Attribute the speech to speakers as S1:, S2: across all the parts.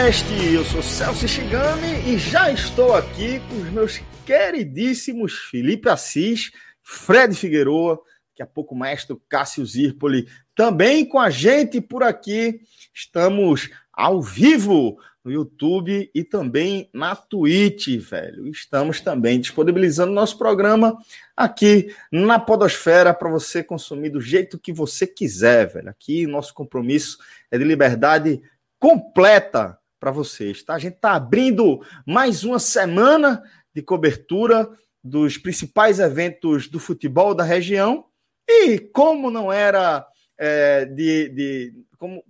S1: Telecast. Eu sou Celso Shigami e já estou aqui com os meus queridíssimos Felipe Assis, Fred Figueroa, daqui a pouco o Cássio Zirpoli, também com a gente por aqui. Estamos ao vivo no YouTube e também na Twitch, velho. Estamos também disponibilizando nosso programa aqui na Podosfera para você consumir do jeito que você quiser, velho. Aqui nosso compromisso é de liberdade completa para vocês, tá? A gente está abrindo mais uma semana de cobertura dos principais eventos do futebol da região e como não era é, de, de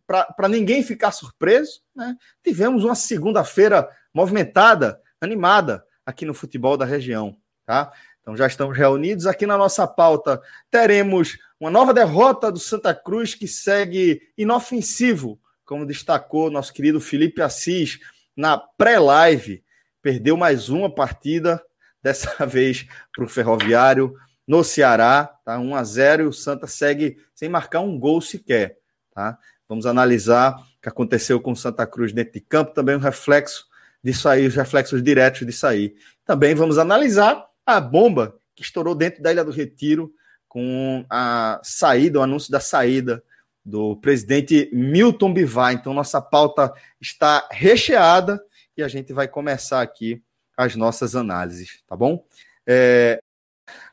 S1: para ninguém ficar surpreso, né? tivemos uma segunda-feira movimentada, animada aqui no futebol da região. Tá? Então já estamos reunidos aqui na nossa pauta. Teremos uma nova derrota do Santa Cruz que segue inofensivo, como destacou nosso querido Felipe Assis na pré-live. Perdeu mais uma partida, dessa vez para o Ferroviário no Ceará, tá? 1 a 0 e o Santa segue sem marcar um gol sequer, tá? Vamos analisar o que aconteceu com o Santa Cruz dentro de campo, também o um reflexo disso aí, os reflexos diretos disso aí. Também vamos analisar a bomba que estourou dentro da Ilha do Retiro com a saída, o anúncio da saída do presidente Milton Bivar. Então, nossa pauta está recheada e a gente vai começar aqui as nossas análises, tá bom? É...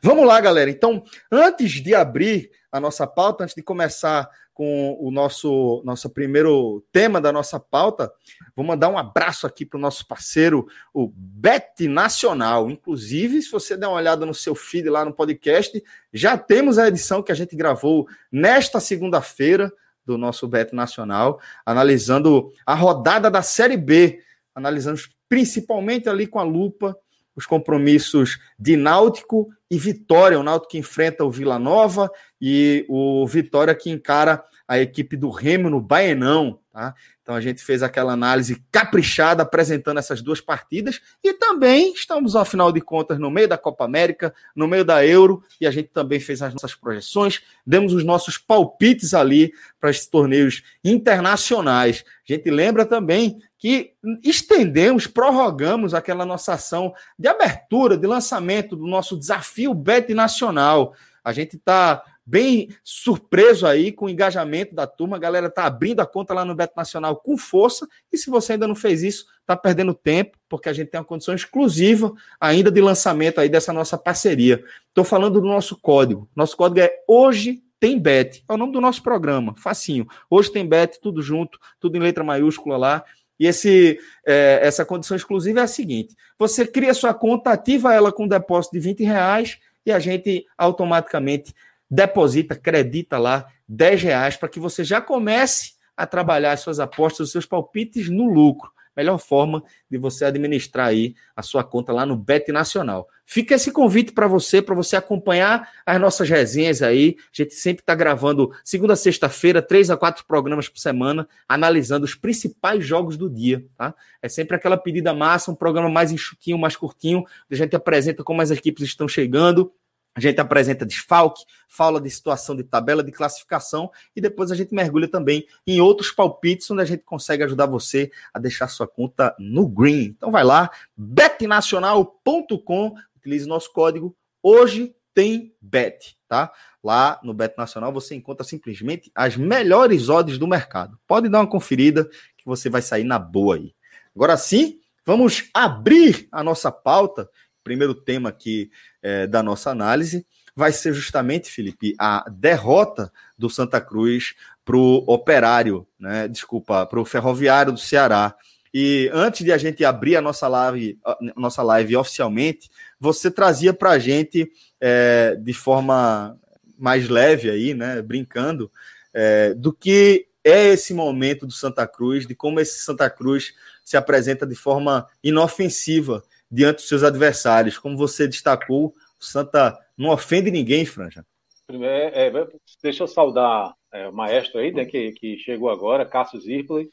S1: Vamos lá, galera. Então, antes de abrir a nossa pauta, antes de começar com o nosso nosso primeiro tema da nossa pauta. Vou mandar um abraço aqui para o nosso parceiro, o Bet Nacional. Inclusive, se você der uma olhada no seu feed lá no podcast, já temos a edição que a gente gravou nesta segunda-feira do nosso Bet Nacional, analisando a rodada da Série B, analisando principalmente ali com a lupa os compromissos de Náutico e Vitória. O Náutico que enfrenta o Vila Nova e o Vitória que encara a equipe do Remo no Baenão. Tá? Então a gente fez aquela análise caprichada apresentando essas duas partidas e também estamos, afinal de contas, no meio da Copa América, no meio da Euro, e a gente também fez as nossas projeções, demos os nossos palpites ali para esses torneios internacionais. A gente lembra também que estendemos, prorrogamos aquela nossa ação de abertura, de lançamento do nosso desafio Bet Nacional. A gente está bem surpreso aí com o engajamento da turma. A galera tá abrindo a conta lá no Beto Nacional com força. E se você ainda não fez isso, tá perdendo tempo, porque a gente tem uma condição exclusiva ainda de lançamento aí dessa nossa parceria. Estou falando do nosso código. Nosso código é hoje tem bet. É o nome do nosso programa, facinho. Hoje tem bet, tudo junto, tudo em letra maiúscula lá. E esse, é, essa condição exclusiva é a seguinte: você cria sua conta, ativa ela com um depósito de 20 reais e a gente automaticamente deposita, acredita lá 10 reais para que você já comece a trabalhar as suas apostas, os seus palpites no lucro. Melhor forma de você administrar aí a sua conta lá no Bet Nacional. Fica esse convite para você, para você acompanhar as nossas resenhas aí. A gente sempre está gravando segunda a sexta-feira, três a quatro programas por semana, analisando os principais jogos do dia. Tá? É sempre aquela pedida massa, um programa mais enxutinho, mais curtinho. A gente apresenta como as equipes estão chegando, a gente apresenta desfalque, fala de situação de tabela de classificação e depois a gente mergulha também em outros palpites onde a gente consegue ajudar você a deixar sua conta no green. Então vai lá, betnacional.com, utilize nosso código hoje tem bet, tá? Lá no Bet Nacional você encontra simplesmente as melhores odds do mercado. Pode dar uma conferida que você vai sair na boa aí. Agora sim, vamos abrir a nossa pauta primeiro tema aqui é, da nossa análise. vai ser justamente, Felipe, a derrota do Santa Cruz para o Operário, né? Desculpa, para o Ferroviário do Ceará. E antes de a gente abrir a nossa live, a nossa live oficialmente, você trazia para a gente é, de forma mais leve aí, né? Brincando, é, do que é esse momento do Santa Cruz, de como esse Santa Cruz se apresenta de forma inofensiva diante dos seus adversários. Como você destacou, o Santa não ofende ninguém, Franja.
S2: É, é, deixa eu saudar é, o maestro aí, né, que, que chegou agora, Cássio Zirpoli.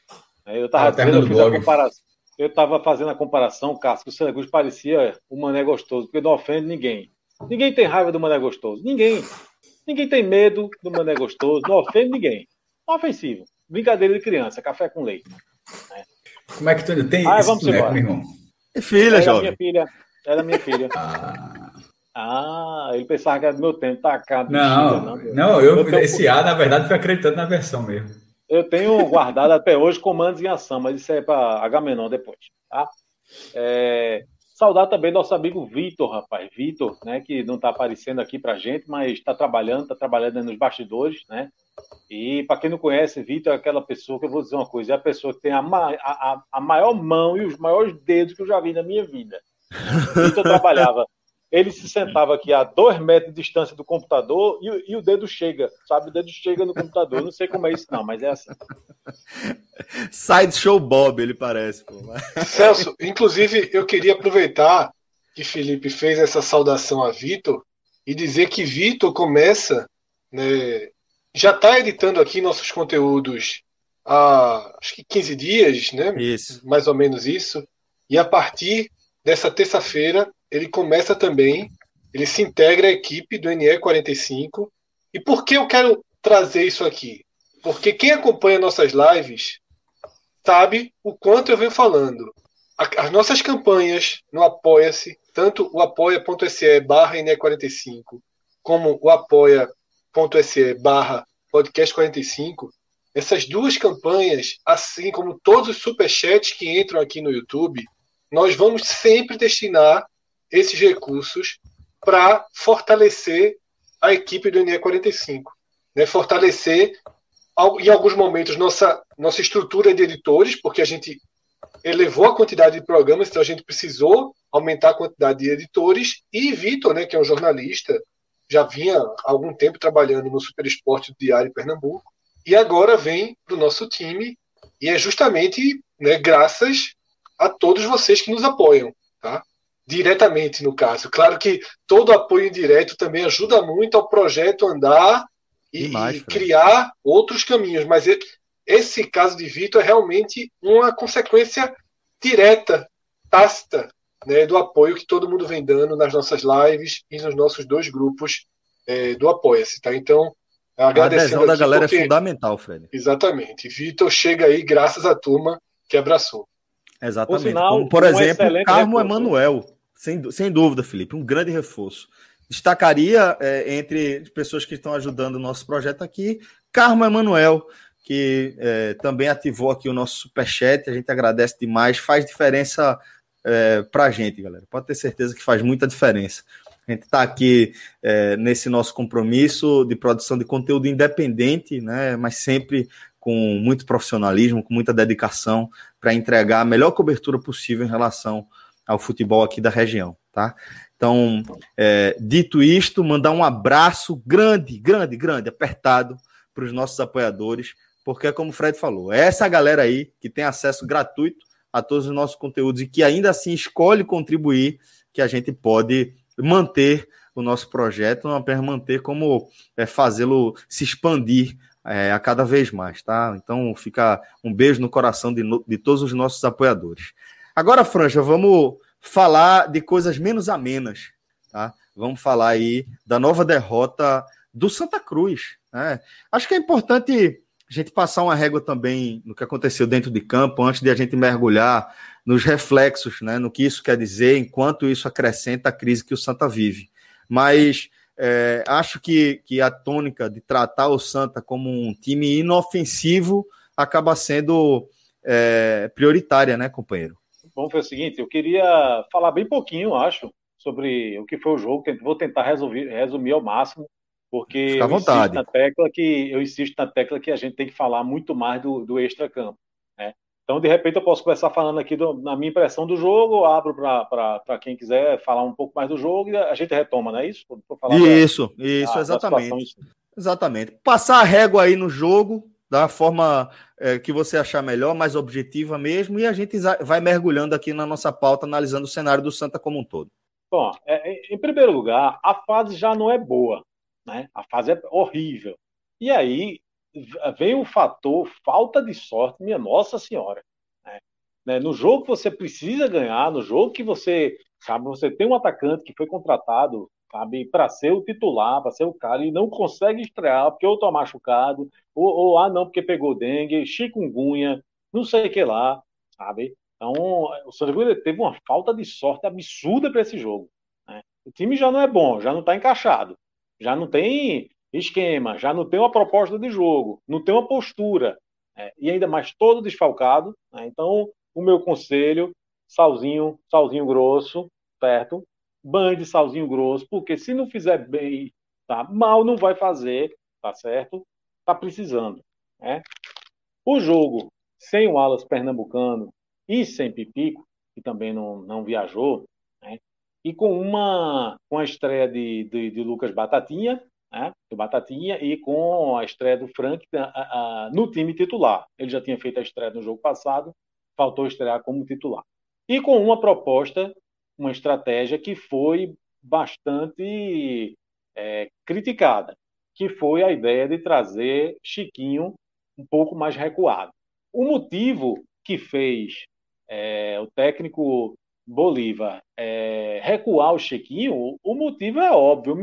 S2: É, eu estava ah, eu estava fazendo a comparação, Cássio, que o Santa Cruz parecia o Mané Gostoso, porque não ofende ninguém. Ninguém tem raiva do Mané Gostoso. Ninguém. Ninguém tem medo do Mané Gostoso. Não ofende ninguém. Ofensivo. Brincadeira de criança, café com leite.
S3: Né? Como é que tu tem
S2: ah, vamos boneco, meu irmão?
S1: É filha, era jovem.
S2: Minha filha. Era minha filha. Ah. ah, ele pensava que era do meu tempo, tá cá.
S3: Não, não, não, eu, eu esse tenho... A, na verdade, foi acreditando na versão mesmo.
S2: Eu tenho guardado até hoje comandos em ação, mas isso é para Agamenon depois, tá? É, Saudar também nosso amigo Vitor, rapaz. Vitor, né, que não está aparecendo aqui para gente, mas está trabalhando, está trabalhando nos bastidores, né? E para quem não conhece, Vitor é aquela pessoa que eu vou dizer uma coisa, é a pessoa que tem a, ma a, a maior mão e os maiores dedos que eu já vi na minha vida. Vitor trabalhava ele se sentava aqui a dois metros de distância do computador e, e, o dedo chega, sabe? O dedo chega no computador. Não sei como é isso, não, mas é assim.
S1: Sideshow Bob, ele parece. Pô.
S4: Celso, inclusive, eu queria aproveitar que Felipe fez essa saudação a Vitor e dizer que Vitor começa, né, já está editando aqui nossos conteúdos há acho que 15 dias, né?
S1: Isso.
S4: Mais ou menos isso. E a partir dessa terça-feira ele começa também, ele se integra à equipe do NE45. E por que eu quero trazer isso aqui? Porque quem acompanha nossas lives sabe o quanto eu venho falando. As nossas campanhas no Apoia-se, tanto o apoia.se barra NE45, como o apoia.se barra podcast 45, essas duas campanhas, assim como todos os superchats que entram aqui no YouTube, nós vamos sempre destinar esses recursos para fortalecer a equipe do NE45, né? fortalecer em alguns momentos nossa nossa estrutura de editores, porque a gente elevou a quantidade de programas, então a gente precisou aumentar a quantidade de editores e Vitor, né, que é um jornalista, já vinha há algum tempo trabalhando no Super Esporte Diário Pernambuco e agora vem para o nosso time e é justamente né, graças a todos vocês que nos apoiam, tá? diretamente, no caso. Claro que todo apoio indireto também ajuda muito ao projeto andar e, e criar outros caminhos, mas esse caso de Vitor é realmente uma consequência direta, tácita, né, do apoio que todo mundo vem dando nas nossas lives e nos nossos dois grupos é, do Apoia-se. Tá? Então,
S1: agradecendo. A adesão da galera porque... é fundamental, Fred.
S4: Exatamente. Vitor chega aí graças à turma que abraçou.
S1: Exatamente. Por, sinal, Como, por um exemplo, Carmo Emanuel, sem, sem dúvida, Felipe, um grande reforço. Destacaria é, entre pessoas que estão ajudando o nosso projeto aqui, Carmo Emanuel, que é, também ativou aqui o nosso superchat. A gente agradece demais, faz diferença é, para a gente, galera. Pode ter certeza que faz muita diferença. A gente está aqui é, nesse nosso compromisso de produção de conteúdo independente, né, mas sempre com muito profissionalismo, com muita dedicação para entregar a melhor cobertura possível em relação ao futebol aqui da região, tá? Então, é, dito isto, mandar um abraço grande, grande, grande, apertado para os nossos apoiadores, porque, como o Fred falou, é essa galera aí que tem acesso gratuito a todos os nossos conteúdos e que ainda assim escolhe contribuir, que a gente pode manter o nosso projeto, não apenas manter, como é, fazê-lo se expandir é, a cada vez mais, tá? Então, fica um beijo no coração de, de todos os nossos apoiadores. Agora, Franja, vamos falar de coisas menos amenas, tá? Vamos falar aí da nova derrota do Santa Cruz. Né? Acho que é importante a gente passar uma régua também no que aconteceu dentro de campo, antes de a gente mergulhar nos reflexos, né? no que isso quer dizer, enquanto isso acrescenta a crise que o Santa vive. Mas é, acho que, que a tônica de tratar o Santa como um time inofensivo acaba sendo é, prioritária, né, companheiro?
S2: Vamos fazer o seguinte, eu queria falar bem pouquinho, acho, sobre o que foi o jogo. Vou tentar resolver, resumir ao máximo, porque
S1: Fica à
S2: eu insisto
S1: vontade.
S2: na tecla que eu insisto na tecla que a gente tem que falar muito mais do, do extra-campo. Né? Então, de repente, eu posso começar falando aqui do, na minha impressão do jogo, abro para quem quiser falar um pouco mais do jogo e a gente retoma, não é isso?
S1: isso, da, isso, exatamente. Da exatamente. Passar a régua aí no jogo, da forma é, que você achar melhor, mais objetiva mesmo, e a gente vai mergulhando aqui na nossa pauta, analisando o cenário do Santa como um todo.
S2: Bom, é, em primeiro lugar, a fase já não é boa, né? A fase é horrível. E aí vem o fator falta de sorte, minha Nossa Senhora. Né? né? No jogo que você precisa ganhar, no jogo que você, sabe, você tem um atacante que foi contratado, sabe, para ser o titular, para ser o cara, e não consegue estrear porque ou tá machucado, ou, ou ah, não, porque pegou dengue, chikungunya, não sei o que lá, sabe? Então, o Santa teve uma falta de sorte absurda para esse jogo. Né? O time já não é bom, já não está encaixado, já não tem esquema, já não tem uma proposta de jogo, não tem uma postura, né? e ainda mais todo desfalcado. Né? Então, o meu conselho, salzinho, salzinho grosso, certo? Banho de salzinho grosso, porque se não fizer bem, tá? mal não vai fazer, tá certo? Tá precisando, né? O jogo sem o Alas Pernambucano e sem Pipico, que também não, não viajou, né? e com uma com a estreia de, de, de Lucas Batatinha, né, do Batatinha, e com a estreia do Frank a, a, no time titular. Ele já tinha feito a estreia no jogo passado, faltou estrear como titular. E com uma proposta, uma estratégia que foi bastante é, criticada, que foi a ideia de trazer Chiquinho um pouco mais recuado. O motivo que fez é, o técnico Bolívar é, recuar o Chiquinho, o motivo é óbvio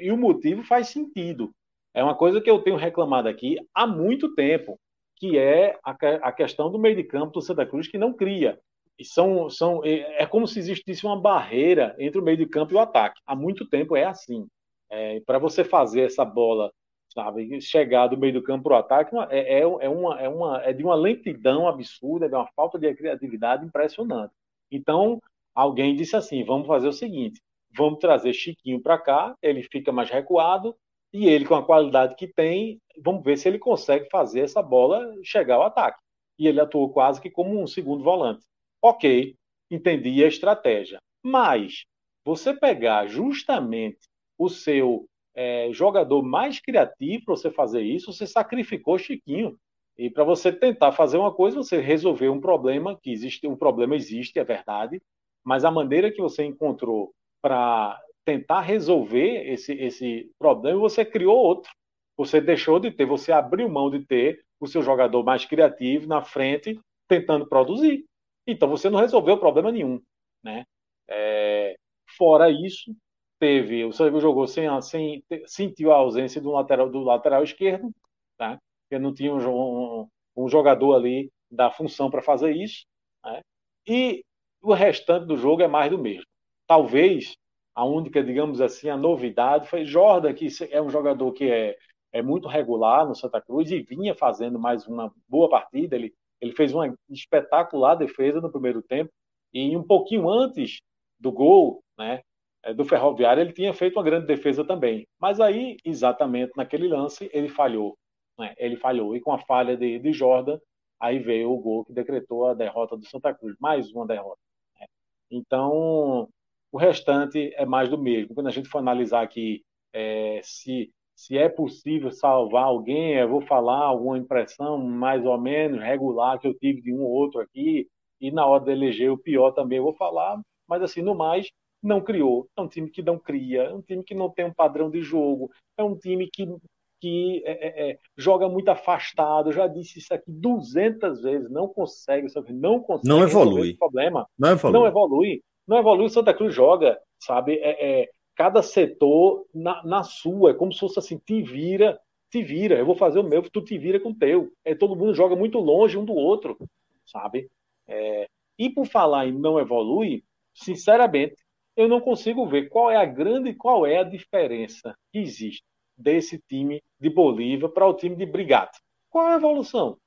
S2: e o motivo faz sentido. É uma coisa que eu tenho reclamado aqui há muito tempo, que é a, a questão do meio de campo do Santa Cruz que não cria. E são, são, é, como se existisse uma barreira entre o meio de campo e o ataque. Há muito tempo é assim. É, Para você fazer essa bola sabe, chegar do meio do campo para o ataque é, é, é, uma, é, uma, é de uma lentidão absurda, de uma falta de criatividade impressionante. Então, alguém disse assim: vamos fazer o seguinte, vamos trazer Chiquinho para cá, ele fica mais recuado, e ele, com a qualidade que tem, vamos ver se ele consegue fazer essa bola chegar ao ataque. E ele atuou quase que como um segundo volante. Ok, entendi a estratégia. Mas você pegar justamente o seu é, jogador mais criativo para você fazer isso, você sacrificou Chiquinho. E para você tentar fazer uma coisa, você resolver um problema que existe, um problema existe, é verdade, mas a maneira que você encontrou para tentar resolver esse, esse problema, você criou outro. Você deixou de ter, você abriu mão de ter o seu jogador mais criativo na frente, tentando produzir. Então você não resolveu problema nenhum, né? É, fora isso, teve o Santa jogou sem, sem sentiu a ausência do lateral do lateral esquerdo, tá? porque não tinha um, um, um jogador ali da função para fazer isso. Né? E o restante do jogo é mais do mesmo. Talvez a única, digamos assim, a novidade foi Jordan, que é um jogador que é, é muito regular no Santa Cruz e vinha fazendo mais uma boa partida. Ele, ele fez uma espetacular defesa no primeiro tempo e um pouquinho antes do gol, né, do Ferroviário, ele tinha feito uma grande defesa também. Mas aí, exatamente naquele lance, ele falhou né? Ele falhou. E com a falha de, de Jordan, aí veio o gol que decretou a derrota do Santa Cruz. Mais uma derrota. Então, o restante é mais do mesmo. Quando a gente for analisar aqui é, se, se é possível salvar alguém, eu vou falar alguma impressão mais ou menos regular que eu tive de um ou outro aqui, e na hora de eleger o pior também eu vou falar, mas assim, no mais, não criou. É um time que não cria, é um time que não tem um padrão de jogo, é um time que que é, é, é, joga muito afastado. Eu já disse isso aqui 200 vezes. Não consegue, não consegue.
S1: Não evolui.
S2: Problema. Não evolui. Não evolui. Não evolui. O Santa Cruz joga, sabe? É, é, cada setor na, na, sua. É como se fosse assim: te vira, te vira. Eu vou fazer o meu, tu te vira com o teu. É, todo mundo joga muito longe um do outro, sabe? É, e por falar em não evolui, sinceramente, eu não consigo ver qual é a grande, qual é a diferença que existe desse time de Bolívia para o time de Brigate. Qual é a evolução?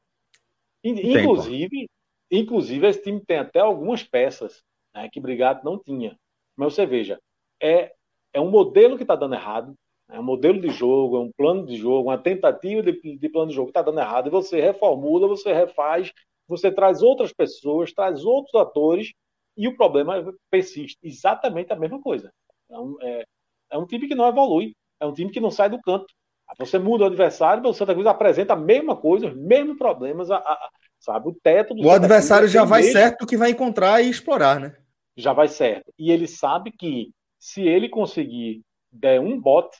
S2: Inclusive, inclusive esse time tem até algumas peças né, que Brigate não tinha. Mas você veja, é, é um modelo que está dando errado, é um modelo de jogo, é um plano de jogo, uma tentativa de, de plano de jogo que está dando errado, e você reformula, você refaz, você traz outras pessoas, traz outros atores, e o problema persiste. Exatamente a mesma coisa. É um, é, é um time que não evolui, é um time que não sai do canto. Você muda o adversário, o Santa Cruz apresenta a mesma coisa, os mesmos problemas, a, a, sabe? O teto do
S1: O Santa adversário Cruz, já vai mesmo, certo que vai encontrar e explorar, né?
S2: Já vai certo. E ele sabe que se ele conseguir der um bote,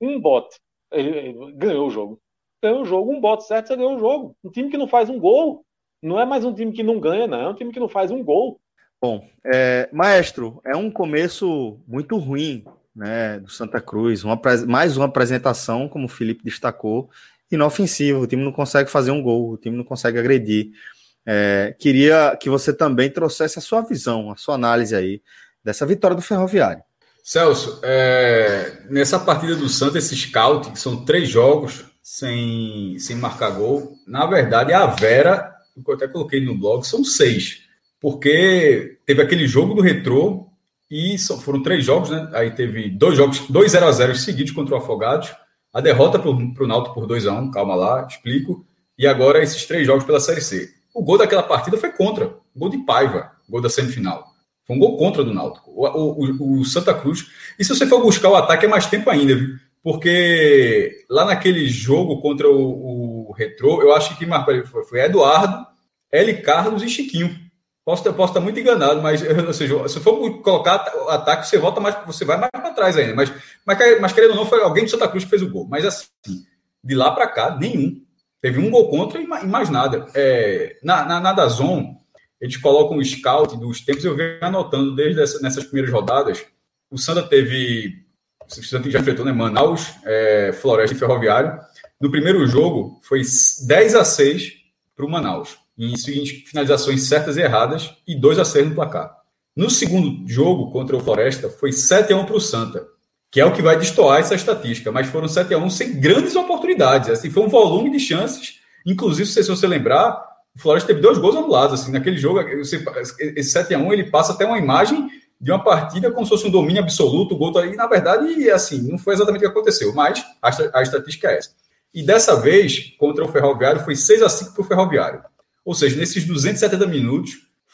S2: um bote, ele, ele ganhou o jogo. Ganhou o jogo, um bote certo, você ganhou o jogo. Um time que não faz um gol, não é mais um time que não ganha, não. É um time que não faz um gol.
S1: Bom, é, maestro, é um começo muito ruim né, do Santa Cruz. Uma, mais uma apresentação, como o Felipe destacou, inofensiva. O time não consegue fazer um gol, o time não consegue agredir. É, queria que você também trouxesse a sua visão, a sua análise aí dessa vitória do Ferroviário.
S3: Celso, é, nessa partida do Santa, esse scout, que são três jogos sem, sem marcar gol, na verdade, a Vera, eu até coloquei no blog, são seis. Porque teve aquele jogo do retrô e foram três jogos, né? Aí teve dois jogos, dois 0 a 0 seguidos contra o Afogados, a derrota para o Náutico por 2 a 1 calma lá, explico. E agora esses três jogos pela Série C. O gol daquela partida foi contra, o gol de Paiva, gol da semifinal. Foi um gol contra do Náutico. O, o, o, Santa Cruz. E se você for buscar o ataque, é mais tempo ainda, viu? Porque lá naquele jogo contra o, o Retrô, eu acho que foi, foi Eduardo, L. Carlos e Chiquinho. Posso, posso estar muito enganado, mas ou seja, se for colocar ataque, você volta mais, você vai mais para trás ainda. Mas, mas, mas querendo ou não, foi alguém do Santa Cruz que fez o gol. Mas assim, de lá para cá, nenhum. Teve um gol contra e mais nada. É, na, na, na Dazon, eles colocam o scout dos tempos, eu venho anotando desde essa, nessas primeiras rodadas. O Santa teve. O Santa já enfrentou, né? Manaus, é, Floresta e Ferroviário. No primeiro jogo, foi 10 a 6 para o Manaus em finalizações certas e erradas e 2 a 6 no placar. No segundo jogo contra o Floresta foi 7 a 1 para o Santa, que é o que vai destoar essa estatística, mas foram 7 a 1 sem grandes oportunidades. Assim, foi um volume de chances, inclusive se você lembrar, o Floresta teve dois gols anulados assim, naquele jogo, esse 7 a 1 ele passa até uma imagem de uma partida como se fosse um domínio absoluto, o gol tá aí, na verdade, assim, não foi exatamente o que aconteceu, mas a, a estatística é essa. E dessa vez, contra o Ferroviário, foi 6 a 5 para o Ferroviário. Ou seja, nesses 270 minutos,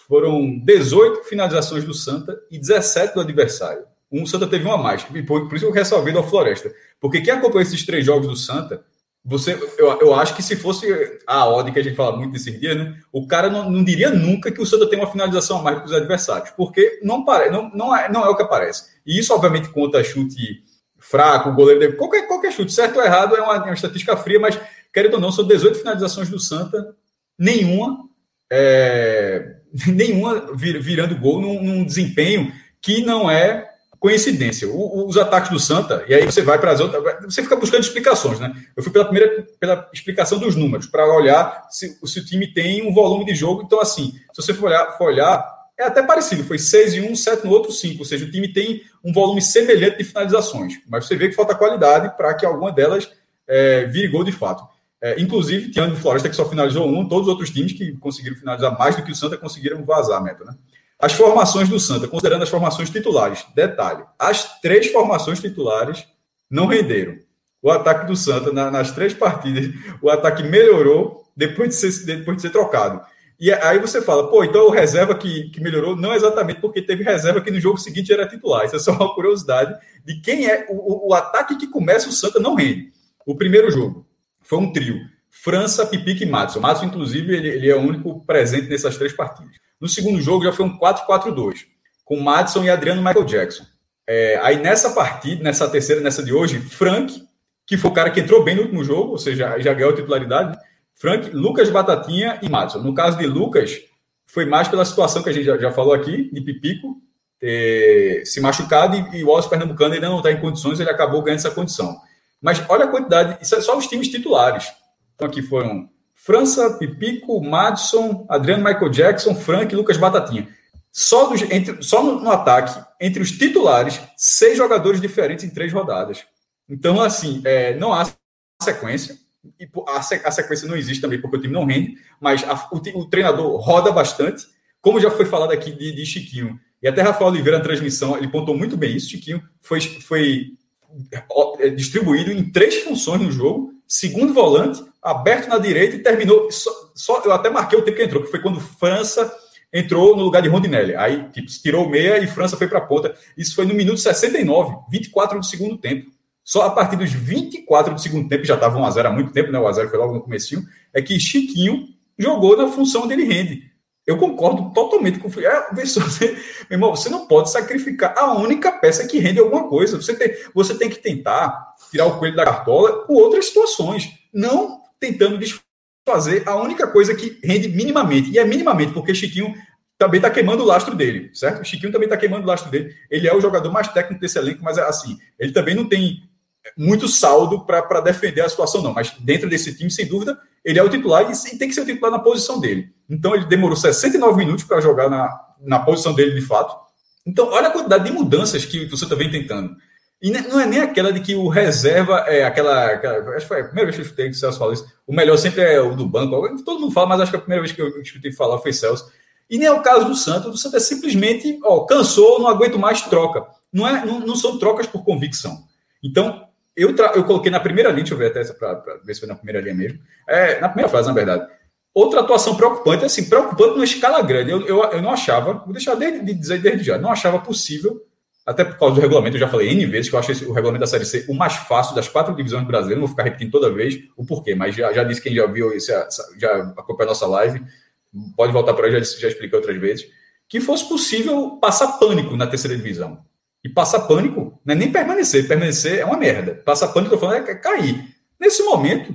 S3: foram 18 finalizações do Santa e 17 do adversário. Um Santa teve uma mais. Por, por isso eu ressalvei do Floresta. Porque quem acompanhou esses três jogos do Santa, você, eu, eu acho que se fosse a ordem que a gente fala muito desses dias, né? O cara não, não diria nunca que o Santa tem uma finalização a mais que os adversários. Porque não, pare, não, não, é, não é o que aparece. E isso, obviamente, conta chute fraco, goleiro. Qualquer, qualquer chute, certo ou errado, é uma, é uma estatística fria, mas, querendo ou não, são 18 finalizações do Santa nenhuma, é, nenhuma vir, virando gol num, num, desempenho que não é coincidência. O, os ataques do Santa, e aí você vai para as outras, você fica buscando explicações, né? Eu fui pela primeira pela explicação dos números, para olhar se, se, o time tem um volume de jogo. Então, assim, se você for olhar, for olhar é até parecido, foi 6 em um, 7 no outro, 5. Ou seja, o time tem um volume semelhante de finalizações. Mas você vê que falta qualidade para que alguma delas é, vire gol de fato. É, inclusive, tirando o Floresta, que só finalizou um, todos os outros times que conseguiram finalizar mais do que o Santa conseguiram vazar a meta, né? As formações do Santa, considerando as formações titulares, detalhe, as três formações titulares não renderam. O ataque do Santa, na, nas três partidas, o ataque melhorou depois de ser, depois de ser trocado. E aí você fala, pô, então o reserva que, que melhorou não é exatamente porque teve reserva que no jogo seguinte era titular. Isso é só uma curiosidade de quem é o, o ataque que começa o Santa não rende. O primeiro jogo, foi um trio. França, Pipique e Matson. Matson, inclusive, ele, ele, é o único presente nessas três partidas. No segundo jogo já foi um 4-4-2, com Madison e Adriano Michael Jackson. É, aí nessa partida, nessa terceira, nessa de hoje, Frank, que foi o cara que entrou bem no último jogo, ou seja, já ganhou a titularidade. Frank, Lucas Batatinha e Madison. No caso de Lucas, foi mais pela situação que a gente já, já falou aqui, de Pipico ter se machucado e, e o Wallace Pernambucano ainda não está em condições, ele acabou ganhando essa condição. Mas olha a quantidade, isso é só os times titulares. Então aqui foram França, Pipico, Madison, Adriano Michael Jackson, Frank e Lucas Batatinha. Só, dos, entre, só no, no, ataque, entre os titulares, seis jogadores diferentes em três rodadas. Então, assim, é, não há sequência. E a, sequência não existe também porque o time não rende, mas a, o, o, treinador roda bastante. Como já foi falado aqui de, de Chiquinho, E até Rafael Oliveira na transmissão, ele pontou muito bem isso. Chiquinho foi, foi distribuído em três funções no jogo: segundo volante, aberto na direita e terminou. Só, só, eu até marquei o tempo que entrou, que foi quando França entrou no lugar de Rondinelli. Aí, tipo, tirou meia e França foi para a ponta. Isso foi no minuto 69, 24 do segundo tempo. Só a partir dos 24 do segundo tempo, já estava 1x0 há muito tempo, né? O 1x0 foi logo no comecinho, é que Chiquinho jogou na função dele rende. Eu concordo totalmente com o é, você, meu irmão, você não pode sacrificar a única peça que rende alguma coisa. Você tem, você tem que tentar tirar o coelho da cartola com outras situações, não tentando desfazer a única coisa que rende minimamente. E é minimamente, porque Chiquinho também está queimando o lastro dele, certo? Chiquinho também está queimando o lastro dele. Ele é o jogador mais técnico desse elenco, mas assim, ele também não tem muito saldo para defender a situação, não. Mas dentro desse time, sem dúvida, ele é o titular e tem que ser o titular na posição dele. Então ele demorou 69 minutos para jogar na, na posição dele de fato. Então, olha a quantidade de mudanças que você está tentando. E não é nem aquela de que o reserva é aquela. aquela acho que foi a primeira vez que eu escutei que o Celso falou isso. O melhor sempre é o do banco. Todo mundo fala, mas acho que a primeira vez que eu escutei falar foi Celso. E nem é o caso do Santos. O Santos é simplesmente, ó, cansou, não aguento mais, troca. Não, é, não, não são trocas por convicção. Então, eu, eu coloquei na primeira linha, deixa eu ver até essa para ver se foi na primeira linha mesmo. É, na primeira frase, na verdade. Outra atuação preocupante, assim, preocupante numa escala grande. Eu, eu, eu não achava, vou deixar de, de dizer desde já, não achava possível, até por causa do regulamento, eu já falei N vezes que eu acho esse, o regulamento da Série C o mais fácil das quatro divisões brasileiras. Não vou ficar repetindo toda vez o porquê, mas já, já disse quem já viu, esse, já acompanhou a nossa live, pode voltar para aí, já, já expliquei outras vezes, que fosse possível passar pânico na terceira divisão. E passar pânico não é nem permanecer. Permanecer é uma merda. Passar pânico, eu tô falando, é cair. Nesse momento,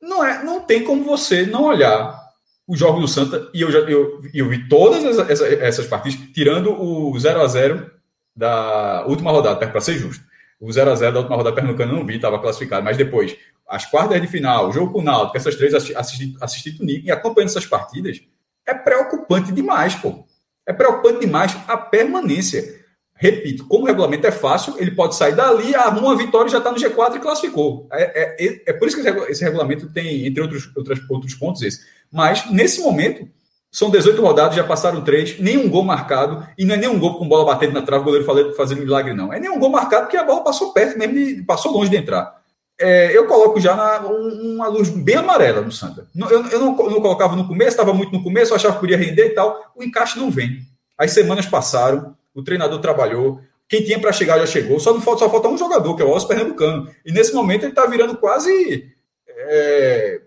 S3: não, é, não tem como você não olhar o jogo do Santa, e eu já eu, eu vi todas essas, essas partidas, tirando o 0 a 0 da última rodada, para ser justo. O 0 a 0 da última rodada pernambucana não vi, estava classificado, mas depois, as quartas de final, o jogo com o Náutico, essas três assisti, assisti tudo e acompanhando essas partidas, é preocupante demais, pô. É preocupante demais a permanência. Repito, como o regulamento é fácil, ele pode sair dali, arruma uma vitória e já está no G4 e classificou. É, é, é, por isso que esse regulamento tem, entre outros, outros, outros pontos, esse. Mas, nesse momento, são 18 rodadas, já passaram três, nenhum gol marcado, e não é nenhum gol com bola batendo na trave, o goleiro fazendo milagre, não. É nenhum gol marcado porque a bola passou perto mesmo, passou longe de entrar. É, eu coloco já na, uma luz bem amarela no Santa. Eu, eu não, eu não colocava no começo, estava muito no começo, eu achava que podia render e tal. O encaixe não vem. As semanas passaram, o treinador trabalhou, quem tinha para chegar já chegou, só não falta, só falta um jogador, que é o Oscar Pernambucano. E nesse momento ele está virando quase é,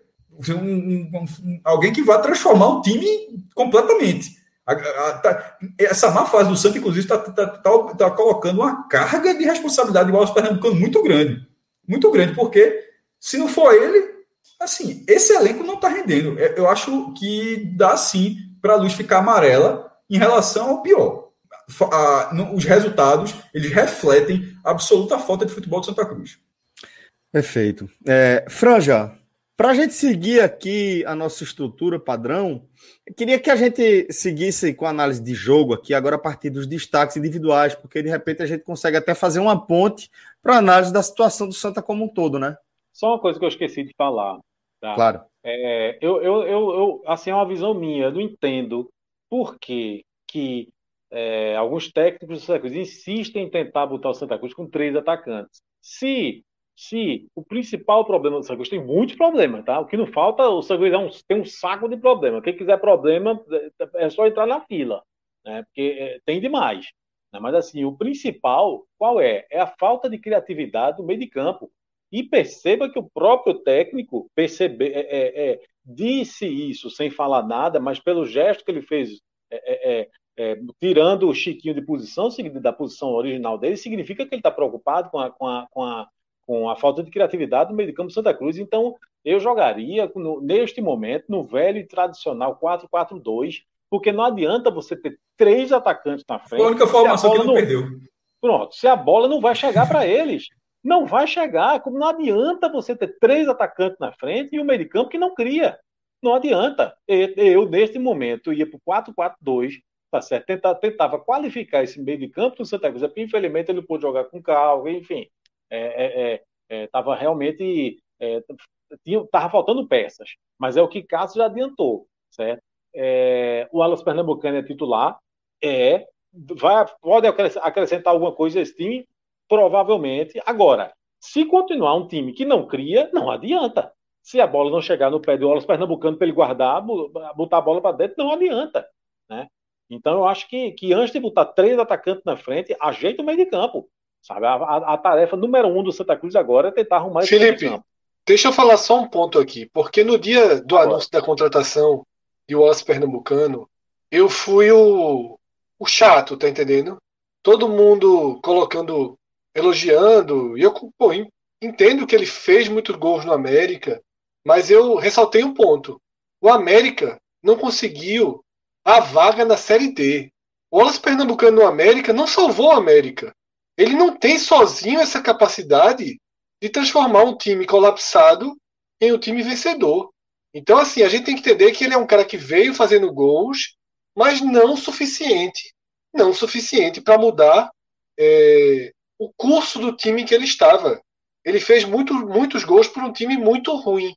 S3: um, um, um, alguém que vai transformar o time completamente. A, a, tá, essa má fase do Santos, inclusive, está tá, tá, tá, colocando uma carga de responsabilidade do Oscar Pernambucano muito grande. Muito grande, porque se não for ele, assim, esse elenco não está rendendo. É, eu acho que dá sim para a luz ficar amarela em relação ao pior os resultados eles refletem a absoluta falta de futebol de Santa Cruz.
S1: Perfeito. É, Franja, para a gente seguir aqui a nossa estrutura padrão, eu queria que a gente seguisse com a análise de jogo aqui, agora a partir dos destaques individuais, porque de repente a gente consegue até fazer uma ponte para análise da situação do Santa como um todo, né?
S2: Só uma coisa que eu esqueci de falar. Tá?
S1: Claro.
S2: É, eu, eu, eu, eu, assim, é uma visão minha, eu não entendo por que, que é, alguns técnicos do Santa Cruz insistem em tentar botar o Santa Cruz com três atacantes. Se, se o principal problema do Santa Cruz tem muitos problemas, tá? O que não falta, o Santa Cruz é um, tem um saco de problema. Quem quiser problema é só entrar na fila, né? Porque é, tem demais. Né? Mas assim, o principal, qual é? É a falta de criatividade no meio de campo. E perceba que o próprio técnico percebe, é, é, é disse isso sem falar nada, mas pelo gesto que ele fez é, tirando o Chiquinho de posição, da posição original dele, significa que ele está preocupado com a, com, a, com, a, com a falta de criatividade no meio de campo do Santa Cruz. Então, eu jogaria no, neste momento no velho e tradicional 4-4-2, porque não adianta você ter três atacantes na frente. Foi
S3: a única formação que não, não perdeu.
S2: Pronto, se a bola não vai chegar para eles. Não vai chegar. Como não adianta você ter três atacantes na frente e um meio de campo que não cria. Não adianta. Eu, neste momento, ia para o 4-4-2, tá certo? Tentava, tentava qualificar esse meio de campo do Santa Cruz, porque infelizmente ele pôde jogar com calma, enfim, é, é, é, realmente é, tinha, tava faltando peças, mas é o que Cássio já adiantou, certo? É, o Alas Pernambucano é titular, é, vai, pode acrescentar alguma coisa esse time? Provavelmente. Agora, se continuar um time que não cria, não adianta. Se a bola não chegar no pé do Wallace Pernambucano para ele guardar, botar a bola para dentro, não adianta. Né? Então eu acho que, que antes de botar três atacantes na frente, ajeita o meio de campo. Sabe? A, a, a tarefa número um do Santa Cruz agora é tentar arrumar
S4: esse Felipe, meio de campo. Deixa eu falar só um ponto aqui, porque no dia do anúncio da contratação de Wallace Pernambucano, eu fui o, o chato, tá entendendo? Todo mundo colocando, elogiando, e eu pô, entendo que ele fez muitos gols no América, mas eu ressaltei um ponto. O América não conseguiu a vaga na Série D. O Wallace Pernambucano no América não salvou o América. Ele não tem sozinho essa capacidade de transformar um time colapsado em um time vencedor. Então, assim, a gente tem que entender que ele é um cara que veio fazendo gols, mas não suficiente, não suficiente para mudar é, o curso do time que ele estava. Ele fez muito, muitos gols por um time muito ruim.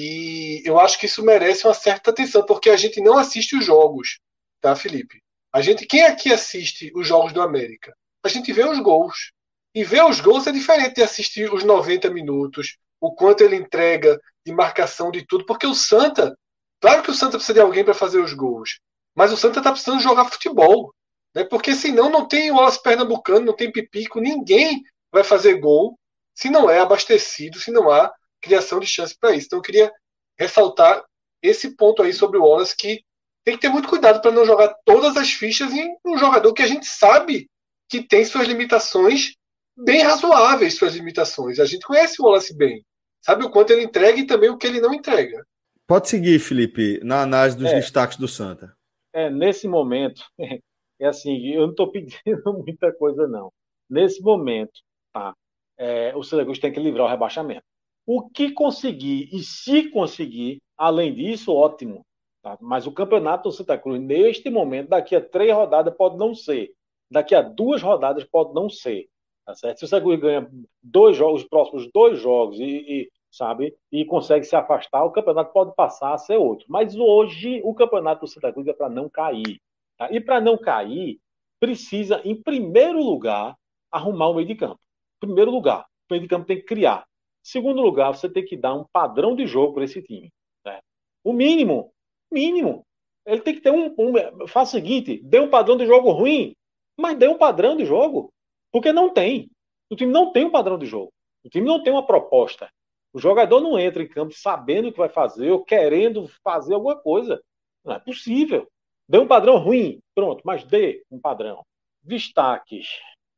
S4: E eu acho que isso merece uma certa atenção, porque a gente não assiste os jogos, tá, Felipe? A gente, quem aqui assiste os jogos do América? A gente vê os gols. E ver os gols é diferente de assistir os 90 minutos, o quanto ele entrega de marcação de tudo, porque o Santa, claro que o Santa precisa de alguém para fazer os gols, mas o Santa está precisando jogar futebol. Né? Porque senão não tem o Wallace Pernambucano, não tem Pipico, ninguém vai fazer gol se não é abastecido, se não há criação de chance para isso. Então eu queria ressaltar esse ponto aí sobre o Wallace que tem que ter muito cuidado para não jogar todas as fichas em um jogador que a gente sabe que tem suas limitações bem razoáveis, suas limitações. A gente conhece o Wallace bem, sabe o quanto ele entrega e também o que ele não entrega.
S1: Pode seguir, Felipe, na análise dos é, destaques do Santa.
S2: É, nesse momento, é assim, eu não estou pedindo muita coisa, não. Nesse momento, tá? É, o Santa Cruz tem que livrar o rebaixamento. O que conseguir, e se conseguir, além disso, ótimo. Tá? Mas o campeonato do Santa Cruz, neste momento, daqui a três rodadas, pode não ser. Daqui a duas rodadas, pode não ser. Tá certo? Se o Santa Cruz ganha dois jogos, os próximos dois jogos, e, e sabe, e consegue se afastar, o campeonato pode passar a ser outro. Mas hoje, o campeonato do Santa Cruz é para não cair. Tá? E para não cair, precisa, em primeiro lugar, arrumar o meio de campo. Primeiro lugar, o meio de campo tem que criar. Segundo lugar, você tem que dar um padrão de jogo para esse time. Né? O mínimo, mínimo. Ele tem que ter um, um. Faz o seguinte: dê um padrão de jogo ruim, mas dê um padrão de jogo. Porque não tem. O time não tem um padrão de jogo. O time não tem uma proposta. O jogador não entra em campo sabendo o que vai fazer ou querendo fazer alguma coisa. Não é possível. Dê um padrão ruim, pronto, mas dê um padrão. Destaques.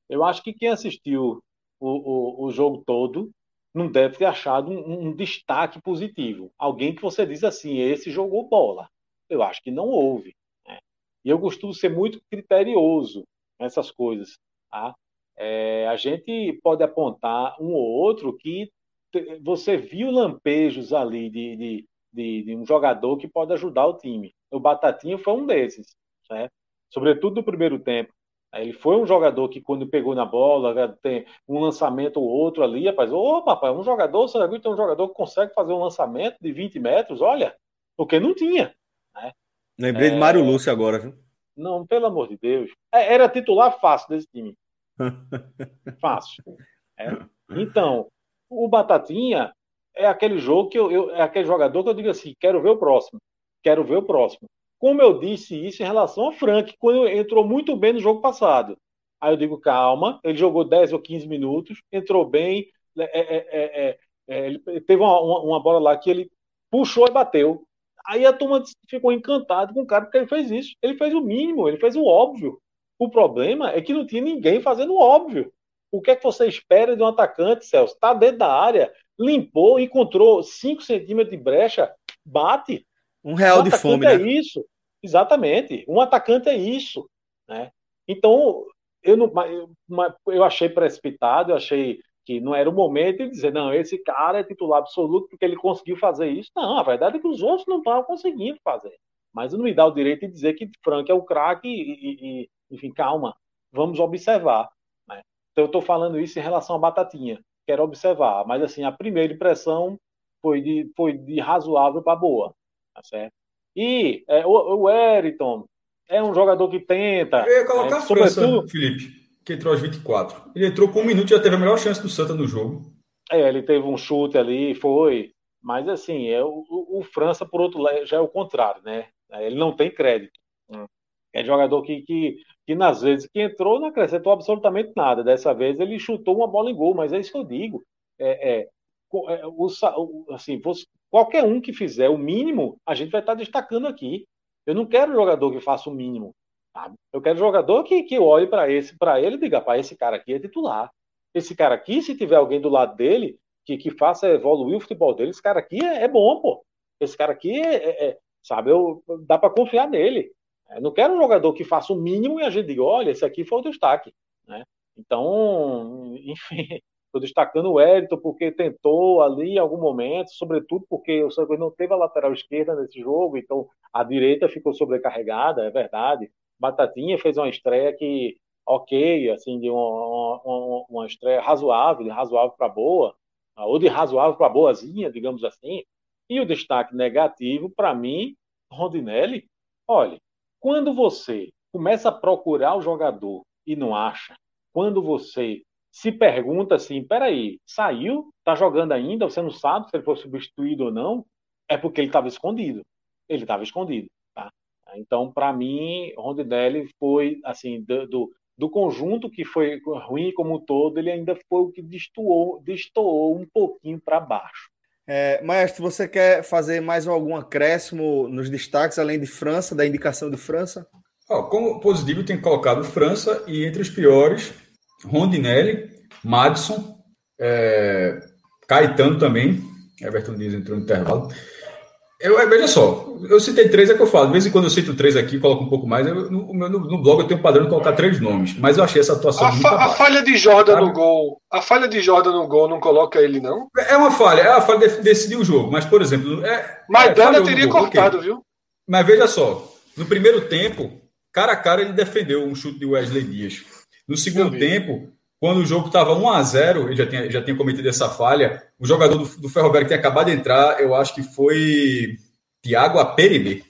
S2: Eu acho que quem assistiu o, o, o jogo todo não deve ter achado um, um, destaque positivo. Alguém que você diz assim, esse jogou bola. Eu acho que não houve. Né? E eu costumo ser muito criterioso nessas coisas. Tá? É, a gente pode apontar um ou outro que você viu lampejos ali de, de, de, de um jogador que pode ajudar o time o Batatinha foi um desses, né? sobretudo no primeiro tempo. Ele foi um jogador que, quando pegou na bola, tem um lançamento ou outro ali, rapaz, ô papai, um jogador, você viu tem um jogador que consegue fazer um lançamento de 20 metros, olha, porque não tinha. Né?
S1: Lembrei é... de Mário Lúcio agora, viu?
S2: Não, pelo amor de Deus. É, era titular fácil desse time. fácil. É. Então, o Batatinha é aquele jogo que eu, eu, é aquele jogador que eu digo assim, quero ver o próximo quero ver o próximo. Como eu disse isso em relação ao Frank, quando entrou muito bem no jogo passado. Aí eu digo, calma, ele jogou 10 ou 15 minutos, entrou bem, é, é, é, é ele teve uma, uma, uma, bola lá que ele puxou e bateu. Aí a turma ficou encantada com o cara porque ele fez isso. Ele fez o mínimo, ele fez o óbvio. O problema é que não tinha ninguém fazendo o óbvio. O que é que você espera de um atacante, Celso? Está dentro da área, limpou, encontrou 5 centímetros de brecha, bate.
S1: Um real um de fome,
S2: é né? isso. Exatamente. Um atacante é isso. Né? Então, eu, não, eu achei precipitado, eu achei que não era o momento de dizer, não, esse cara é titular absoluto porque ele conseguiu fazer isso. Não, a verdade é que os outros não estavam conseguindo fazer. Mas não me dá o direito de dizer que Frank é o craque e, e, enfim, calma, vamos observar. Né? Então, eu estou falando isso em relação à Batatinha. Quero observar. Mas, assim, a primeira impressão foi de, foi de razoável para boa. Tá certo? E é, o, o Eriton, é um jogador que tenta.
S3: Eu ia colocar é, a França, sobretudo... Felipe, que entrou aos 24. Ele entrou com um minuto e já teve a melhor chance do Santa no jogo.
S2: É, ele teve um chute ali, foi. Mas assim, é o, o, França, por outro lado, já é o contrário, né? Ele não tem crédito. É jogador que, que, que nas vezes que entrou não acrescentou absolutamente nada. Dessa vez ele chutou uma bola em gol, mas é isso que eu digo. É, é, é o, assim, qualquer um que fizer o mínimo, a gente vai estar destacando aqui. Eu não quero jogador que faça o mínimo. Sabe? Eu quero jogador que, que olhe para esse, para ele e diga, para esse cara aqui é titular. Esse cara aqui, se tiver alguém do lado dele que, que faça evoluir o futebol dele, esse cara aqui é, é bom, pô. Esse cara aqui é, é, é sabe, eu, dá para confiar nele. Eu não quero um jogador que faça o mínimo e a gente diga, olha, esse aqui foi o destaque. Né? Então, enfim, estou destacando o Edson porque tentou ali em algum momento, sobretudo porque o Santos não teve a lateral esquerda nesse jogo, então a direita ficou sobrecarregada, é verdade. Batatinha fez uma estreia que, ok, assim, de uma, uma, uma estreia razoável, de razoável para boa, ou de razoável para boazinha, digamos assim. E o destaque negativo, para mim, Rondinelli, olha, quando você começa a procurar o jogador e não acha, quando você se pergunta assim, peraí, saiu, tá jogando ainda, você não sabe se ele foi substituído ou não, é porque ele estava escondido. Ele estava escondido, tá? Então, para mim, Rondinelli foi, assim, do, do, do, conjunto que foi ruim como um todo, ele ainda foi o que destoou, destoou um pouquinho para baixo.
S1: É, Maestro, você quer fazer mais algum acréscimo nos destaques, além de França, da indicação de França?
S3: Oh, como positivo, tem colocado França e entre os piores, Rondinelli, Madison, é, Caetano também. Everton Dias entrou no intervalo. Eu, é, veja só, eu citei três, é que eu falo. De vez em quando eu cito três aqui, coloco um pouco mais. Eu, no, no, no, blog eu tenho um padrão de colocar três nomes, mas eu achei essa atuação
S4: a,
S3: muito fa
S4: a falha de Jordan no gol. A falha de Jordan no gol não coloca ele, não?
S3: É uma falha, é a falha de decidir o jogo. Mas, por exemplo. É,
S4: Maidana é, teria gol, cortado, okay. viu?
S3: Mas veja só, no primeiro tempo, cara a cara, ele defendeu um chute de Wesley Dias. No segundo tempo, quando o jogo estava 1 a 0 ele já tinha, já tinha cometido essa falha. O jogador do, do Ferroviário que tinha acabado de entrar, eu acho que foi Thiago Aperibe,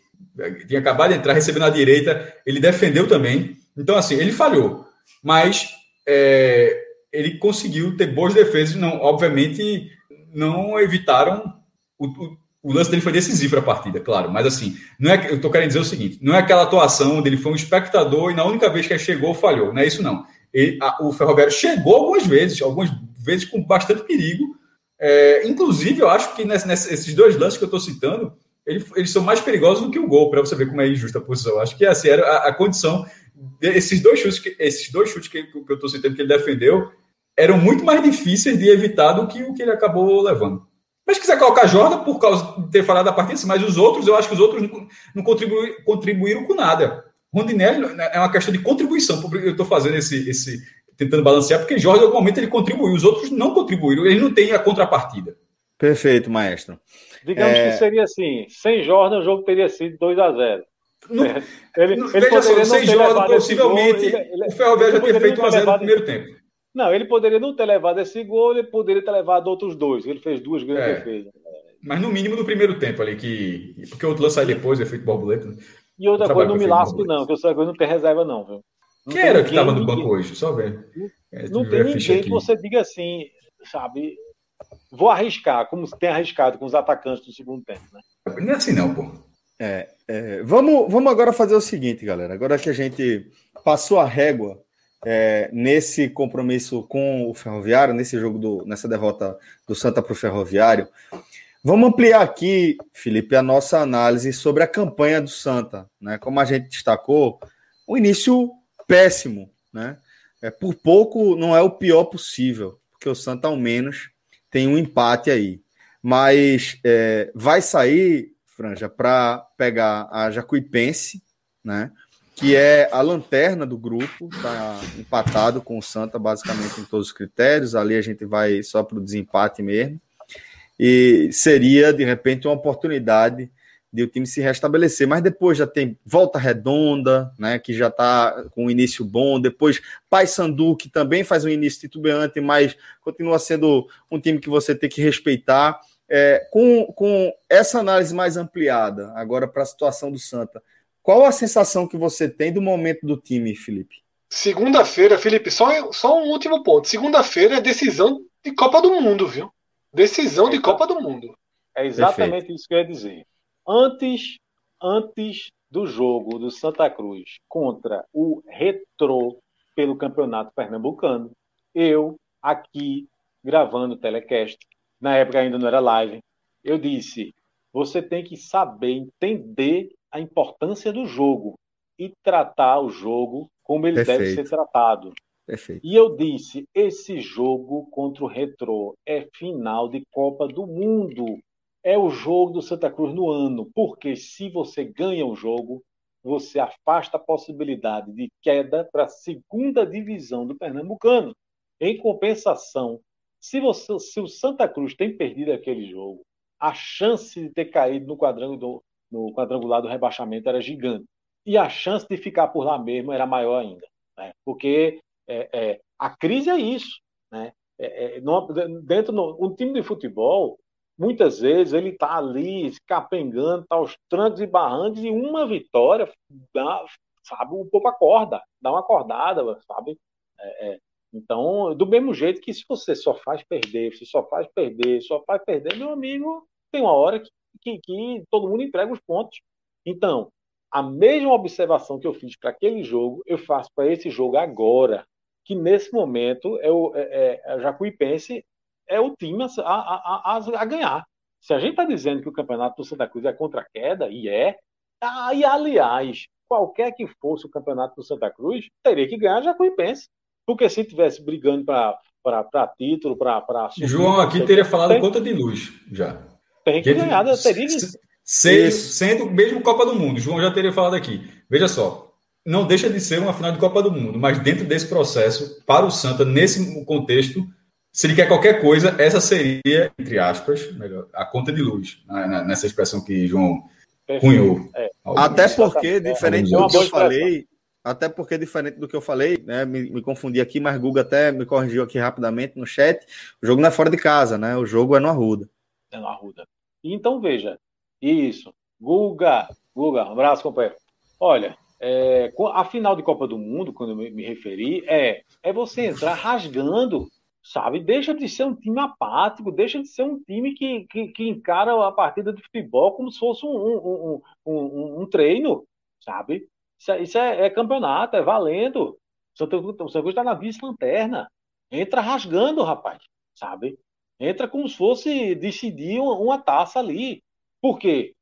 S3: tinha acabado de entrar, recebendo a direita, ele defendeu também. Então, assim, ele falhou, mas é, ele conseguiu ter boas defesas. Não, obviamente, não evitaram. O, o, o lance dele foi decisivo para a partida, claro, mas assim, não é, eu estou querendo dizer o seguinte: não é aquela atuação onde ele foi um espectador e na única vez que ele chegou falhou, não é isso não. Ele, a, o Ferroviário chegou algumas vezes, algumas vezes com bastante perigo. É, inclusive, eu acho que nesses dois lances que eu estou citando, ele, eles são mais perigosos do que o gol, para você ver como é injusta a posição. Acho que assim, era a, a condição. Esses dois chutes, que, esses dois chutes que, que eu estou citando que ele defendeu eram muito mais difíceis de evitar do que o que ele acabou levando. Mas se quiser colocar Jordan por causa de ter falado da partida, mas os outros, eu acho que os outros não, não contribuíram, contribuíram com nada. Rondinelli é uma questão de contribuição. Eu estou fazendo esse, esse. tentando balancear, porque Jordan, em algum momento, ele contribuiu, os outros não contribuíram, ele não tem a contrapartida.
S1: Perfeito, maestro.
S2: Digamos é... que seria assim: sem Jordan, o jogo teria sido 2 a 0
S3: não, ele, ele veja só, sem Jordan, possivelmente, gol, ele, o Ferroviário já teria feito 1 a 0 no primeiro tempo.
S2: Não, ele poderia não ter levado esse gol, ele poderia ter levado outros dois. Ele fez duas grandes é, defesas.
S3: Mas no mínimo no primeiro tempo ali, que. Porque o outro lance sai depois, efeito borboleta. Né?
S2: E outra coisa, não me lasque, não, que o Santa não tem reserva, não, viu?
S3: Não Quem era que estava no banco hoje? Só ver.
S2: É, não tem ninguém que você diga assim, sabe? Vou arriscar, como tem arriscado com os atacantes do segundo tempo, né?
S3: Não é assim, não, pô.
S1: É, é, vamos, vamos agora fazer o seguinte, galera. Agora que a gente passou a régua é, nesse compromisso com o Ferroviário, nesse jogo, do, nessa derrota do Santa para o Ferroviário, vamos ampliar aqui, Felipe, a nossa análise sobre a campanha do Santa. Né? Como a gente destacou, um início péssimo. Né? É, por pouco não é o pior possível, porque o Santa, ao menos, tem um empate aí. Mas é, vai sair, Franja, para pegar a Jacuipense, né? Que é a lanterna do grupo, tá empatado com o Santa, basicamente, em todos os critérios. Ali a gente vai só para o desempate mesmo. E seria, de repente, uma oportunidade de o time se restabelecer. Mas depois já tem volta redonda, né? Que já está com um início bom. Depois Paysandu, que também faz um início titubeante, mas continua sendo um time que você tem que respeitar. É, com, com essa análise mais ampliada, agora para a situação do Santa, Qual a sensação que você tem do momento do time, Felipe?
S4: Segunda-feira, Felipe, só, só um último ponto. Segunda-feira é decisão de Copa do Mundo, viu? Decisão de Copa do Mundo.
S2: É exatamente Perfeito. isso que eu ia dizer. Antes, antes do jogo do Santa Cruz contra o Retrô pelo Campeonato Pernambucano, eu aqui gravando o telecast, na época ainda não era live, eu disse: você tem que saber entender a importância do jogo e tratar o jogo como ele Perfeito. deve ser tratado. Perfeito. E eu disse: esse jogo contra o Retrô é final de Copa do Mundo. É o jogo do Santa Cruz no ano. Porque se você ganha o jogo, você afasta a possibilidade de queda para a segunda divisão do Pernambucano. Em compensação, se, você, se o Santa Cruz tem perdido aquele jogo, a chance de ter caído no quadrangular do, no quadrangular do rebaixamento era gigante. E a chance de ficar por lá mesmo era maior ainda. Né? Porque é, é, a crise é isso. Né? É, é dentro um time de futebol, muitas vezes ele está ali capengando, está aos trancos e barrancos, e uma vitória dá, sabe, o povo acorda, dá uma acordada, sabe? É, é, então, do mesmo jeito que se você só faz perder, se só faz perder, só faz perder, meu amigo, tem uma hora que, que, que todo mundo entrega os pontos. Então, a mesma observação que eu fiz para aquele jogo, eu faço para esse jogo agora, que nesse momento é o é, é, é Jacuipense é o time a, a, a, a ganhar. Se a gente está dizendo que o campeonato do Santa Cruz é contra a queda, e é, e aliás, qualquer que fosse o campeonato do Santa Cruz, teria que ganhar Jacuipense. Porque se tivesse brigando para título, para.
S3: João aqui teria falado tem, conta de luz já.
S2: Tem que ganhar, teria que.
S3: Sendo, sendo mesmo Copa do Mundo, João já teria falado aqui. Veja só, não deixa de ser uma final de Copa do Mundo, mas dentro desse processo, para o Santa, nesse contexto, se ele quer qualquer coisa, essa seria, entre aspas, melhor, a conta de luz, né, nessa expressão que João cunhou.
S1: É. Até porque, diferente do que eu falei, até porque, diferente do que eu falei, né, me, me, confundi aqui, mas Guga até me corrigiu aqui rapidamente no chat. O jogo não é fora de casa, né? O jogo é no Arruda.
S2: No Arruda. Então, veja, isso. Guga, Guga, um abraço, companheiro. Olha, é, a final de Copa do Mundo, quando eu me, referi, é, é você entrar rasgando, sabe? Deixa de ser um time apático, deixa de ser um time que, que, que encara a partida de futebol como se fosse um, um, um, um, um treino, sabe? Isso, é, isso é, é, campeonato, é valendo. O Santa Cruz está na vice-lanterna. Entra rasgando, rapaz, sabe? Entra como se fosse decidir uma, taça ali. Por quê?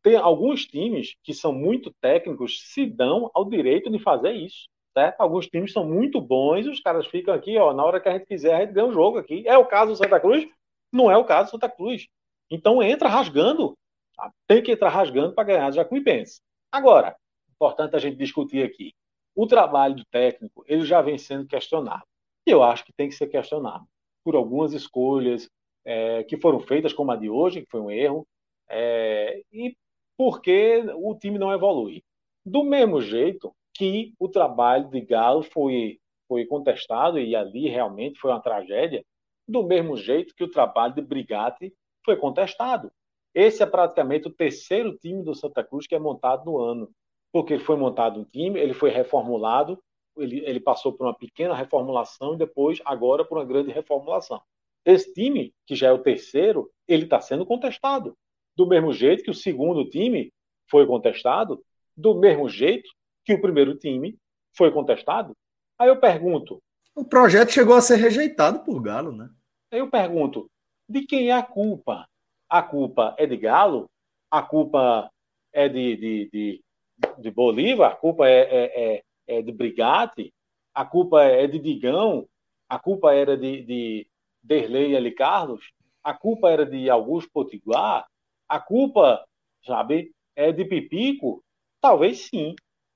S2: Tem alguns times que são muito técnicos se dão ao direito de fazer isso. Certo? Alguns times são muito bons, os caras ficam aqui, ó, na hora que a gente quiser, a gente ganha o jogo aqui. É o caso do Santa Cruz? Não é o caso do Santa Cruz. Então entra rasgando. Tá? Tem que entrar rasgando para ganhar já com pense. Agora, importante a gente discutir aqui. O trabalho do técnico, ele já vem sendo questionado. Eu acho que tem que ser questionado por algumas escolhas é, que foram feitas, como a de hoje, que foi um erro, é, e porque o time não evolui. Do mesmo jeito que o trabalho de Galo foi, foi contestado, e ali realmente foi uma tragédia, do mesmo jeito que o trabalho de Brigatti foi contestado. Esse é praticamente o terceiro time do Santa Cruz que é montado no ano porque ele foi montado um time, ele foi reformulado, ele, ele passou por uma pequena reformulação e depois, agora, por uma grande reformulação. Esse time, que já é o terceiro, ele está sendo contestado. Do mesmo jeito que o segundo time foi contestado, do mesmo jeito que o primeiro time foi contestado. Aí eu pergunto.
S1: O projeto chegou a ser rejeitado por Galo, né?
S2: Aí eu pergunto: de quem é a culpa? A culpa é de Galo? A culpa é de, de, de, de Bolívar, a culpa é, é, é, é de Brigatti, a culpa é de Digão, a culpa era de, de Derlei e Ali Carlos, a culpa era de Augusto Potiguar, a culpa, sabe, é de Pipico? Talvez sim.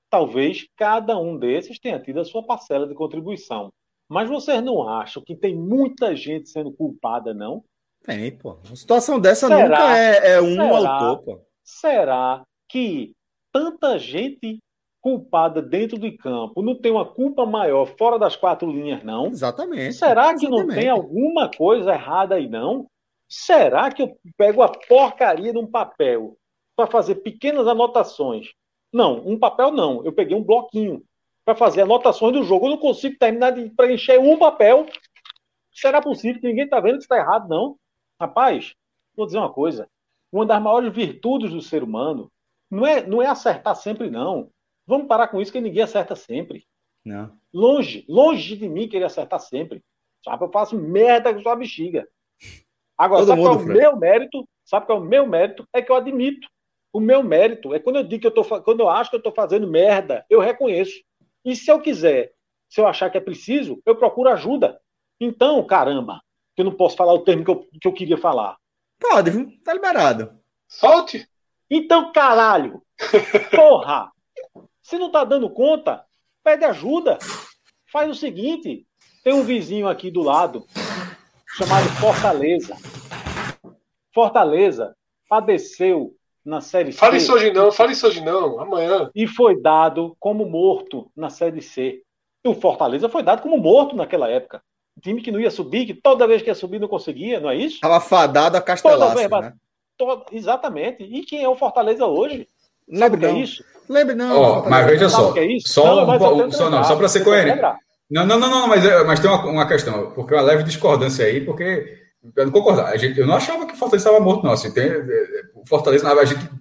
S2: Talvez cada um desses tenha tido a sua parcela de contribuição. Mas vocês não acham que tem muita gente sendo culpada, não?
S1: Tem, pô. Uma situação dessa será, nunca é, é um será, autor, pô.
S2: Será que tanta gente culpada dentro do campo, não tem uma culpa maior fora das quatro linhas, não?
S1: Exatamente.
S2: Será que exatamente. não tem alguma coisa errada aí, não? Será que eu pego a porcaria de um papel para fazer pequenas anotações Não, um papel não. Eu peguei um bloquinho para fazer anotações do jogo. Eu não consigo terminar de preencher um papel. Será possível que ninguém está vendo que está errado, não? Rapaz, vou dizer uma coisa. Uma das maiores virtudes do ser humano não é, não é acertar sempre, não. Vamos parar com isso, que ninguém acerta sempre.
S1: Não.
S2: Longe, longe de mim querer acertar sempre. Sabe, eu faço merda com sua bexiga. Agora,
S1: Todo
S2: sabe qual é
S1: mundo,
S2: o
S1: Fred.
S2: meu mérito? Sabe qual é o meu mérito? É que eu admito. O meu mérito é quando eu digo que eu tô, quando eu acho que eu tô fazendo merda, eu reconheço. E se eu quiser, se eu achar que é preciso, eu procuro ajuda. Então, caramba, que eu não posso falar o termo que eu, que eu queria falar.
S1: Pode, viu? Tá liberado.
S4: Solte.
S2: Então, caralho! Porra! Se não tá dando conta, pede ajuda. Faz o seguinte: tem um vizinho aqui do lado, chamado Fortaleza. Fortaleza padeceu na Série
S4: Fale
S2: C
S4: isso hoje não, fale isso hoje não. Amanhã.
S2: e foi dado como morto na Série C. E o Fortaleza foi dado como morto naquela época. Um time que não ia subir, que toda vez que ia subir não conseguia, não é isso?
S1: Tava fadado a
S2: Toda
S1: castelácia,
S2: vez,
S1: né?
S2: Todo- exatamente. E quem é o Fortaleza hoje? Sabe
S1: Lembra
S2: o que é
S1: não.
S2: isso?
S1: Lembra não. Fortaleza.
S3: mas veja só.
S2: o é?
S3: Só, um,
S2: tenho que
S3: só, não, só para ser coerente. Não, não, não, não, mas, é- mas tem uma, uma questão, porque uma leve discordância aí, porque eu não concordo. A gente, eu não achava que o Fortaleza estava morto, não. Assim, tem, é, é, o Fortaleza, na verdade, a, gente,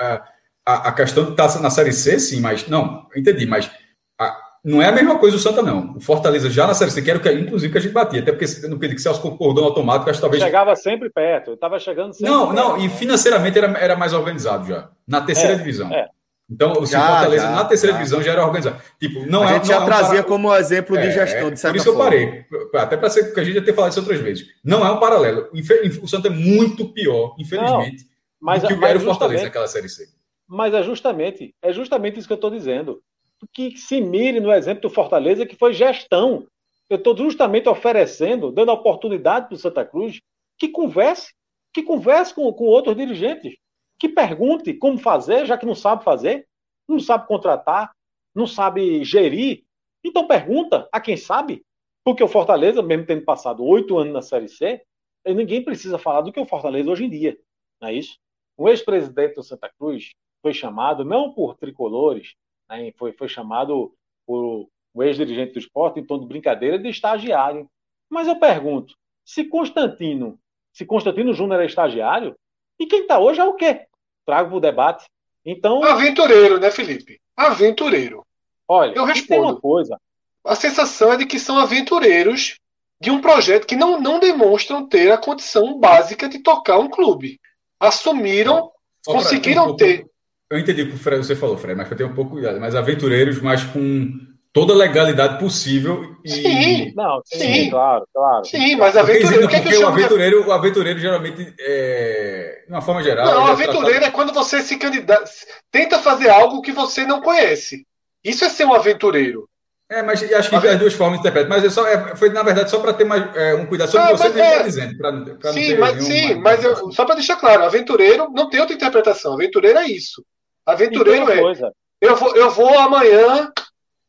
S3: é, a, a questão de estar na Série C, sim, mas não, entendi, mas a- não é a mesma coisa o Santa, não. O Fortaleza já na Série C, que era o que, inclusive, que a gente batia, até porque não acredito que Celso concordou no automático, acho que talvez.
S2: Chegava sempre perto. Eu estava chegando sempre
S3: Não,
S2: perto.
S3: não, e financeiramente era, era mais organizado já, na terceira
S2: É,
S3: divisão.
S2: é.
S3: Então, o
S1: Já,
S3: Fortaleza
S1: já,
S3: na terceira
S1: já.
S3: divisão já era organizado. Tipo, não
S1: a
S3: é
S1: gente
S3: não
S1: já
S3: é um
S1: trazia
S3: para-
S1: como exemplo de
S3: é,
S1: gestão, de
S3: Por
S1: certa
S3: isso que eu
S1: forma.
S3: parei. Até para ser, porque a gente já ter falado isso outras vezes. Não é um paralelo. O Santa é muito pior, infelizmente,
S2: mas,
S3: do que o que
S2: mas
S3: era o Fortaleza naquela Série C.
S2: mas é justamente, é justamente isso que eu estou dizendo. Que se mire no exemplo do Fortaleza, que foi gestão. Eu estou justamente oferecendo, dando a oportunidade para o Santa Cruz que converse, que converse com, com outros dirigentes, que pergunte como fazer, já que não sabe fazer, não sabe contratar, não sabe gerir. Então pergunta a quem sabe, porque o Fortaleza, mesmo tendo passado oito anos na Série C, eh, ninguém precisa falar do que o Fortaleza hoje em dia, não é isso? O ex-presidente do Santa Cruz foi chamado, não por tricolores, né, foi, foi chamado por o ex-dirigente do esporte, em tom de brincadeira, de estagiário. Mas eu pergunto, se Constantino, se Constantino Júnior é estagiário, e quem está hoje é o quê? Trago para o debate. Então,
S4: Aventureiro, né, Felipe? Aventureiro.
S2: olha,
S4: eu
S2: e tem
S4: respondo.
S2: uma coisa,
S4: A sensação é de que são aventureiros de um projeto que não, não demonstram ter a condição básica de tocar um clube. Assumiram,
S3: Só pra
S4: conseguiram
S3: pouco-
S4: ter.
S3: Eu entendi o que você falou, Fred, mas para ter um pouco cuidado. Mas aventureiros, mas com toda a legalidade possível. E...
S4: Sim,
S2: não, sim,
S4: Sim.
S2: claro, claro.
S4: sim, mas aventureiro. O que, é que
S3: porque o
S4: chamo de
S3: aventureiro, o aventureiro geralmente, é, de uma forma geral.
S4: Não,
S3: é
S4: aventureiro é quando você se candidata, tenta fazer algo que você não conhece. Isso é ser um aventureiro.
S3: É, mas acho que as duas formas interpretam. Mas é só, é, foi, na verdade, só para ter mais é, um cuidado sobre
S4: Ah,
S3: o que você mesmo
S4: é.
S3: está dizendo. Pra, pra não
S4: sim,
S3: ter
S4: mas,
S3: nenhuma-
S4: sim, mas eu- só para deixar claro, aventureiro não tem outra interpretação. Aventureiro é isso.
S2: E
S4: Aventureiro é.
S2: coisa,
S4: Eu vou, eu vou amanhã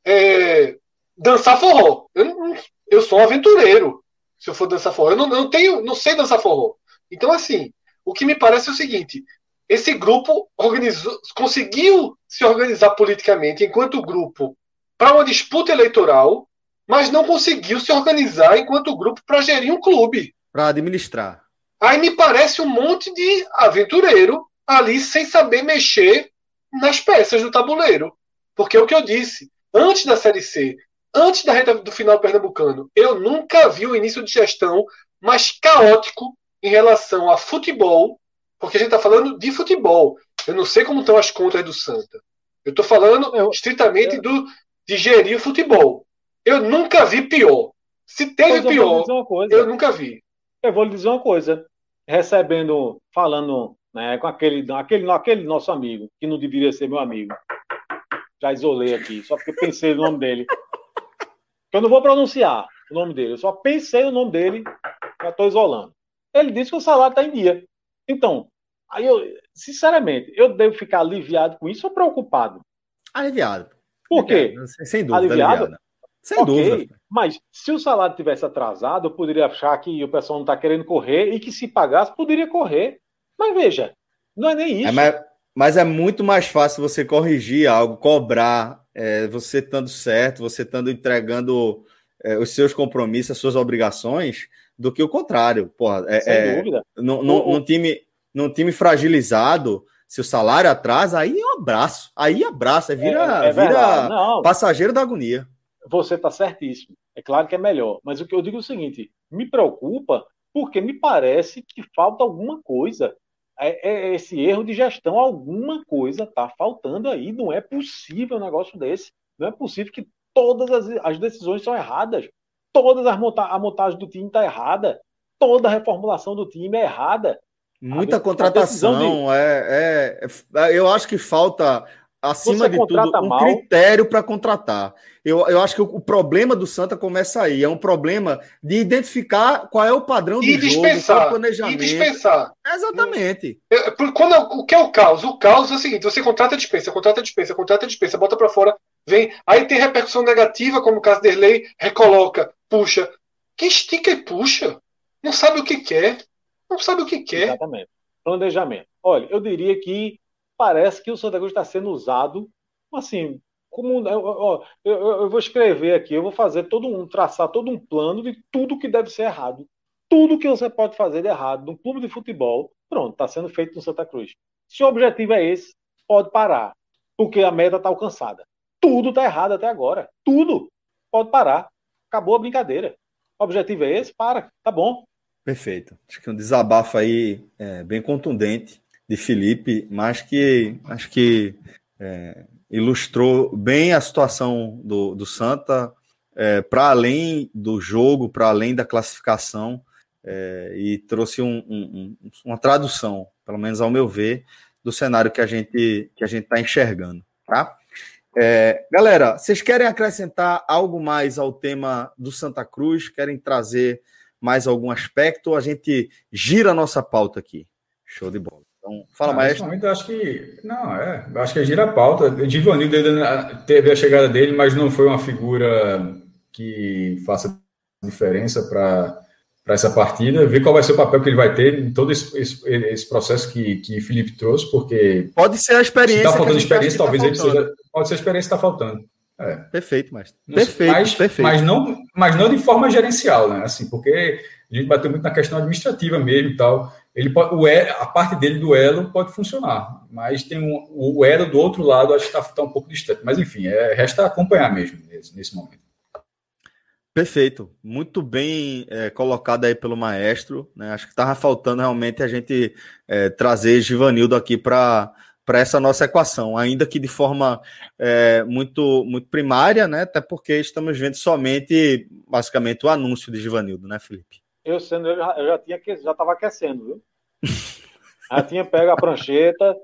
S4: é, dançar forró. Eu, não- eu sou um aventureiro se eu for dançar forró. Eu não, não tenho, não sei dançar forró. Então, assim, o que me parece é o seguinte: esse grupo organizou, conseguiu se organizar politicamente enquanto grupo para uma disputa eleitoral, mas não conseguiu se organizar enquanto grupo para gerir um clube.
S1: Para administrar.
S4: Aí me parece um monte de aventureiro ali sem saber mexer nas peças do tabuleiro. Porque é o que eu disse, antes da Série C, antes da reta do final pernambucano, eu nunca vi o início de gestão mais caótico em relação a futebol, porque a gente está falando de futebol. Eu não sei como estão as contas do Santa. Eu estou falando
S2: Eu-
S4: estritamente
S2: eu-
S4: do, de gerir o futebol. Eu nunca vi pior. Se teve pior, eu nunca vi.
S2: Eu vou lhe dizer uma coisa. Recebendo, falando né, com aquele, aquele, aquele nosso amigo, que não deveria ser meu amigo. Já isolei aqui, só porque pensei no nome dele. Eu não vou pronunciar o nome dele, eu só pensei no nome dele, já estou isolando. Ele disse que o salário está em dia. Então, aí eu, sinceramente, eu devo ficar aliviado com isso ou preocupado?
S1: Aliviado.
S2: Por quê?
S1: Sem, sem dúvida.
S2: Aliviado?
S1: aliviado. Sem
S2: Ok,
S1: dúvida.
S2: Mas se o salário tivesse atrasado, eu poderia achar que o pessoal não está querendo correr e que se pagasse, poderia correr. Mas veja, não é nem isso.
S1: É, mas, Mas é muito mais fácil você corrigir algo, cobrar, é, você estando certo, você estando entregando é, os seus compromissos, as suas obrigações, do que o contrário. Porra, é, Sem é, dúvida. Num, num, time, num time fragilizado, se o salário atrasa, aí é um abraço. Aí abraça, vira, é, é vira passageiro da agonia.
S2: Você está certíssimo. É claro que é melhor. Mas o que eu digo é o seguinte: me preocupa porque me parece que falta alguma coisa. É, é esse erro de gestão, alguma coisa está faltando aí. Não é possível um negócio desse. Não é possível que todas as, as decisões são erradas. Todas as monta a montagem do time está errada. Toda a reformulação do time é errada.
S1: Muita contratação. De... É, é, é, eu acho que falta, acima Você de tudo, um mal. critério para contratar. Eu, eu acho que o, o, problema do Santa começa aí. É um problema de identificar qual é o padrão
S4: e
S1: do
S4: dispensar, jogo, planejamento. E dispensar.
S1: Exatamente.
S4: Quando, o que é o caos? O caos é o seguinte: você contrata dispensa, contrata dispensa, contrata dispensa, bota para fora, vem. Aí tem repercussão negativa, como o caso da Derlei, recoloca, puxa. Que estica e puxa? Não sabe o que quer não sabe o que quer.
S2: Exatamente. Planejamento. Olha, eu diria que parece que o Santa Cruz está sendo usado, assim, como eu, eu, eu, vou escrever aqui, eu vou fazer todo um, traçar todo um plano de tudo que deve ser errado. Tudo que você pode fazer de errado num clube de futebol, pronto, está sendo feito no Santa Cruz. Se o objetivo é esse, pode parar, porque a meta está alcançada. Tudo está errado até agora. Tudo. Pode parar. Acabou a brincadeira. O objetivo é esse, para. Tá bom.
S1: Perfeito. Acho que um desabafo aí é, bem contundente de Felipe, mas que acho que é, ilustrou bem a situação do, do Santa é, para além do jogo, para além da classificação, é, e trouxe um, um, uma tradução, pelo menos ao meu ver, do cenário que a gente que a gente está enxergando, tá? É, galera, vocês querem acrescentar algo mais ao tema do Santa Cruz? Querem trazer mais algum aspecto, a gente gira a nossa pauta aqui. Show de bola. Então, fala, ah, mais.
S3: Momento, eu acho que. Não, é. Acho que gira a pauta. Divanildo teve a chegada dele, mas não foi uma figura que faça diferença para para essa partida, ver qual vai ser o papel que ele vai ter em todo esse, esse, esse processo que, que Felipe trouxe, porque.
S1: Pode ser a experiência.
S3: Está faltando experiência, tá talvez tá ele seja. Pode ser a experiência que está faltando.
S1: É. Perfeito, mas perfeito,
S3: mas,
S1: perfeito.
S3: Mas não, mas não de forma gerencial, né? Assim, porque a gente bateu muito na questão administrativa mesmo e tal. Ele pode, o a parte dele do elo pode funcionar, mas tem um, o elo do outro lado acho que está tá um pouco distante. Mas enfim, é, resta acompanhar mesmo nesse, nesse momento.
S1: Perfeito, muito bem é, colocado aí pelo maestro. Né? Acho que estava faltando realmente a gente é, trazer Givanildo aqui para para essa nossa equação, ainda que de forma é, muito, muito primária, né? Até porque estamos vendo somente, basicamente, o anúncio de Givanildo, né, Felipe?
S2: Eu sendo, eu já, eu já tinha já estava aquecendo, viu? já tinha pego a prancheta.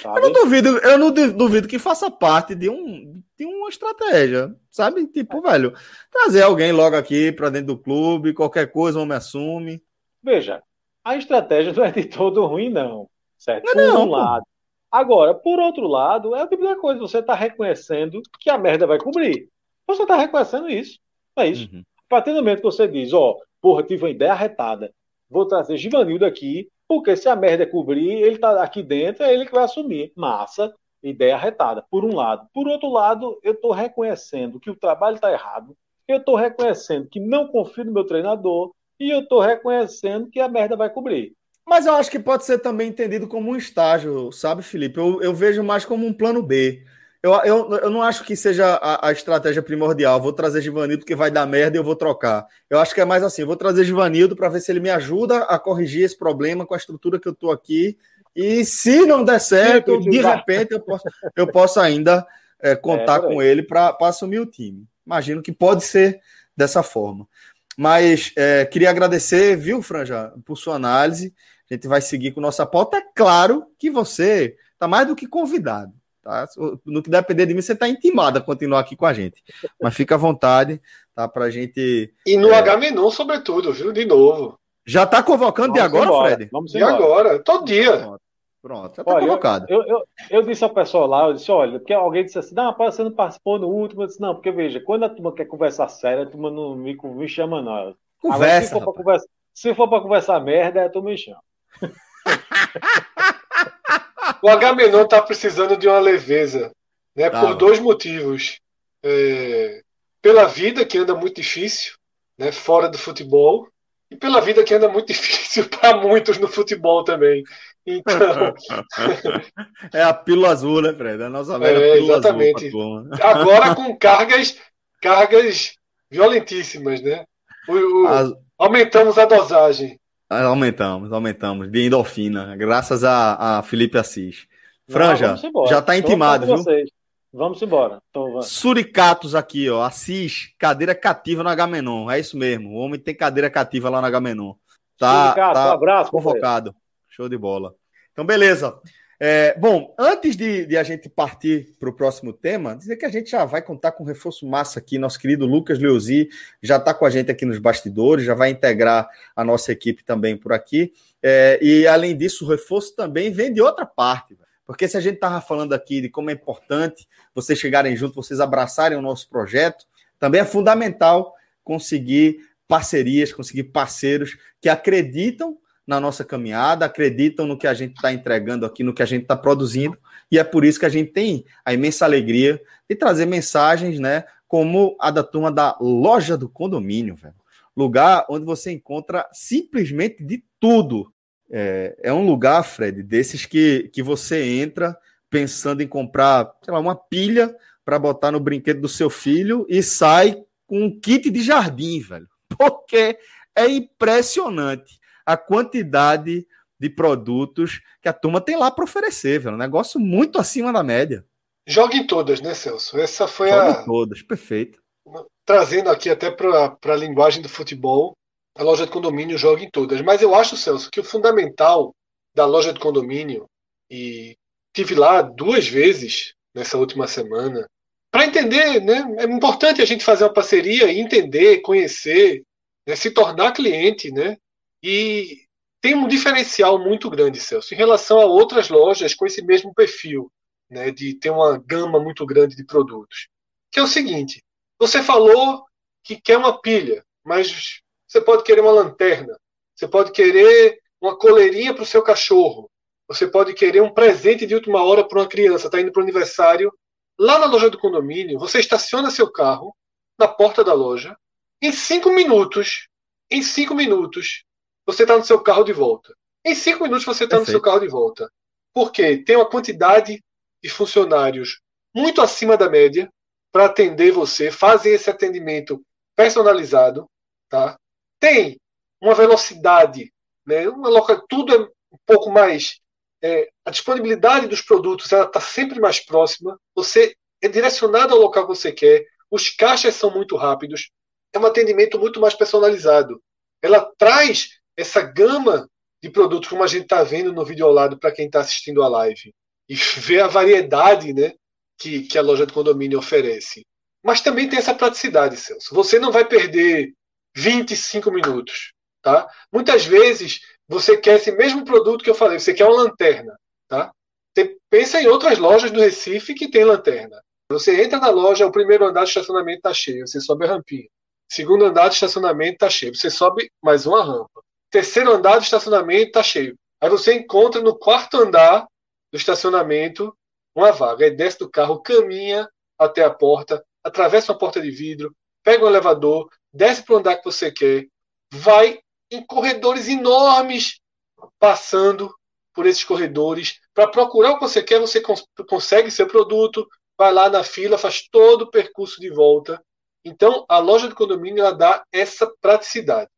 S1: Sabe? Eu não duvido, eu não duvido que faça parte de um de uma estratégia, sabe? Tipo, é. velho, trazer alguém logo aqui para dentro do clube, qualquer coisa, o homem assume.
S2: Veja, a estratégia não é de todo ruim, não. Certo? Não, Por um não, lado, Agora, por outro lado, é a tipo da coisa, você está reconhecendo que a merda vai cobrir. Você está reconhecendo isso. É isso. Uhum. A partir do momento que você diz, ó, porra, tive uma ideia arretada, vou trazer Givanildo aqui, porque se a merda é cobrir, ele tá aqui dentro, é ele que vai assumir. Massa, ideia arretada, por um lado. Por outro lado, eu estou reconhecendo que o trabalho está errado, eu estou reconhecendo que não confio no meu treinador, e eu estou reconhecendo que a merda vai cobrir.
S1: Mas eu acho que pode ser também entendido como um estágio, sabe, Felipe? Eu, eu vejo mais como um plano B. Eu, eu, eu não acho que seja a, a estratégia primordial. Vou trazer Givanildo porque vai dar merda e eu vou trocar. Eu acho que é mais assim: vou trazer Givanildo para ver se ele me ajuda a corrigir esse problema com a estrutura que eu estou aqui. E se não der certo, de repente eu posso, eu posso ainda é, contar é, com ele para assumir o time. Imagino que pode ser dessa forma. Mas é, queria agradecer, viu, Franja, por sua análise. A gente vai seguir com nossa pauta. É claro que você está mais do que convidado. Tá? No que depender de mim, você está intimado a continuar aqui com a gente. Mas fica à vontade, tá? Para a gente.
S4: E no é... H-Menon, sobretudo, viu? De novo.
S1: Já está convocando
S4: Vamos
S1: de agora,
S4: embora.
S1: Fred?
S4: Vamos de agora, todo dia.
S1: Pronto, já está convocado.
S2: Eu, eu, eu, disse ao pessoal lá, eu disse, olha, porque alguém disse assim, não, você não participou no último. Eu disse, não, porque veja, quando a turma quer conversar sério, a turma não me, me chama, não.
S1: Conversa.
S2: Agora, se for para conversar merda, a turma me chama.
S4: o Agamenon está precisando de uma leveza, né? Tá. Por dois motivos. É, pela vida que anda muito difícil, né? Fora do futebol e pela vida que anda muito difícil para muitos no futebol também. Então.
S1: é a pílula azul, né, Fred? A nossa
S4: velha é, exatamente. Agora com cargas, cargas violentíssimas, né? O, o, As... Aumentamos a dosagem.
S1: Ah, aumentamos, aumentamos. De endorfina, graças a, a Felipe Assis. Franja, Não, já está intimado, viu? Vocês.
S2: Vamos embora. Então,
S1: Suricatos aqui, ó. Assis, cadeira cativa no Agamenon. É isso mesmo. O homem tem cadeira cativa lá no Agamenon. Tá, Suricato, tá um abraço, convocado. Show de bola. Então, beleza. É, bom, antes de, de, a gente partir para o próximo tema, dizer que a gente já vai contar com um reforço massa aqui. Nosso querido Lucas Leuzi já está com a gente aqui nos bastidores, já vai integrar a nossa equipe também por aqui. É, e além disso, o reforço também vem de outra parte. Porque se a gente estava falando aqui de como é importante vocês chegarem junto, vocês abraçarem o nosso projeto, também é fundamental conseguir parcerias, conseguir parceiros que acreditam na nossa caminhada, acreditam no que a gente está entregando aqui, no que a gente está produzindo, e é por isso que a gente tem a imensa alegria de trazer mensagens, né, como a da turma da loja do condomínio, velho. Lugar onde você encontra simplesmente de tudo. É, é um lugar, Fred, desses que, que você entra pensando em comprar, sei lá, uma pilha para botar no brinquedo do seu filho e sai com um kit de jardim, velho. Porque é impressionante a quantidade de produtos que a turma tem lá para oferecer, velho. Um negócio muito acima da média.
S4: Joga em todas, né, Celso? Essa foi
S1: Joga
S4: a.
S1: Em todas, perfeito.
S4: Trazendo aqui até para a linguagem do futebol, a loja de condomínio joga em todas. Mas eu acho, Celso, que o fundamental da loja de condomínio, e tive lá duas vezes nessa última semana, para entender, né? É importante a gente fazer uma parceria, entender, conhecer, né, se tornar cliente, né? E tem um diferencial muito grande, Celso, em relação a outras lojas com esse mesmo perfil, né, de ter uma gama muito grande de produtos. Que é o seguinte: você falou que quer uma pilha, mas você pode querer uma lanterna, você pode querer uma coleirinha para o seu cachorro, você pode querer um presente de última hora para uma criança, está indo para o aniversário. Lá na loja do condomínio, você estaciona seu carro na porta da loja. Em cinco minutos, em cinco minutos, você está no seu carro de volta. Em cinco minutos você está no seu carro de volta. Por quê? Tem uma quantidade de funcionários muito acima da média para atender você, fazem esse atendimento personalizado, tá? Tem uma velocidade, né? Uma loca... tudo é um pouco mais é, a disponibilidade dos produtos ela está sempre mais próxima. Você é direcionado ao local que você quer. Os caixas são muito rápidos. É um atendimento muito mais personalizado. Ela traz essa gama de produtos, como a gente está vendo no vídeo ao lado, para quem está assistindo a live, e ver a variedade né, que, que a loja de condomínio oferece. Mas também tem essa praticidade, Celso. Você não vai perder 25 minutos. Tá? Muitas vezes você quer esse mesmo produto que eu falei, você quer uma lanterna. Tá? Você pensa em outras lojas do Recife que tem lanterna. Você entra na loja, o primeiro andar de estacionamento está cheio, você sobe a rampinha. Segundo andar de estacionamento está cheio, você sobe mais uma rampa terceiro andar do estacionamento está cheio. Aí você encontra no quarto andar do estacionamento uma vaga. Aí desce do carro, caminha até a porta, atravessa uma porta de vidro, pega um elevador, desce para o andar que você quer, vai em corredores enormes, passando por esses corredores para procurar o que você quer, você cons consegue seu produto, vai lá na fila, faz todo o percurso de volta. Então, a loja de condomínio ela dá essa praticidade.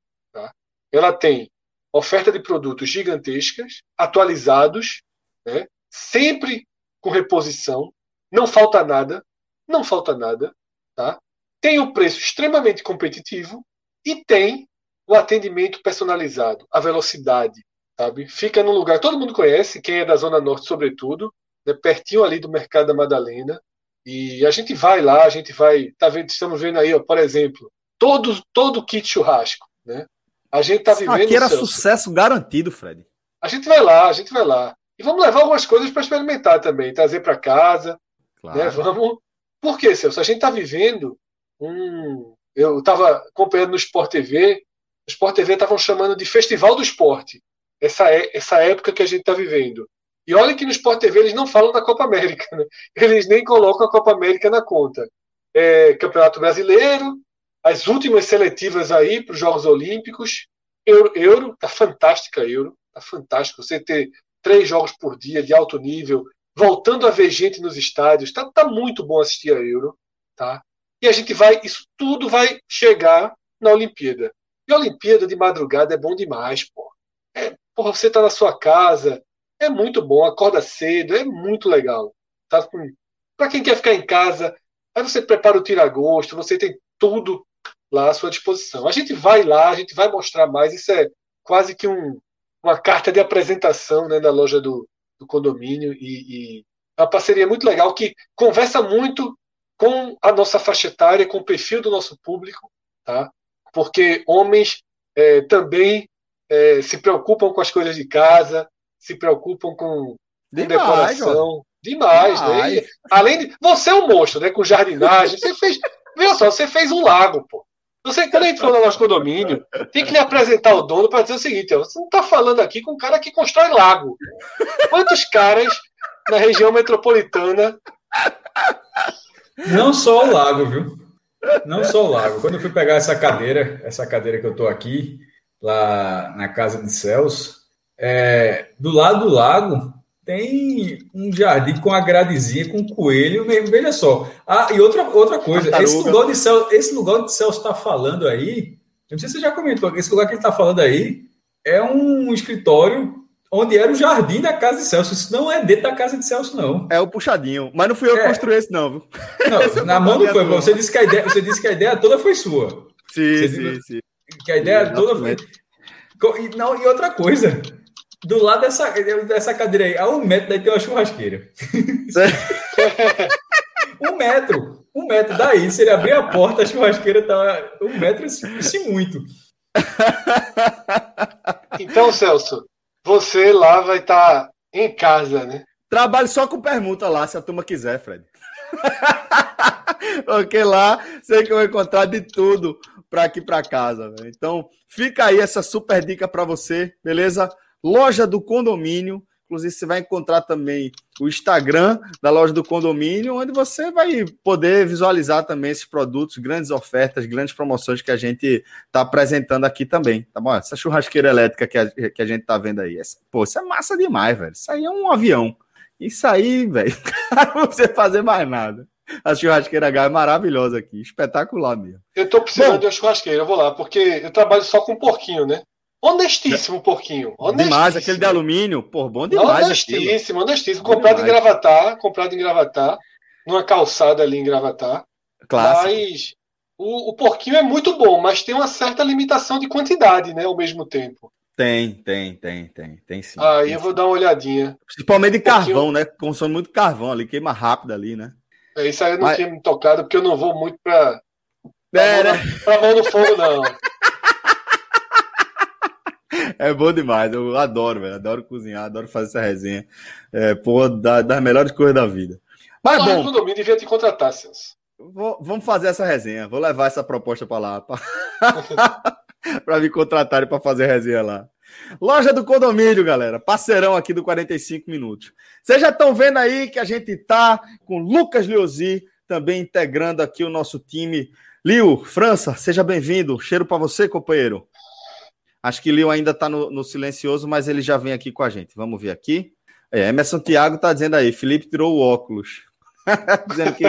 S4: Ela tem oferta de produtos gigantescas, atualizados, né? sempre com reposição, não falta nada, não falta nada, tá? Tem o preço extremamente competitivo e tem o atendimento personalizado, a velocidade, sabe? Fica num lugar todo mundo conhece, quem é da zona norte sobretudo, né? pertinho ali do mercado da Madalena, e a gente vai lá, a gente vai, tá vendo, estamos vendo aí, ó, por exemplo, todo todo kit churrasco, né? A gente tá vivendo.
S1: Aqui era sucesso garantido, Fred.
S4: A gente vai lá, a gente vai lá. E vamos levar algumas coisas para experimentar também, trazer para casa. Né? Claro. Né? Vamos. Por quê, Celso? A gente está vivendo um. Eu estava acompanhando no Sport TV, o Sport TV estavam chamando de Festival do Esporte, essa, é, essa época que a gente está vivendo. E olha que no Sport TV eles não falam da Copa América, né? eles nem colocam a Copa América na conta. É, Campeonato Brasileiro, as últimas seletivas aí para os Jogos Olímpicos, Euro, Euro, tá fantástica Euro, tá fantástico. Você ter três jogos por dia de alto nível, voltando a ver gente nos estádios, tá, tá muito bom assistir a Euro, tá? E a gente vai, isso tudo vai chegar na Olimpíada. E a Olimpíada de madrugada é bom demais, pô. É, porra, você tá na sua casa, é muito bom, acorda cedo, é muito legal. Tá para quem quer ficar em casa, aí você prepara o tira-gosto, você tem tudo lá à sua disposição. A gente vai lá, a gente vai mostrar mais, isso é quase que um, uma carta de apresentação né, da loja do, do condomínio e, e é uma parceria muito legal que conversa muito com a nossa faixa etária, com o perfil do nosso público, tá? Porque homens é, também é, se preocupam com as coisas de casa, se preocupam com, Demais, decoração. Demais, Demais, né? E, além de. Você é um monstro, né? Com jardinagem. Você fez. Veja só, você fez um lago, pô. Você, quando a gente no nosso condomínio, tem que lhe apresentar o dono para dizer o seguinte: ó, você não está falando aqui com um cara que constrói lago. Quantos caras na região metropolitana.
S3: Não só o lago, viu? Não só o lago. Quando eu fui pegar essa cadeira, essa cadeira que eu estou aqui, lá na casa de Celso, é, do lado do lago tem um jardim com a gradezinha, com um coelho mesmo. Veja só. Ah, e outra, outra coisa, esse lugar, de Celso, esse lugar de Celso está falando aí, eu não sei se você já comentou, esse lugar que ele está falando aí é um escritório onde era o jardim da casa de Celso. Isso não é dentro da casa de Celso, não.
S1: É o puxadinho. Mas não fui eu que é. construí esse, não, viu?
S3: Não, na mão não foi. Você disse, que a ideia, você disse que a ideia toda foi sua.
S1: Sim, você sim, disse, sim.
S3: Que a ideia sim, toda foi. E, não, e outra coisa. Do lado dessa, dessa cadeira aí, a um metro daí tem uma churrasqueira. um metro. Um metro daí, se ele abrir a porta, a churrasqueira tá um metro, se muito.
S4: Então, Celso, você lá vai estar tá em casa, né?
S1: Trabalhe só com permuta lá, se a turma quiser, Fred. Porque lá sei que eu vou encontrar de tudo para aqui para casa. Véio. Então, fica aí essa super dica para você, beleza? Loja do Condomínio. Inclusive, você vai encontrar também o Instagram da loja do condomínio, onde você vai poder visualizar também esses produtos, grandes ofertas, grandes promoções que a gente está apresentando aqui também. Tá bom? Essa churrasqueira elétrica que a, que a gente está vendo aí. Essa, pô, isso é massa demais, velho. Isso aí é um avião. Isso aí, velho, não precisa fazer mais nada. A churrasqueira H é maravilhosa aqui, espetacular mesmo.
S4: Eu estou precisando Bom, de uma churrasqueira, eu vou lá, porque eu trabalho só com porquinho, né? Honestíssimo, porquinho. Honestíssimo.
S1: Demais, aquele de alumínio, pô, bom demais.
S4: Honestíssimo, aquilo. honestíssimo. Comprado demais. em Gravatar, comprado em Gravatar, numa calçada ali em Gravatar. Clássico. Mas o, o porquinho é muito bom, mas tem uma certa limitação de quantidade, né, ao mesmo tempo.
S1: Tem, tem, tem, tem, tem sim.
S4: Aí
S1: tem,
S4: eu vou dar uma olhadinha.
S1: Principalmente de carvão, né? Consome muito carvão ali, queima rápido ali, né?
S4: É, isso aí eu não mas... tinha me tocado, porque eu não vou muito pra. Pra, é, mão, né? pra mão no fogo, não.
S1: É bom demais, eu adoro, velho. Adoro cozinhar, adoro fazer essa resenha. É, pô, da, das melhores coisas da vida.
S4: Mas bom. No domingo devia te contratar, Celso.
S1: Vou, vamos fazer essa resenha. Vou levar essa proposta para lá. para me contratarem para fazer resenha lá. Loja do Condomínio, galera. Parceirão aqui do 45 Minutos. Vocês já estão vendo aí que a gente tá com Lucas Leozzi também integrando aqui o nosso time. Lio, França, seja bem-vindo. Cheiro para você, companheiro. Acho que Lio ainda está no, no, silencioso, mas ele já vem aqui com a gente. Vamos ver aqui. É, Emerson Thiago está dizendo aí, Felipe tirou o óculos. dizendo que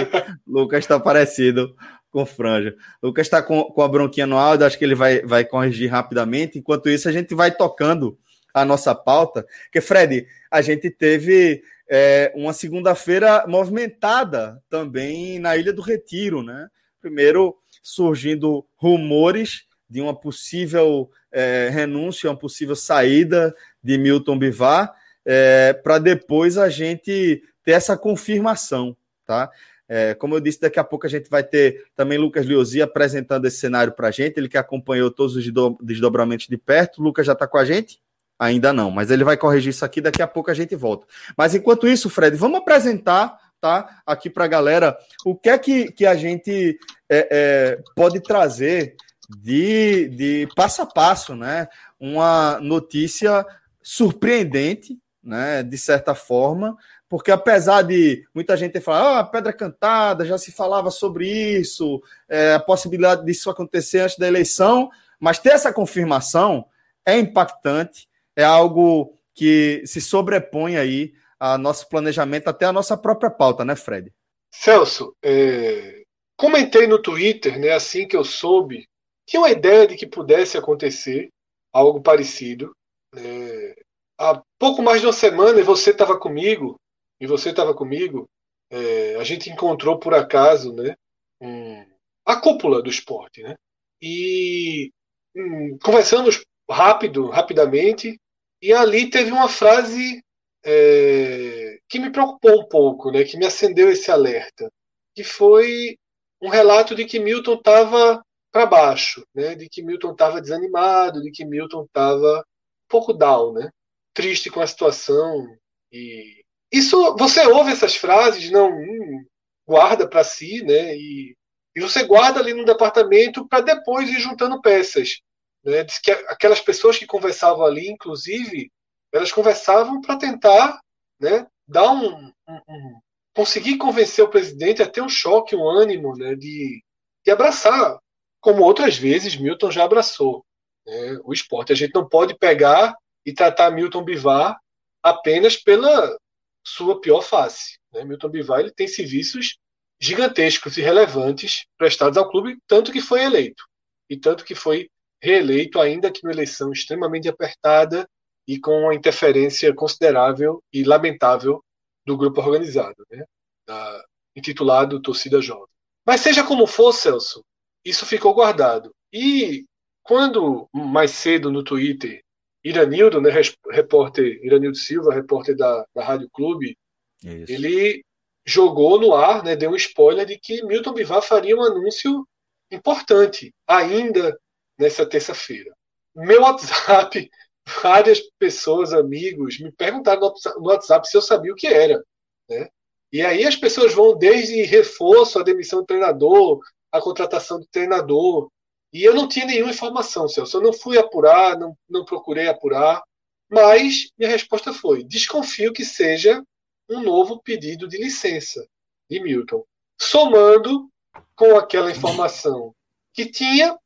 S1: Lucas está parecido com franja. Lucas está com, com a bronquinha no áudio, acho que ele vai, vai corrigir rapidamente. Enquanto isso, a gente vai tocando a nossa pauta. Que, Fred, a gente teve é, uma segunda-feira movimentada também na Ilha do Retiro, né? Primeiro surgindo rumores de uma possível é, renúncia, uma possível saída de Milton Bivar, é, para depois a gente ter essa confirmação, tá? É, como eu disse, daqui a pouco a gente vai ter também Lucas Liozzi apresentando esse cenário para a gente, ele que acompanhou todos os desdobramentos de perto. Lucas já está com a gente? Ainda não, mas ele vai corrigir isso aqui, daqui a pouco a gente volta. Mas enquanto isso, Fred, vamos apresentar tá, aqui para a galera o que é que, que a gente é, é, pode trazer de, de passo a passo, né? Uma notícia surpreendente, né, de certa forma, porque apesar de muita gente ter falado, ah, pedra cantada, já se falava sobre isso, é, a possibilidade disso acontecer antes da eleição, mas ter essa confirmação é impactante, é algo que se sobrepõe aí a nosso planejamento, até a nossa própria pauta, né, Fred?
S4: Celso, é... comentei no Twitter, né, assim que eu soube, tinha uma ideia de que pudesse acontecer algo parecido. É... Há pouco mais de uma semana, e você estava comigo, e você estava comigo, é, a gente encontrou por acaso né, um, a cúpula do esporte. Né? E um, conversamos rápido, rapidamente, e ali teve uma frase é, que me preocupou um pouco, né, que me acendeu esse alerta, que foi um relato de que Milton estava para baixo, né, de que Milton estava desanimado, de que Milton estava um pouco down, né, triste com a situação e isso, você ouve essas frases, não hum, guarda para si, né? E, e você guarda ali no departamento para depois ir juntando peças. Né? Diz que aquelas pessoas que conversavam ali, inclusive, elas conversavam para tentar, né? Dar um, um, um, conseguir convencer o presidente a ter um choque, um ânimo, né? De, de abraçar, como outras vezes Milton já abraçou né? o esporte. A gente não pode pegar e tratar Milton Bivar apenas pela sua pior face. Né? Milton Bivar ele tem serviços gigantescos e relevantes prestados ao clube, tanto que foi eleito. E tanto que foi reeleito, ainda que numa eleição extremamente apertada e com uma interferência considerável e lamentável do grupo organizado, né? da, intitulado Torcida Jovem. Mas seja como for, Celso, isso ficou guardado. E quando mais cedo no Twitter Iranildo, né, repórter Iranildo Silva, repórter da, da Rádio Clube, Isso. ele jogou no ar, né, deu um spoiler de que Milton Bivar faria um anúncio importante ainda nessa terça-feira. Meu WhatsApp, várias pessoas, amigos, me perguntaram no WhatsApp se eu sabia o que era. Né? E aí as pessoas vão desde reforço, a demissão do treinador, a contratação do treinador, e eu não tinha nenhuma informação, Celso. Eu não fui apurar, não, não procurei apurar, mas minha resposta foi: desconfio que seja um novo pedido de licença de Milton, somando com aquela informação que tinha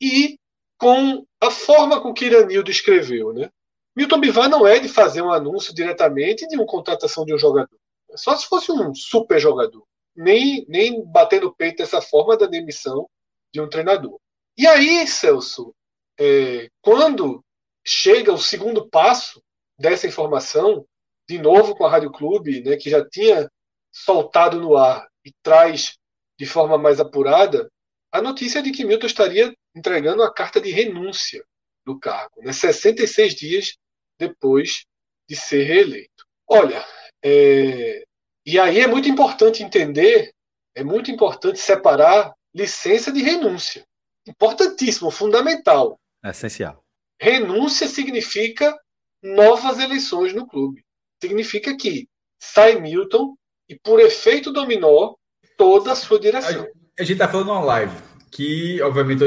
S4: e com a forma com que Iranildo escreveu. Né? Milton Bivar não é de fazer um anúncio diretamente de uma contratação de um jogador. Só se fosse um super jogador. Nem, nem bater no peito dessa forma da demissão de um treinador. E aí, Celso, é, quando chega o segundo passo dessa informação, de novo com a Rádio Clube, né, que já tinha soltado no ar e traz de forma mais apurada a notícia de que Milton estaria entregando a carta de renúncia do cargo, né, 66 dias depois de ser reeleito. Olha, é, e aí é muito importante entender, é muito importante separar licença de renúncia importantíssimo, fundamental.
S1: Essencial.
S4: Renúncia significa novas eleições no clube. Significa que sai Milton e, por efeito dominó, toda a sua direção.
S3: A, gente está falando uma live que, obviamente,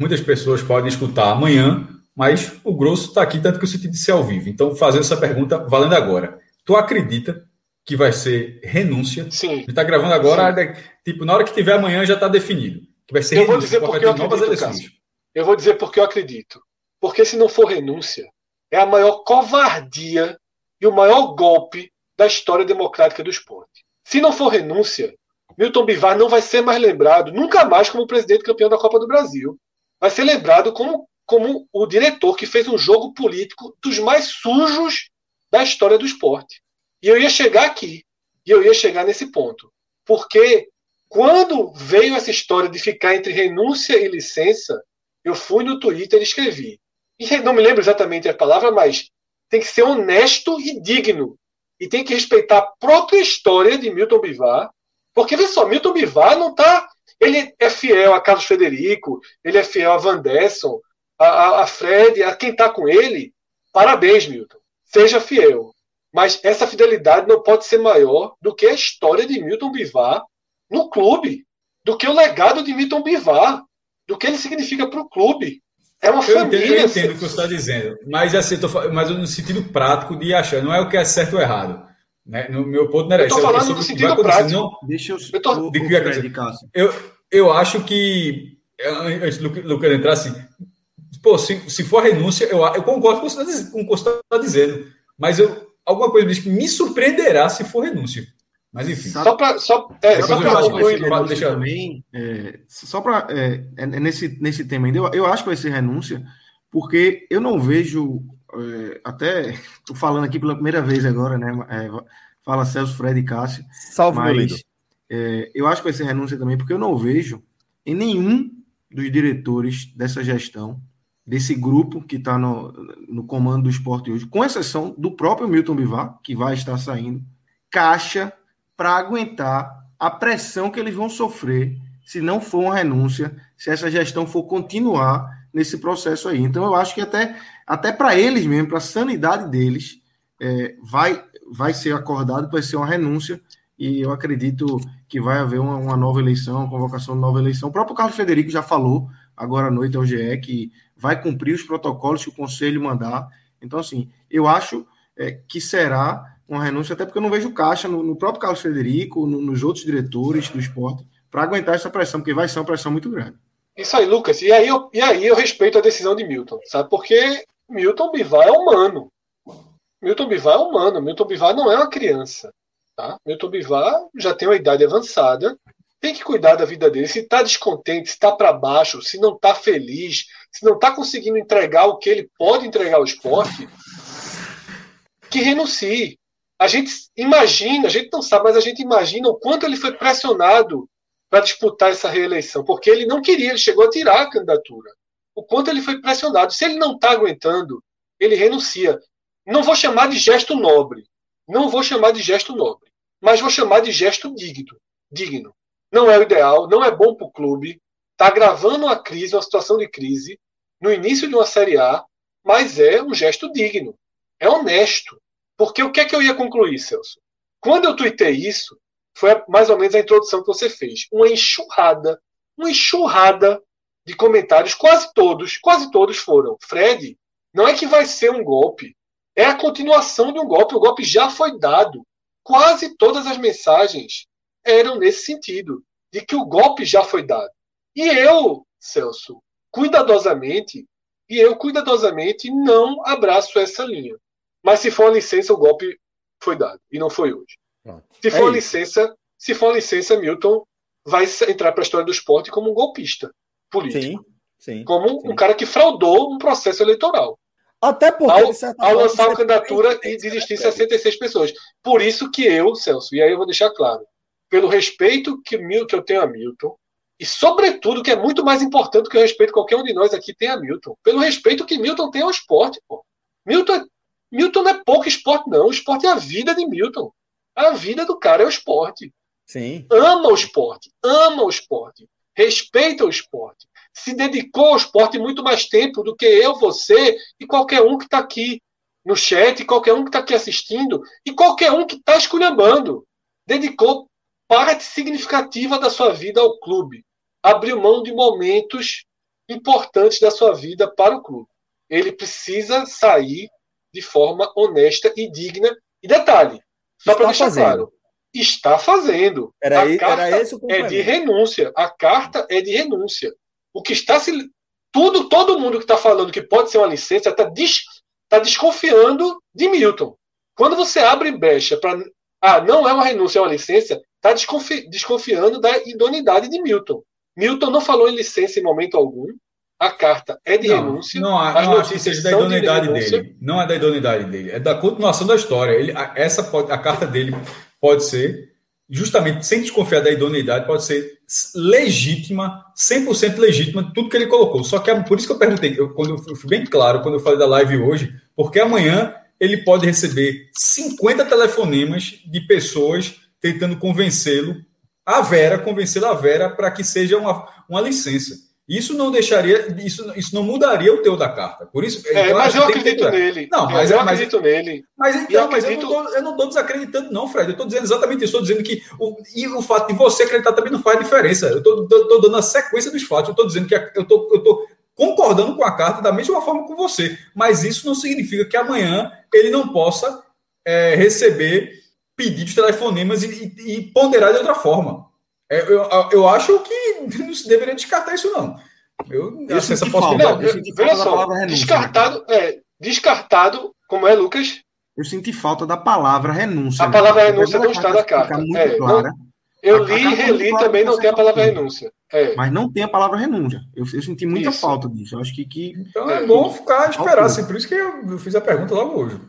S3: muitas pessoas podem escutar amanhã, mas o grosso está aqui, tanto que eu senti de ser ao vivo. Então, fazendo essa pergunta, valendo agora. Tu acredita que vai ser renúncia?
S4: Sim.
S3: Ele está gravando agora, Sim. tipo, na hora que tiver amanhã já está definido
S4: que vai ser eu vou dizer porque eu acredito, Eu vou dizer porque eu acredito. Porque se não for renúncia, é a maior covardia e o maior golpe da história democrática do esporte. Se não for renúncia, Milton Bivar não vai ser mais lembrado nunca mais como presidente campeão da Copa do Brasil. Vai ser lembrado como, como o diretor que fez um jogo político dos mais sujos da história do esporte. E eu ia chegar aqui. E eu ia chegar nesse ponto. Porque quando veio essa história de ficar entre renúncia e licença, eu fui no Twitter e escrevi. E não me lembro exatamente a palavra, mas tem que ser honesto e digno. E tem que respeitar a própria história de Milton Bivar. Porque, vê só, Milton Bivar não está. Ele é fiel a Carlos Frederico, ele é fiel a Van Desson, a, a, a Fred, a quem está com ele. Parabéns, Milton. Seja fiel. Mas essa fidelidade não pode ser maior do que a história de Milton Bivar no clube do que o legado de Milton Bivar, do que ele significa para o clube. É uma
S3: Eu
S4: família.
S3: entendo, eu entendo o que você está dizendo, mas assim, eu tô mas no sentido prático de achar, não é o que é certo ou errado. Né? No meu ponto não era
S4: Eu tô
S3: isso, é
S4: falando
S3: sobre
S4: no sentido prático.
S3: Não,
S5: Deixa eu.
S4: Eu tô-
S5: o, o
S3: de eu, eu acho que, antes do Lu- Lucas entrar assim, pô, se, se for renúncia, eu, eu concordo com o que você está tá dizendo, mas eu, alguma coisa me diz me surpreenderá se for renúncia. Mas enfim.
S4: Só para só, é, só concluir,
S3: Fala, deixa-
S5: também, é, só para nesse, nesse tema ainda, eu, eu acho que vai ser renúncia, porque eu não vejo, é, até estou falando aqui pela primeira vez agora, né? é, fala Celso, Fred e Cássio,
S1: Salve,
S5: mas é, eu acho que vai ser renúncia também, porque eu não vejo em nenhum dos diretores dessa gestão, desse grupo que está no, no comando do esporte hoje, com exceção do próprio Milton Bivar, que vai estar saindo, caixa para aguentar a pressão que eles vão sofrer se não for uma renúncia, se essa gestão for continuar nesse processo aí. Então, eu acho que até, até para eles mesmo, para a sanidade deles, é, vai, vai ser acordado, vai ser uma renúncia, e eu acredito que vai haver uma, uma nova eleição, uma convocação de nova eleição. O próprio Carlos Federico já falou agora à noite ao GE que vai cumprir os protocolos que o Conselho mandar. Então, assim, eu acho é, que será uma renúncia, até porque eu não vejo caixa no, no próprio Carlos Federico, no, nos outros diretores do esporte, para aguentar essa pressão, porque vai ser uma pressão muito grande.
S4: Isso aí, Lucas. E aí, eu, e aí eu respeito a decisão de Milton, sabe? Porque Milton Bivar é humano. Milton Bivar é humano. Milton Bivar não é uma criança. Tá? Milton Bivar já tem uma idade avançada, tem que cuidar da vida dele. Se está descontente, se está para baixo, se não está feliz, se não está conseguindo entregar o que ele pode entregar ao esporte, que renuncie. A gente imagina, a gente não sabe, mas a gente imagina o quanto ele foi pressionado para disputar essa reeleição, porque ele não queria, ele chegou a tirar a candidatura. O quanto ele foi pressionado. Se ele não está aguentando, ele renuncia. Não vou chamar de gesto nobre, não vou chamar de gesto nobre, mas vou chamar de gesto digno. digno. Não é o ideal, não é bom para o clube, está agravando uma crise, uma situação de crise, no início de uma Série A, mas é um gesto digno, é honesto. Porque o que é que eu ia concluir, Celso? Quando eu tuitei isso, foi mais ou menos a introdução que você fez. Uma enxurrada, uma enxurrada de comentários, quase todos, quase todos foram. Fred, não é que vai ser um golpe, é a continuação de um golpe. O golpe já foi dado. Quase todas as mensagens eram nesse sentido, de que o golpe já foi dado. E eu, Celso, cuidadosamente, e eu cuidadosamente não abraço essa linha. Mas se for uma licença, o golpe foi dado. E não foi hoje.
S1: Pronto.
S4: Se
S1: É
S4: for uma
S1: isso.
S4: licença, se for uma licença, Milton vai entrar para a história do esporte como um golpista político.
S1: Sim, sim.
S4: Como
S1: sim.
S4: um cara que fraudou um processo eleitoral.
S1: Até porque,
S4: Ao, ao lançar a
S1: você
S4: candidatura e
S1: ser
S4: desistir
S1: sério.
S4: 66 pessoas. Por isso que eu, Celso, e aí eu vou deixar claro, pelo respeito que, Mil- que eu tenho a Milton, e sobretudo, que é muito mais importante que o respeito que qualquer um de nós aqui tem a Milton, pelo respeito que Milton tem ao esporte. Pô. Milton, é- Milton não é pouco esporte, não. O esporte é a vida de Milton. A vida do cara é o esporte
S1: Sim,
S4: ama o esporte, ama o esporte, respeita o esporte, se dedicou ao esporte muito mais tempo do que eu, você e qualquer um que está aqui no chat, qualquer um que está aqui assistindo e qualquer um que está esculhambando. Dedicou parte significativa da sua vida ao clube. Abriu mão de momentos importantes da sua vida para o clube. Ele precisa sair de forma honesta e digna. E detalhe, só para
S1: Está
S4: deixar
S1: fazendo.
S4: claro, está fazendo.
S1: era,
S4: A
S1: aí-
S4: carta
S1: era esse o
S4: é de renúncia. A carta é de renúncia. O que está se. Tudo, todo mundo que está falando que pode ser uma licença está des, tá desconfiando de Milton. Quando você abre brecha para. Ah, não é uma renúncia, é uma licença, está desconfi, desconfiando da idoneidade de Milton. Milton não falou em licença em momento algum. A carta é de
S3: Não,
S4: renúncia.
S3: não, acho que
S4: notícias
S3: seja da
S4: de
S3: idoneidade
S4: renúncia.
S3: dele. Não é da idoneidade dele. É da continuação da história. Ele, a- essa pode- a carta dele pode ser, justamente sem desconfiar da idoneidade, pode ser legítima, 100% legítima, tudo que ele colocou. Só que é por isso que eu perguntei, eu, quando eu fui bem claro, quando eu falei da live hoje, porque amanhã ele pode receber 50 telefonemas de pessoas tentando convencê-lo, a Vera, convencê-lo a Vera para que seja uma, uma licença. Isso não deixaria, isso, isso não mudaria o teu da carta. Por isso,
S4: É, mas eu
S3: que que
S4: acredito
S3: ter-
S4: nele.
S3: Não, mas
S4: eu
S3: mas-
S4: acredito nele.
S3: Mas então, mas eu
S4: acredito-
S3: não, tô, eu não tô desacreditando, não, Fred. Eu tô dizendo exatamente isso. Estou dizendo que o, e o fato de você acreditar também não faz diferença. Eu tô dando a sequência dos fatos. Eu tô dizendo que eu tô concordando com a carta da mesma forma com você. Mas isso não significa que amanhã ele não possa é, receber pedidos, telefonemas e, e, e, ponderar de outra forma. É, eu, eu acho que não se deveria descartar isso, não. Eu,
S4: eu essa possibilidade. Não, eu, veja só, descartado, é, descartado, como é, Lucas?
S5: Eu senti falta da palavra renúncia.
S4: A né? palavra renúncia não está na carta. Muito é, clara. Não, eu li e reli também não tem a palavra renúncia. É.
S5: Mas não tem a palavra renúncia. Eu, eu senti muita Isso. falta disso. Eu acho que. que...
S3: Então é, é bom ficar esperar. Assim, por isso que eu, eu fiz a pergunta logo hoje.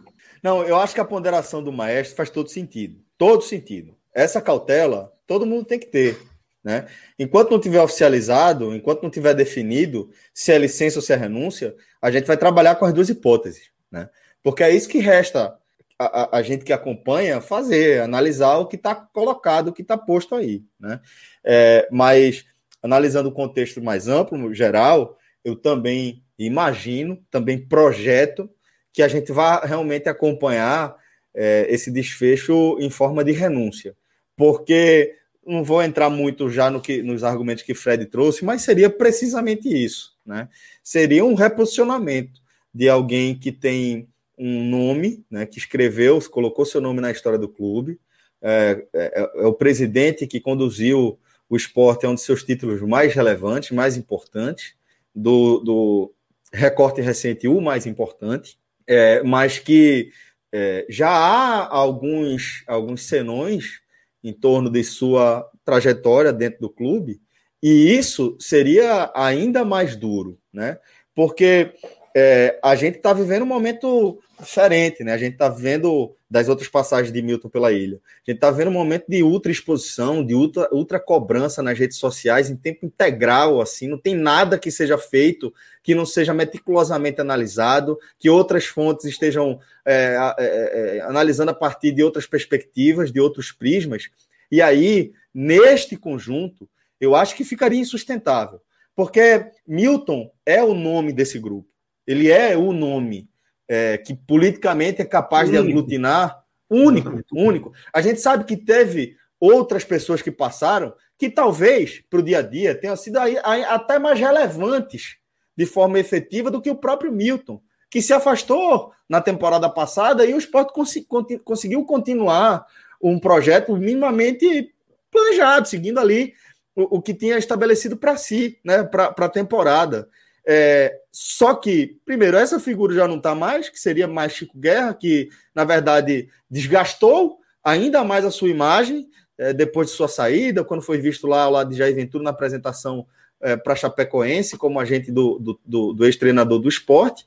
S1: Não, eu acho que a ponderação do maestro faz todo sentido. Todo sentido. Essa cautela, todo mundo tem que ter. Né? Enquanto não tiver oficializado, enquanto não tiver definido se é licença ou se é renúncia, a gente vai trabalhar com as duas hipóteses. Né? Porque é isso que resta a, a, a gente que acompanha fazer, analisar o que está colocado, o que está posto aí. Né? É, mas, analisando o contexto mais amplo, geral, eu também imagino, também projeto que a gente vá realmente acompanhar é, esse desfecho em forma de renúncia. Porque não vou entrar muito já no que, nos argumentos que Fred trouxe, mas seria precisamente isso. Né? Seria um reposicionamento de alguém que tem um nome, né, que escreveu, colocou seu nome na história do clube, é, é, é, o presidente que conduziu o esporte, é um dos seus títulos mais relevantes, mais importantes, do, do recorte recente, o mais importante, é, mas que é, já há alguns, alguns senões em torno de sua trajetória dentro do clube, e isso seria ainda mais duro, né? Porque é, a gente está vivendo um momento diferente, né? A gente está vendo das outras passagens de Milton pela ilha. A gente está vendo um momento de ultra exposição, de ultra, ultra cobrança nas redes sociais em tempo integral, assim, não tem nada que seja feito que não seja meticulosamente analisado, que outras fontes estejam é, é, é, analisando a partir de outras perspectivas, de outros prismas. E aí, neste conjunto, eu acho que ficaria insustentável, porque Milton é o nome desse grupo. Ele é o nome é, que politicamente é capaz único. de aglutinar, único, único. A gente sabe que teve outras pessoas que passaram que talvez para o dia a dia tenham sido aí, até mais relevantes de forma efetiva do que o próprio Milton, que se afastou na temporada passada e o esporte cons conseguiu continuar um projeto minimamente planejado, seguindo ali o, o que tinha estabelecido para si, né, para a temporada. É, só que, primeiro, essa figura já não está mais, que seria mais Chico Guerra, que, na verdade, desgastou ainda mais a sua imagem é, depois de sua saída, quando foi visto lá ao lado de Jair Ventura na apresentação é, para Chapecoense, como agente do, do, do, do ex-treinador do esporte.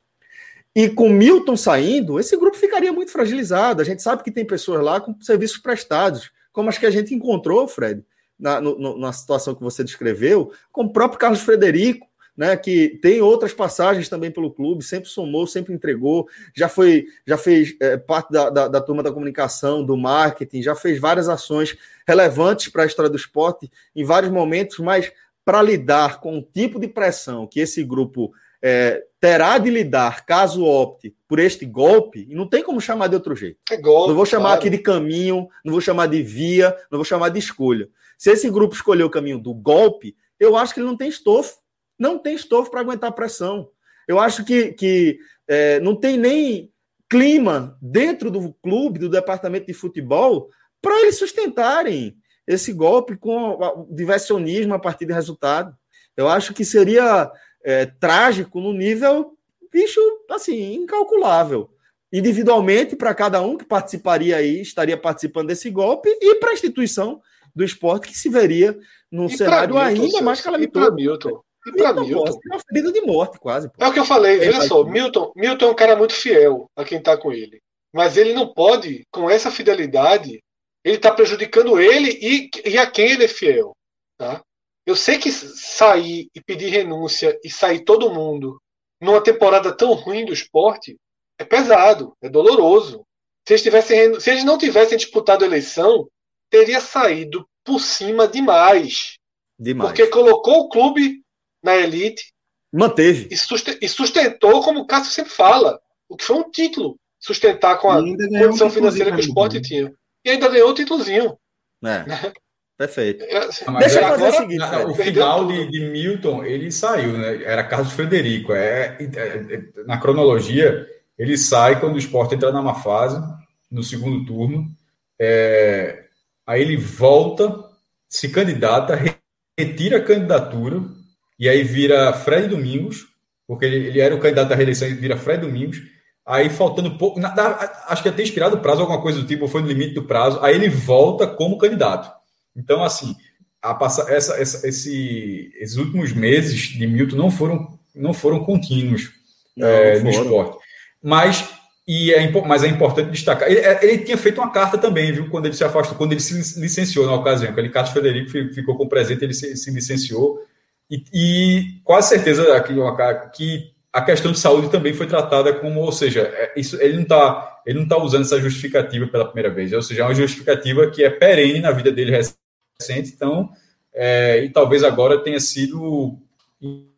S1: E com Milton saindo, esse grupo ficaria muito fragilizado. A gente sabe que tem pessoas lá com serviços prestados, como as que a gente encontrou, Fred, na, no, na situação que você descreveu, com o próprio Carlos Frederico, né, que tem outras passagens também pelo clube, sempre somou, sempre entregou, já foi, já fez é, parte da, da, da, turma da comunicação, do marketing, já fez várias ações relevantes para a história do esporte em vários momentos, mas para lidar com o tipo de pressão que esse grupo é, terá de lidar caso opte por este golpe, e não tem como chamar de outro jeito. É golpe, não vou chamar claro. aqui de caminho, não vou chamar de via, não vou chamar de escolha. Se esse grupo escolher o caminho do golpe, eu acho que ele não tem estofo não tem estofo para aguentar pressão. Eu acho que, que é, não tem nem clima dentro do clube, do departamento de futebol, para eles sustentarem esse golpe com o diversionismo a partir de resultado. Eu acho que seria é, trágico no nível, bicho, assim, incalculável. Individualmente, para cada um que participaria aí, estaria participando desse golpe, e para a instituição do esporte que se veria num e cenário ainda mais calamitoso.
S4: Milton, e para Milton.
S1: É uma ferida de morte, quase.
S4: Pô. É o que eu falei, veja só, Milton, Milton é um cara muito fiel a quem está com ele. Mas ele não pode, com essa fidelidade, ele está prejudicando ele e, e a quem ele é fiel. Tá? Eu sei que sair e pedir renúncia e sair todo mundo numa temporada tão ruim do esporte é pesado, é doloroso. Se eles, tivessem, se eles não tivessem disputado a eleição, teria saído por cima demais. Demais. Porque colocou o clube na elite.
S1: Manteve.
S4: E sustentou, como o Cássio sempre fala, o que foi um título. Sustentar com a condição financeira que o esporte tinha. E ainda ganhou o títulozinho.
S1: É. Né? Perfeito.
S2: É, assim,
S3: Mas
S1: Deixa eu fazer o
S2: agora-
S1: seguinte,
S3: Na-
S1: Fred.
S3: o final de, de Milton, ele saiu, né? Era Carlos Frederico. É, é- é- na cronologia, ele sai quando o Sport entra numa fase, no segundo turno. É, aí ele volta, se candidata, re- retira a candidatura, e aí vira Fred Domingos, porque ele, ele era o candidato à reeleição, ele vira Fred Domingos. Aí faltando pouco, na- na- acho que até inspirado o prazo, alguma coisa do tipo, foi no limite do prazo. Aí ele volta como candidato. Então, assim, a passa, essa, essa- esse, esses últimos meses de Milton não foram, não foram contínuos
S1: Não,
S3: é,
S1: não
S3: no
S1: foram.
S3: esporte. Mas, e é, mas é importante destacar. Ele, ele tinha feito uma carta também, viu? Quando ele se afastou, quando ele se licenciou na ocasião, que ele, Carlos Frederico fi- ficou com presente, ele se, se licenciou. E, e quase certeza uma- que a questão de saúde também foi tratada como, ou seja, é, isso, ele não está tá usando essa justificativa pela primeira vez, ou seja, é uma justificativa que é perene na vida dele recente, então, é, e talvez agora tenha sido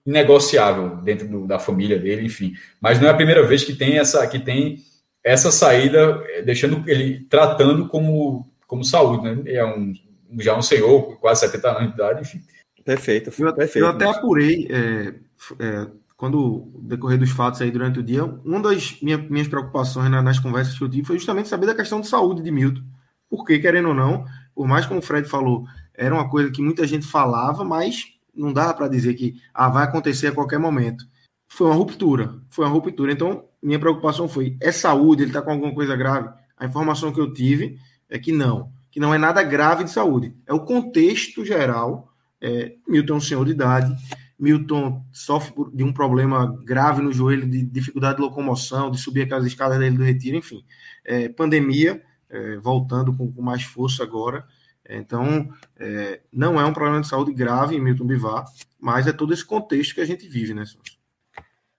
S3: negociável dentro do- da família dele, enfim. Mas não é a primeira vez que tem essa, que tem essa saída, eh, deixando ele tratando como, como saúde, né? É um, já um senhor, quase 70 anos de idade, enfim.
S1: Perfeito,
S5: Eu,
S1: perfeito.
S5: eu até apurei, é, é, quando decorrer dos fatos aí durante o dia, uma das minha- minhas preocupações na- nas conversas que eu tive foi justamente saber da questão de saúde de Milton. Porque, querendo ou não, por mais como o Fred falou, era uma coisa que muita gente falava, mas não dá para dizer que ah, vai acontecer a qualquer momento. Foi uma ruptura, foi uma ruptura. Então, minha preocupação foi: é saúde? Ele está com alguma coisa grave? A informação que eu tive é que não, que não é nada grave de saúde. É o contexto geral. É, Milton é um senhor de idade, Milton sofre de um problema grave no joelho, de dificuldade de locomoção, de subir aquelas escadas dele do retiro, enfim. É, pandemia, é, voltando com, com mais força agora. É, Então, é, não é um problema de saúde grave em Milton Bivar, mas é todo esse contexto que a gente vive, né, Celso?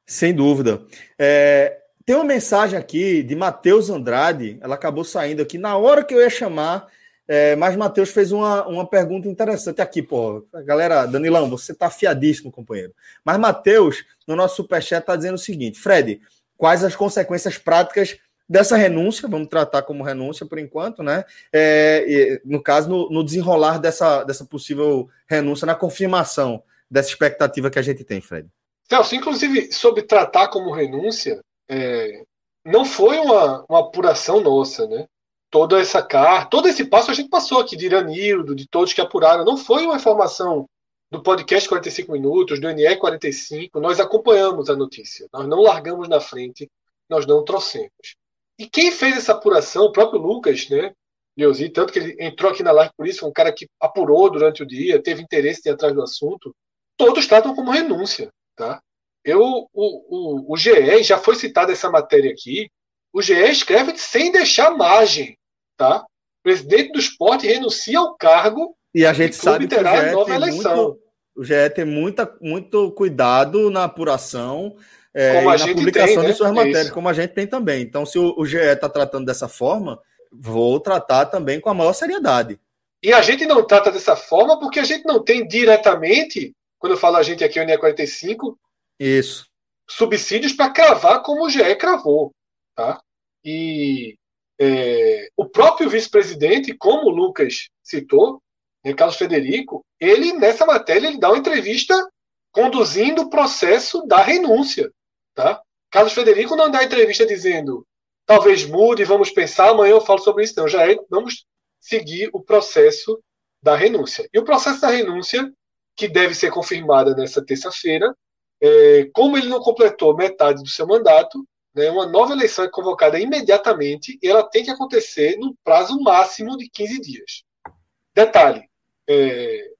S1: Sem dúvida. É, tem uma mensagem aqui de Matheus Andrade, ela acabou saindo aqui na hora que eu ia chamar, é, mas Matheus fez uma, uma pergunta interessante aqui, pô. Galera, Danilão, você tá afiadíssimo, companheiro. Mas Matheus, no nosso superchat, tá dizendo o seguinte: Fred, quais as consequências práticas dessa renúncia? Vamos tratar como renúncia por enquanto, né? É, no caso, no, no desenrolar dessa, dessa possível renúncia, na confirmação dessa expectativa que a gente tem, Fred.
S4: Celso, inclusive, sobre tratar como renúncia, é, não foi uma, uma apuração nossa, né? Toda essa carta, todo esse passo a gente passou aqui, de Iranildo, de todos que apuraram. Não foi uma informação do podcast 45 Minutos, do NE 45. Nós acompanhamos a notícia. Nós não largamos na frente, nós não trouxemos. E quem fez essa apuração, o próprio Lucas, né? Leozi, tanto que ele entrou aqui na live por isso, foi um cara que apurou durante o dia, teve interesse em ir atrás do assunto. Todos tratam como renúncia. Tá? Eu, o, o, o GE, já foi citada essa matéria aqui, o GE escreve sem deixar margem. Tá? O presidente do esporte renuncia ao cargo
S1: E a gente
S4: e
S1: sabe que o
S4: terá
S1: GE,
S4: nova
S1: tem
S4: eleição.
S1: muito, o GE tem muita, muito cuidado na apuração é, e na publicação
S4: tem, né?
S1: de suas
S4: É
S1: matérias,
S4: isso.
S1: como a gente tem também. Então, se o, o GE está tratando dessa forma, vou tratar também com a maior seriedade.
S4: E a gente não trata dessa forma porque a gente não tem diretamente, quando eu falo a gente aqui, o NE45,
S1: Isso.
S4: subsídios para cravar como o GE cravou. Tá? E é, o próprio vice-presidente, como o Lucas citou, né, Carlos Federico, ele, nessa matéria, ele dá uma entrevista conduzindo o processo da renúncia. Tá? Carlos Federico não dá entrevista dizendo talvez mude, vamos pensar, amanhã eu falo sobre isso. Não, já é, vamos seguir o processo da renúncia. E o processo da renúncia, que deve ser confirmada nessa terça-feira, é, como ele não completou metade do seu mandato, né, uma nova eleição é convocada imediatamente e ela tem que acontecer no prazo máximo de 15 dias. Detalhe: é,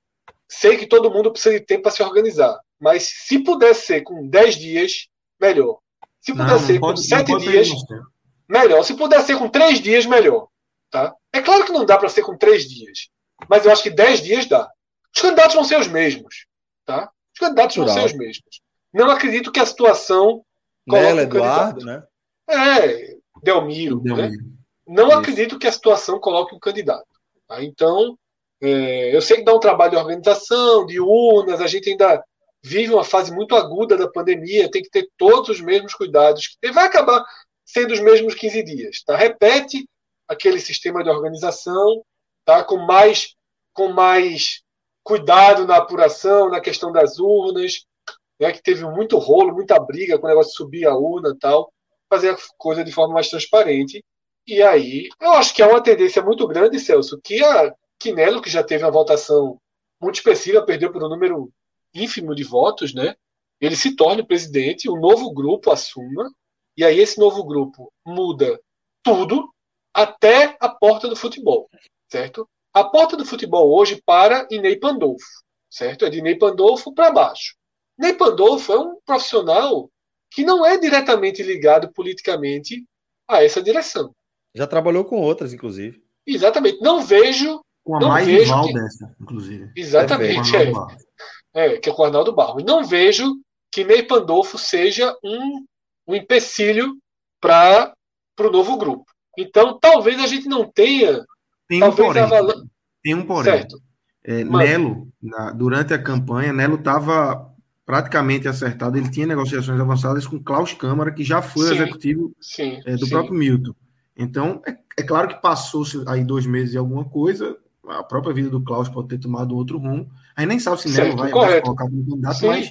S4: sei que todo mundo precisa de tempo para se organizar, mas se puder ser com 10 dias, melhor. Se puder ser com 7 dias, melhor. Se puder ser com 3 dias, melhor. Tá? É claro que não dá para ser com 3 dias, mas eu acho que 10 dias dá. Os candidatos vão ser os mesmos. Tá? Os candidatos vão ser os mesmos. Não acredito que a situação.
S1: Nela, Eduardo, né?
S4: É, Delmiro. Delmiro. Né? Não Isso. acredito que a situação coloque um candidato. Tá? Então, é, eu sei que dá um trabalho de organização, de urnas, a gente ainda vive uma fase muito aguda da pandemia, tem que ter todos os mesmos cuidados. Vai acabar sendo os mesmos 15 dias. Tá? Repete aquele sistema de organização, tá? com mais com mais cuidado na apuração, na questão das urnas, né, que teve muito rolo, muita briga com o negócio de subir a urna e tal, fazer a coisa de forma mais transparente. E aí, eu acho que é uma tendência muito grande, Celso, que a Quinelo, que já teve uma votação muito expressiva, perdeu por um número ínfimo de votos, né? Ele se torne presidente, um novo grupo assuma, e aí esse novo grupo muda tudo até a porta do futebol, certo? A porta do futebol hoje para Ney Pandolfo, certo? É de Ney Pandolfo para baixo. Ney Pandolfo é um profissional que não é diretamente ligado politicamente a essa direção.
S1: Já trabalhou com outras, inclusive.
S4: Exatamente. Não vejo.
S5: Com a
S4: não
S5: mais
S4: vejo
S5: rival
S4: que-
S5: dessa, inclusive.
S4: Exatamente. É,
S5: Barros.
S4: é, que é com o Arnaldo Barro. E não vejo que Ney Pandolfo seja um, um empecilho para o novo grupo. Então, talvez a gente não tenha.
S5: Tem um
S4: Talvez
S5: porém.
S4: Vala-
S5: Tem um porém.
S4: Certo.
S5: É,
S4: Manda.
S5: Nelo, na- durante a campanha, Nelo estava praticamente acertado. Ele tinha negociações avançadas com Klaus Câmara, que já foi
S4: Sim.
S5: executivo
S4: Sim.
S5: é, do
S4: sim.
S5: próprio Milton. Então, é, é claro que passou-se aí dois meses e alguma coisa, a própria vida do Klaus pode ter tomado outro rumo. A gente nem sabe se Nelo
S4: Certo,
S5: vai, colocado como candidato, mas,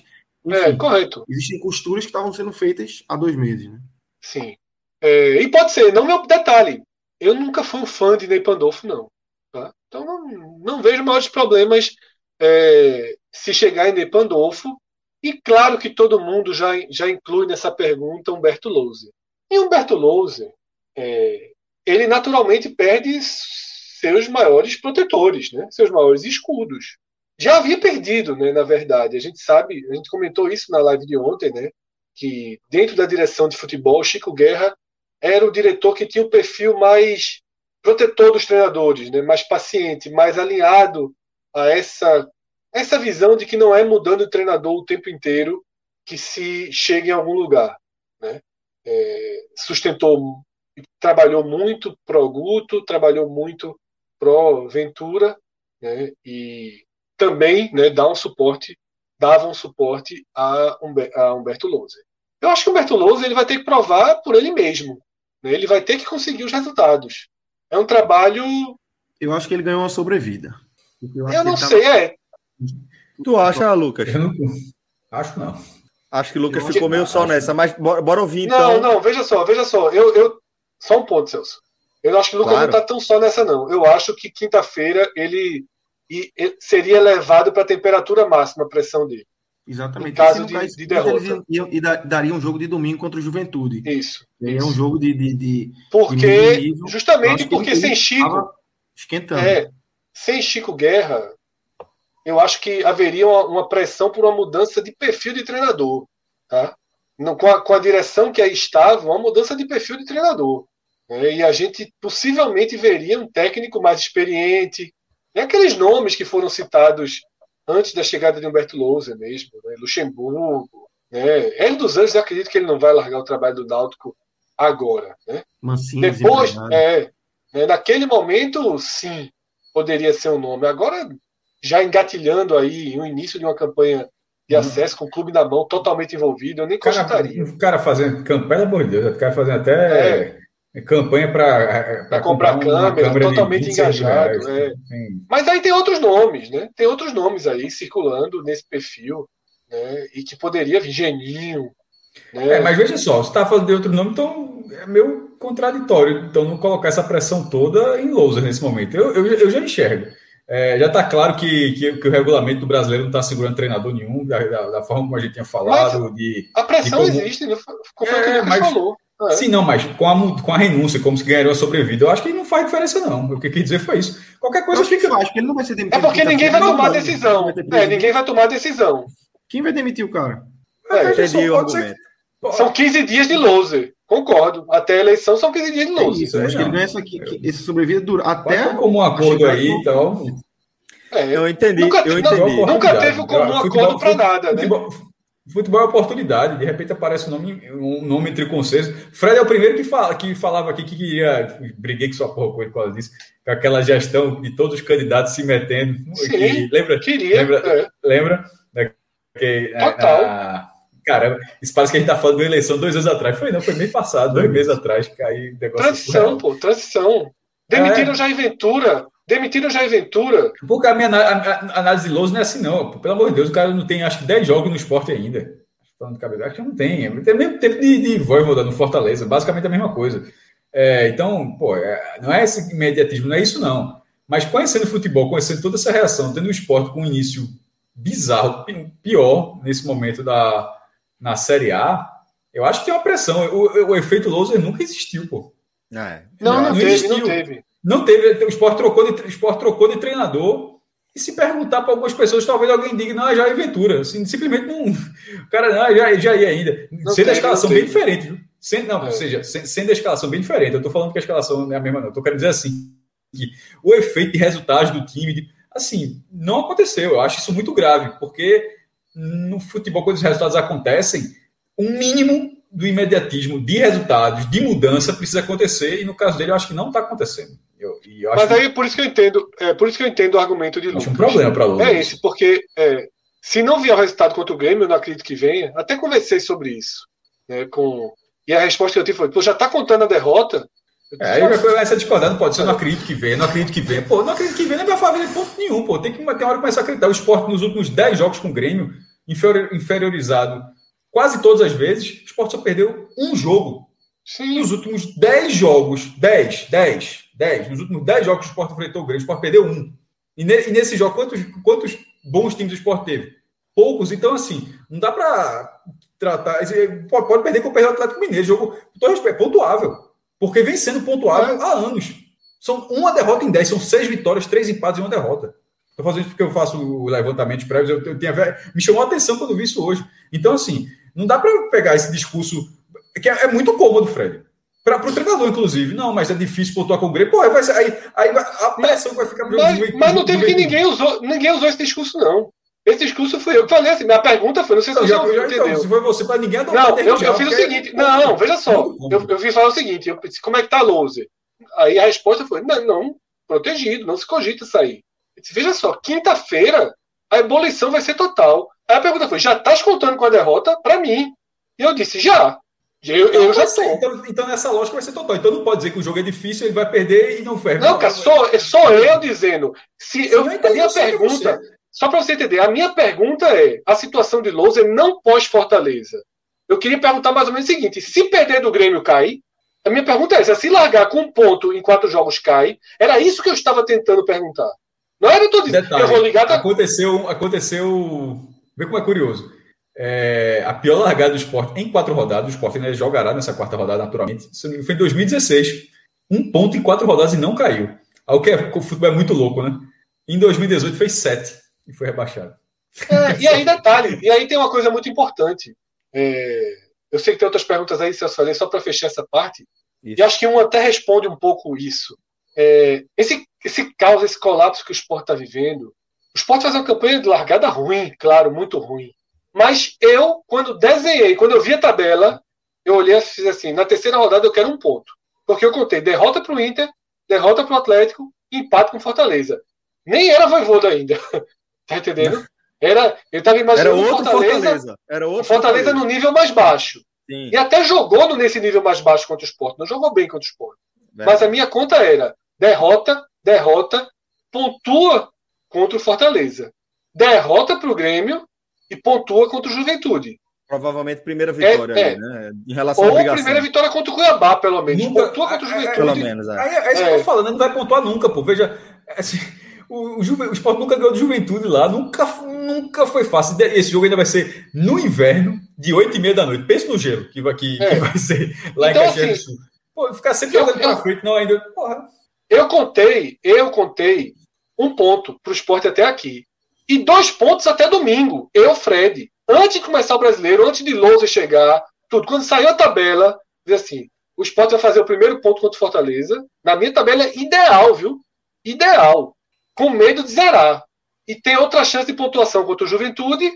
S4: É,
S5: enfim,
S4: correto.
S5: existem costuras que estavam sendo feitas há dois meses. Né?
S4: Sim. É, e pode ser, não meu detalhe. Eu nunca fui um fã de Ney Pandolfo, não. tá? Então não, não vejo maiores problemas é, se chegar em Ney Pandolfo. E claro que todo mundo já, já inclui nessa pergunta Humberto Louser. E Humberto Louser, é, ele naturalmente perde seus maiores protetores, né? seus maiores escudos. Já havia perdido, né, na verdade. A gente sabe, a gente comentou isso na live de ontem, né? que dentro da direção de futebol, Chico Guerra era o diretor que tinha o perfil mais protetor dos treinadores, né? mais paciente, mais alinhado a essa, essa visão de que não é mudando o treinador o tempo inteiro que se chega em algum lugar. Né? É, sustentou, trabalhou muito pro Guto, trabalhou muito pro Ventura, né? e também né, dá um suporte, dava um suporte a, Humber, a Humberto Louser. Eu acho que o Humberto Louser ele vai ter que provar por ele mesmo. Né? Ele vai ter que conseguir os resultados. É um trabalho.
S5: Eu acho que ele ganhou uma sobrevida.
S4: Eu,
S5: que
S4: não
S5: tava-
S4: sei, é.
S1: Tu acha, Lucas?
S3: Eu não acho não.
S1: Acho que o Lucas ficou meio só nessa, mas bora, bora ouvir
S4: Não,
S1: então.
S4: não, veja só, veja só. Eu, eu... Só um ponto, Celso. Eu acho que o Lucas
S1: Claro.
S4: não está tão só nessa, não. Eu acho que quinta-feira ele, e- e seria levado para a temperatura máxima a pressão dele.
S5: Exatamente.
S4: Em caso
S5: E se
S4: de-
S5: não
S4: de derrota.
S5: Iam, e da- daria um jogo de domingo contra o Juventude.
S4: Isso.
S5: Aí é
S4: isso.
S5: um jogo de, de, de
S4: Porque,
S5: de nível.
S4: Justamente porque sem Chico,
S5: esquentando.
S4: É, sem Chico Guerra, eu acho que haveria uma, uma pressão por uma mudança de perfil de treinador. Tá? Não, com, a, com a direção que aí estava, uma mudança de perfil de treinador. né? E a gente possivelmente veria um técnico mais experiente. E aqueles nomes que foram citados antes da chegada de Humberto Louser mesmo, né? Luxemburgo. Né? Hélio dos Anjos, eu acredito que ele não vai largar o trabalho do Náutico agora. Né?
S5: Mansinho,
S4: Depois, é, né, naquele momento, sim, poderia ser um nome. Agora, já engatilhando aí o início de uma campanha de
S3: Uhum.
S4: acesso com o clube na mão, totalmente envolvido, eu nem
S3: cara,
S4: cogitaria.
S3: o cara fazendo campanha, pelo amor de Deus, o cara fazendo até campanha para
S4: Pra comprar câmera, totalmente engajado, é.
S3: Sim.
S4: Mas aí tem outros nomes, né? Tem outros nomes aí circulando nesse perfil, né? E que poderia vir Geninho, né?
S3: É, mas veja só, você está falando de outro nome, então é meio contraditório. Então, não colocar essa pressão toda em Lousa nesse momento. Eu, eu, eu já enxergo. É, já está claro que, que, que o regulamento do brasileiro não está segurando treinador nenhum, da, da, da forma como a gente tinha falado. de,
S4: A pressão
S3: de como-
S4: existe, né? Como foi o que o
S3: É,
S4: Lucas
S3: mas-
S4: falou. É.
S3: Sim, não, mas com a, com a renúncia, como se ganharia uma sobrevida, eu acho que não faz diferença, não. O que eu quis dizer foi isso. Qualquer
S5: Eu
S3: coisa
S5: acho que
S3: fica.
S5: faz, ele não vai ser demitido.
S4: É porque ninguém vai tomar
S5: não,
S4: decisão.
S5: vai ter
S4: É, ninguém vai tomar decisão.
S5: Quem vai demitir o cara?
S4: É,
S1: Entendi o
S3: pode ser-
S1: argumento.
S4: São 15 dias de loser. Concordo. Até a eleição são 15 dias de
S5: É
S4: loser.
S5: isso, eu acho que
S3: não.
S5: ele ganha essa, aqui, que- essa sobrevida dura até.
S3: Como um acordo aí
S5: no-
S3: e tal.
S4: É,
S1: Eu entendi,
S4: Nunca-
S1: eu
S4: não,
S1: entendi.
S4: Nunca
S3: Oportunidade.
S4: teve como um acordo pra nada, né?
S3: Futebol, futebol é oportunidade, de repente aparece um nome, um nome entre consensos. Fred é o primeiro que, fala, que falava aqui que queria. Briguei com sua porra com ele por causa disso, com aquela gestão de todos os candidatos se metendo.
S4: Sim.
S3: Que- lembra?
S4: Queria.
S3: Lembra?
S4: é.
S3: Lembra? Da- que, a-
S4: Total.
S3: a- caramba, isso parece que a gente tá falando de uma eleição dois anos atrás. Foi, não, foi mês passado, dois meses atrás, que aí o negócio.
S4: Transição, pô, transição. Demitiram
S3: É.
S4: Jair Ventura demitiram Jair Ventura.
S3: Porque a minha análise de Lousa não é assim, não. Pelo amor de Deus, o cara não tem acho que 10 jogos no esporte ainda. Falando de cabelo, acho que não tem. Tem mesmo tempo de, de Voivoda no Fortaleza, basicamente a mesma coisa. É, então, pô, é, não é esse imediatismo, não é isso, não. Mas conhecendo o futebol, conhecendo toda essa reação, tendo o esporte com um início bizarro, pior nesse momento da, na Série A, eu acho que tem uma pressão. O, o efeito Loser nunca existiu, pô.
S4: É. Não, não, não, teve, existiu. não teve.
S3: Não teve. O esporte trocou de, o esporte trocou de treinador. E se perguntar para algumas pessoas, talvez alguém diga, não, já é Ventura. Assim, simplesmente não. O cara, não, já, já ia ainda. Não sendo a escalação bem diferente, viu? Sendo, não, é. ou seja, sendo a escalação bem diferente. Eu estou falando que a escalação não é a mesma, não. Eu tô querendo dizer assim, que o efeito de resultados do time, assim, não aconteceu. Eu acho isso muito grave, porque no futebol, quando os resultados acontecem, um mínimo do imediatismo de resultados, de mudança, precisa acontecer, e no caso dele, eu acho que não está acontecendo. Eu,
S4: eu Mas aí, que... por isso que eu entendo, é, por isso que eu entendo o argumento de Lucas.
S3: Acho um problema para
S4: Lucas. É esse, porque é, se não vier o resultado contra o Grêmio, eu não acredito que venha. Até conversei sobre isso. Né, com... E a resposta que eu tive foi: pô, já está contando a derrota?
S3: É, aí já começa a discordar, não pode ser, eu não acredito que venha, não acredito que venha. Pô, não acredito que venha, não é vai fazer ponto nenhum, pô. Tem que ter hora começar a acreditar. O esporte nos últimos 10 jogos com o Grêmio, inferiorizado quase todas as vezes, o esporte só perdeu um jogo. Sim. Nos últimos 10 jogos, 10, 10, 10, nos últimos 10 jogos que o esporte enfrentou o Grêmio, o esporte perdeu um. E, ne, e nesse jogo, quantos, quantos bons times o esporte teve? Poucos. Então, assim, não dá para tratar. Pode, pode perder com o Atlético Mineiro. Jogo, é pontuável. Porque vem sendo pontuável há anos. São uma derrota em 10, são seis vitórias, três empates e uma derrota. Estou fazendo isso porque eu faço o levantamento prévios. Eu, eu tinha, me chamou a atenção quando vi isso hoje. Então, assim, não dá para pegar esse discurso, que é, é muito cômodo, Fred. Para o treinador, inclusive. Não, mas é difícil pontuar com o Grêmio. Pô, vai ser, aí, aí a pressão vai ficar...
S4: Mas, mas não teve que ninguém usou, ninguém usou esse discurso, não. Esse discurso foi eu que falei assim. Minha pergunta foi: não sei se você já, já entendeu. Então,
S3: se foi você, para ninguém
S4: Não, eu, eu fiz o seguinte: não, veja só. Eu, eu fiz falar o seguinte: eu disse, como é que tá a Louser? Aí a resposta foi: não, não, protegido, não se cogita sair. Disse, veja só, quinta-feira a ebulição vai ser total. Aí a pergunta foi: já estás contando com a derrota? Para mim. E eu disse: já. Eu, então, eu já
S3: tô. Então, então, nessa lógica vai ser total. Então não pode dizer que o jogo é difícil, ele vai perder e não ferra.
S4: Não, cara, sou, sou eu dizendo. Se eu, a minha pergunta, só para você entender, a minha pergunta é: a situação de Lousa não pós-Fortaleza. Eu queria perguntar mais ou menos o seguinte: se perder do Grêmio cai, a minha pergunta é essa: se largar com um ponto em quatro jogos cai, era isso que eu estava tentando perguntar. Não era todo
S3: dizendo, Detalhe, eu vou ligar. Da... Aconteceu, aconteceu. Vê como é curioso. É, a pior largada do esporte em quatro rodadas, o esporte ainda jogará nessa quarta rodada, naturalmente. Foi em 2016. Um ponto em quatro rodadas e não caiu. O que é, o futebol é muito louco, né? Em 2018 fez sete e foi rebaixado.
S4: É, e aí, detalhe, e aí tem uma coisa muito importante. É, eu sei que tem outras perguntas aí, se eu falei, só para fechar essa parte. Isso. E acho que um até responde um pouco isso. É, esse, esse caos, esse colapso que o esporte está vivendo, o esporte faz uma campanha de largada ruim, claro, muito ruim. Mas eu, quando desenhei, quando eu vi a tabela, eu olhei e fiz assim: na terceira rodada eu quero um ponto. Porque eu contei derrota para o Inter, derrota para o Atlético, empate com Fortaleza. Nem era voivoda ainda. Tá entendendo? Era, eu estava imaginando
S1: era outro Fortaleza, Fortaleza.
S4: Era outro Fortaleza, Fortaleza no nível mais baixo. Sim. E até jogou nesse nível mais baixo contra o Sport. Não jogou bem contra o Sport. É. Mas a minha conta era derrota, derrota, pontua contra o Fortaleza. Derrota para o Grêmio e pontua contra o Juventude.
S1: Provavelmente primeira vitória, é, é. Ali, né?
S4: Em relação Ou à primeira vitória contra o Cuiabá, pelo menos. Nunca, pontua contra o Juventude.
S3: Pelo menos, é. é, isso que eu tô falando, não vai pontuar nunca, pô. Veja, assim, o, o, Juve, o Sport nunca ganhou do Juventude lá, nunca, nunca foi fácil. Esse jogo ainda vai ser no inverno, de 8 e meia da noite. Pense no gelo que, que, é. que vai ser lá então, em Caxias assim, do Sul. Pô, ficar sempre jogando para frente, não ainda. Porra.
S4: Eu contei, eu contei um ponto para o esporte até aqui. E dois pontos até domingo. Eu, Fred. Antes de começar o brasileiro, antes de Lousa chegar, tudo. Quando saiu a tabela, diz assim: o esporte vai fazer o primeiro ponto contra o Fortaleza. Na minha tabela é ideal, viu? Ideal com medo de zerar. E tem outra chance de pontuação contra o Juventude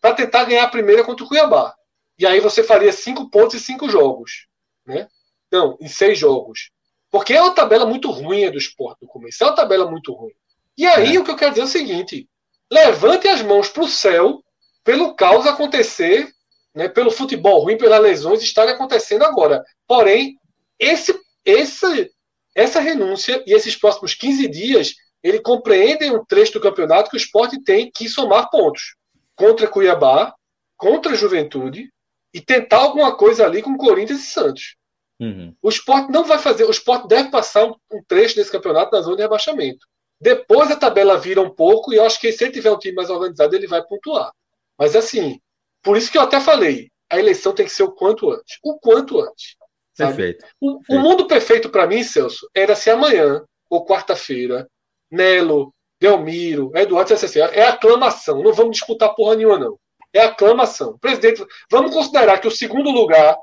S4: para tentar ganhar a primeira contra o Cuiabá. E aí você faria cinco pontos em cinco jogos. Né? Não, em seis jogos. Porque é uma tabela muito ruim do esporte no começo. É uma tabela muito ruim. E aí é. o que eu quero dizer é o seguinte: levante as mãos para o céu pelo caos acontecer, né, pelo futebol ruim, pelas lesões estarem acontecendo agora. Porém, esse, esse, essa renúncia e esses próximos 15 dias ele compreende um trecho do campeonato que o esporte tem que somar pontos contra Cuiabá, contra a Juventude e tentar alguma coisa ali com Corinthians e Santos. Uhum. O esporte não vai fazer, o esporte deve passar um, um, trecho desse campeonato na zona de rebaixamento. Depois a tabela vira um pouco e eu acho que se ele tiver um time mais organizado, ele vai pontuar. Mas assim, por isso que eu até falei, a eleição tem que ser o quanto antes. O quanto antes. Sabe? Perfeito. O, o mundo perfeito para mim, Celso, era se amanhã ou quarta-feira, Nelo, Delmiro, Eduardo assim, é aclamação, não vamos disputar porra nenhuma, não. É aclamação. Presidente, vamos considerar que o segundo lugar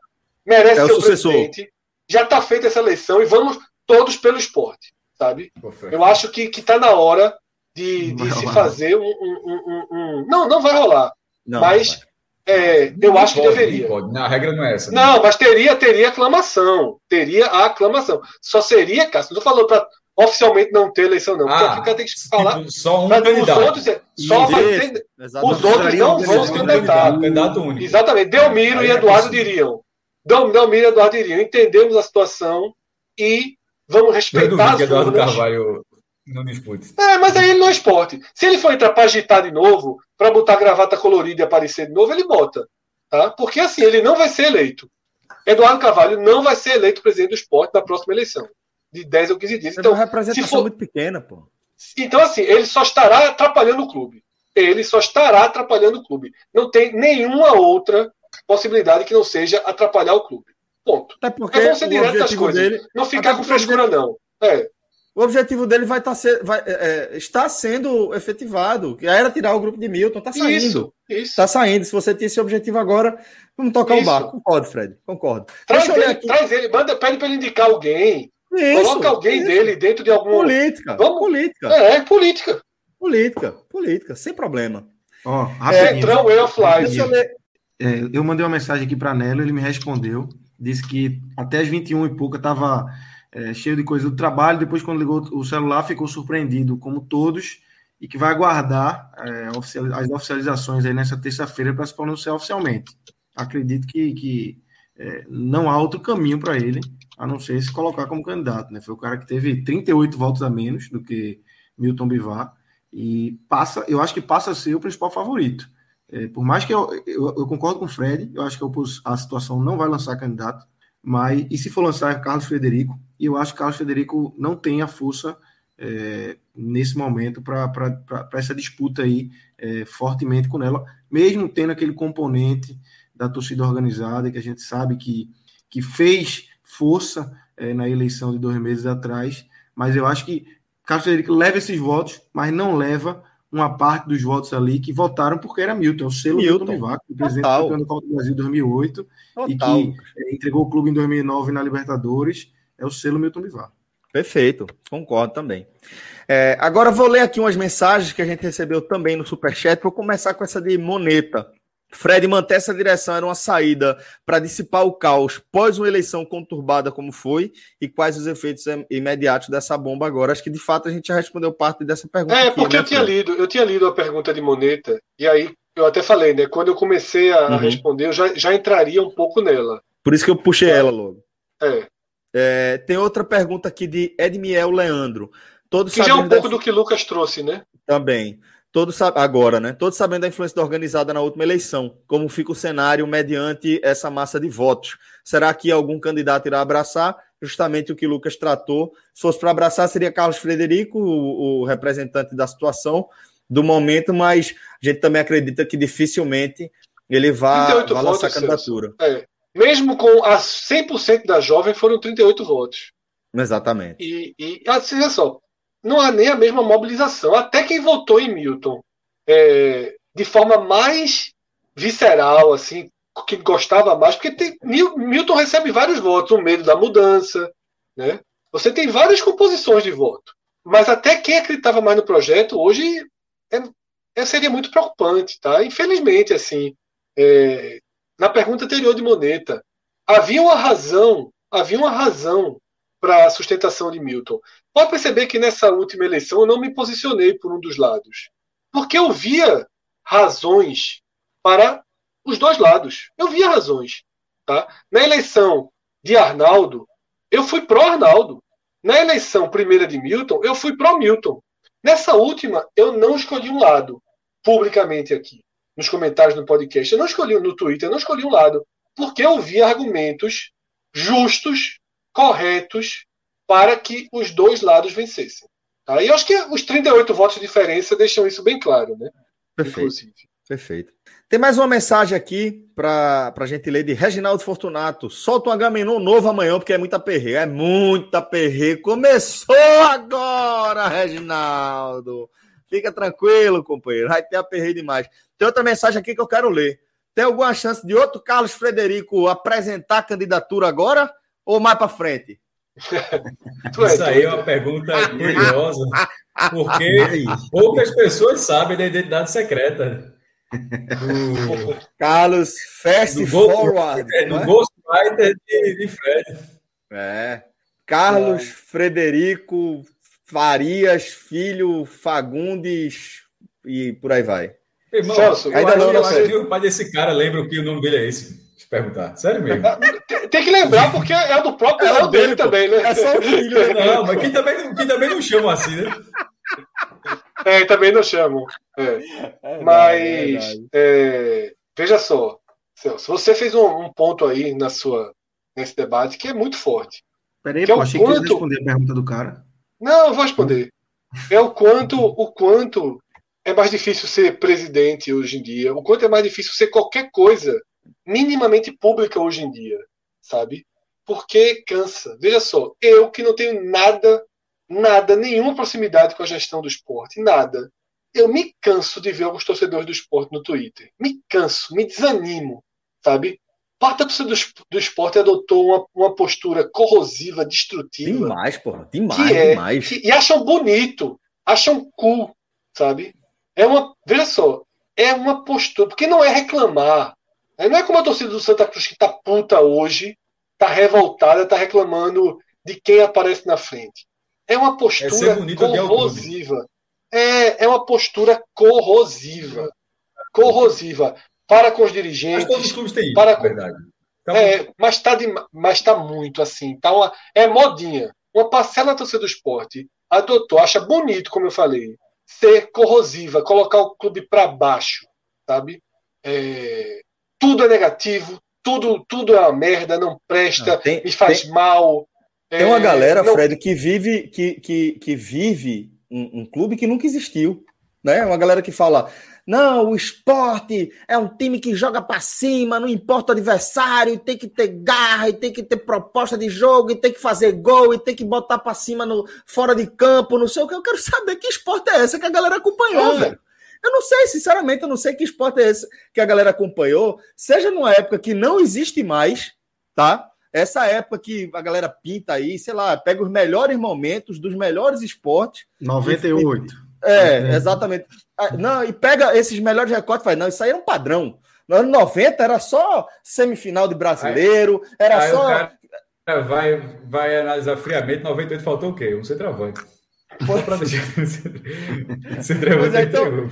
S4: merece é ser o, presidente. Já está feita essa eleição e vamos todos pelo esporte, sabe? Eu acho que está na hora de, de se fazer um, um, um, um, Não, não vai rolar. Não, mas é, eu
S3: não
S4: acho
S3: pode,
S4: que deveria.
S3: Não, não, a regra não é essa.
S4: Né? Não, mas teria, teria aclamação. Teria a aclamação. Só seria, Cássio, não falou para oficialmente não ter eleição, não.
S3: Ah,
S4: porque tem que falar.
S3: Tipo, só um candidato.
S4: Os outros, é, só ter, os outros não vão se candidatar.
S3: Candidato único.
S4: Exatamente. Delmiro Aí e é Eduardo é diriam. Delmiro e Eduardo diriam. Entendemos a situação e vamos respeitar as
S3: Eduardo Carvalho não dispute.
S4: É, mas aí ele não é esporte. Se ele for entrar para agitar de novo, para botar gravata colorida e aparecer de novo, ele bota. Tá? Porque assim, ele não vai ser eleito. Eduardo Carvalho não vai ser eleito presidente do esporte na próxima eleição de 10 ou 15 dias.
S1: Então, é uma representação for... muito pequena, pô.
S4: Então, assim, ele só estará atrapalhando o clube. Ele só estará atrapalhando o clube. Não tem nenhuma outra possibilidade que não seja atrapalhar o clube. Ponto.
S1: Até porque é bom
S4: ser direto das coisas. Dele,
S1: não ficar com frescura, não. É. O objetivo dele vai, tá ser, vai é, é, está sendo efetivado. Que era tirar o grupo de Milton, está saindo. Isso, isso. Tá saindo. Se você tem esse objetivo agora, vamos tocar isso. o barco. Concordo, Fred. Concordo.
S4: Traz ele, traz ele, manda, pede para ele indicar alguém. Isso, Coloca alguém isso. dele dentro de alguma.
S1: Política. Vamos... Política.
S4: É, é, política.
S1: Política, política, sem problema.
S5: Ó,
S4: Centrão é, offline.
S5: Eu, é, eu mandei uma mensagem aqui para Nelo, ele me respondeu. Disse que até as 21 e pouca estava é, cheio de coisa do trabalho. Depois, quando ligou o celular, ficou surpreendido, como todos, e que vai aguardar é, as oficializações aí nessa terça-feira para se pronunciar oficialmente. Acredito que, que é, não há outro caminho para ele a não ser se colocar como candidato. Né? Foi o cara que teve 38 votos a menos do que Milton Bivar e passa, eu acho que passa a ser o principal favorito. É, por mais que eu, eu, eu, concordo com o Fred, eu acho que a situação não vai lançar candidato, mas e se for lançar é Carlos Frederico, e eu acho que Carlos Frederico não tem a força é, nesse momento para essa disputa aí é, fortemente com ela, mesmo tendo aquele componente da torcida organizada que a gente sabe que, que fez força é, na eleição de dois meses atrás, mas eu acho que Carlos Frederico leva esses votos, mas não leva uma parte dos votos ali que votaram porque era Milton, o selo Milton, Milton Bivac, o presidente Total. do Copa do Brasil em 2008 Total. e que é, entregou o clube em 2009 na Libertadores, é o selo Milton Bivac.
S1: Perfeito, concordo também. É, agora vou ler aqui umas mensagens que a gente recebeu também no Superchat. Vou começar com essa de Moneta. Fred manter essa direção era uma saída para dissipar o caos pós uma eleição conturbada como foi e quais os efeitos imediatos dessa bomba agora. Acho que de fato a gente já respondeu parte dessa pergunta.
S4: É, aqui, porque né, eu tinha lido, eu tinha lido a pergunta de Moneta e aí eu até falei, né? Quando eu comecei a uhum. responder, eu já, já entraria um pouco nela.
S1: Por isso que eu puxei é. ela logo.
S4: É.
S1: é. Tem outra pergunta aqui de Edmiel Leandro.
S4: Todos que já é um pouco do que Lucas trouxe, né?
S1: Também todos agora, né? Todos sabendo da influência da organizada na última eleição, como fica o cenário mediante essa massa de votos. Será que algum candidato irá abraçar justamente o que Lucas tratou? Se fosse para abraçar, seria Carlos Frederico, o, o, representante da situação do momento, mas a gente também acredita que dificilmente ele vá, vá lançar a candidatura.
S4: É. Mesmo com as 100% da jovem, foram 38 votos.
S1: Exatamente.
S4: E, e assim, olha só, não há nem a mesma mobilização. Até quem votou em Milton é, de forma mais visceral, assim, que gostava mais, porque tem, Milton recebe vários votos, o medo da mudança, né? Você tem várias composições de voto. Mas até quem acreditava mais no projeto, hoje é, é, seria muito preocupante, tá? Infelizmente, assim, é, na pergunta anterior de Moneta, havia uma razão, havia uma razão para a sustentação de Milton. Pode perceber que nessa última eleição eu não me posicionei por um dos lados, porque eu via razões para os dois lados. Eu via razões. Tá? Na eleição de Arnaldo, eu fui pró Arnaldo. Na eleição primeira de Milton, eu fui pró Milton. Nessa última, eu não escolhi um lado, publicamente aqui, nos comentários do podcast. Eu não escolhi no Twitter, eu não escolhi um lado, porque eu vi argumentos justos, corretos, para que os dois lados vencessem. Tá? E eu acho que os 38 votos de diferença deixam isso bem claro, né?
S1: Perfeito. Inclusive. Perfeito. Tem mais uma mensagem aqui para a gente ler de Reginaldo Fortunato. Solta um Agamenon novo amanhã, porque é muita perreira. É muita perreira. Começou agora, Reginaldo. Fica tranquilo, companheiro. Vai ter a perreira demais. Tem outra mensagem aqui que eu quero ler. Tem alguma chance de outro Carlos Frederico apresentar a candidatura agora ou mais para frente?
S3: Isso aí é uma pergunta curiosa, porque poucas pessoas sabem da identidade secreta
S1: do Carlos Fast do Forward.
S3: É, do é? Ghostwriter de, de Fred.
S1: É. Carlos é. Frederico Farias, filho Fagundes e por aí vai.
S3: Irmão, Celso, ainda não, não sei. o pai desse cara lembra o que o nome dele é esse. Perguntar. Sério mesmo.
S4: Tem que lembrar, porque é do próprio é dele, dele também, né?
S3: É só o filho. Né? Não, mas quem também, quem também não chama assim, né?
S4: É, também não chamam. É. É Mas é, veja só, Celso, você fez um, um, ponto aí na sua, nesse debate que é muito forte.
S5: Peraí, é pô, achei quanto... que responder a pergunta do cara.
S4: Não, eu vou responder. É o quanto, o quanto é mais difícil ser presidente hoje em dia, o quanto é mais difícil ser qualquer coisa minimamente pública hoje em dia, sabe? Porque cansa. Veja só, eu que não tenho nada nada, nenhuma proximidade com a gestão do esporte, nada. Eu me canso de ver alguns torcedores do esporte no Twitter. Me canso, me desanimo, sabe? Parte da torcida do, do esporte adotou uma, uma postura corrosiva, destrutiva.
S1: Demais, porra. Demais, é, demais.
S4: Que, e acham bonito, acham cool, sabe? É uma. Veja só, é uma postura. Porque não é reclamar. Né? Não é como a torcida do Santa Cruz que tá puta hoje, tá revoltada, tá reclamando de quem aparece na frente. É uma postura é corrosiva. É, é uma postura corrosiva. Corrosiva. Para com os dirigentes. Mas
S3: todos os clubes têm isso,
S4: para com... verdade. Então... É, mas está mas tá muito assim. Tá uma... É modinha. Uma parcela da torcida do esporte adotou, acha bonito, como eu falei, ser corrosiva, colocar o clube para baixo, sabe? É... Tudo é negativo, tudo, tudo é uma merda, não presta, não, tem, me faz tem... mal.
S1: Tem uma galera, não... Fred, que vive, que, que, que vive um, um, clube que nunca existiu. Né? Uma galera que fala: não, o esporte é um time que joga para cima, não importa o adversário, tem que ter garra, tem que ter proposta de jogo, tem que fazer gol, e tem que botar para cima no, fora de campo, não sei o que. Eu quero saber que esporte é esse que a galera acompanhou, velho. Eu não sei, sinceramente, eu não sei que esporte é esse que a galera acompanhou, seja numa época que não existe mais, tá? Essa época que a galera pinta aí, sei lá, pega os melhores momentos dos melhores esportes.
S5: 98.
S1: E, é, exatamente. Ah, não, e pega esses melhores recortes e faz, não, isso aí é um padrão. No ano 90 era só semifinal de brasileiro, era aí só.
S3: vai, vai analisar friamente, 98 faltou o quê? Um centroavante. Pode para deixar.
S1: centroavante é, então,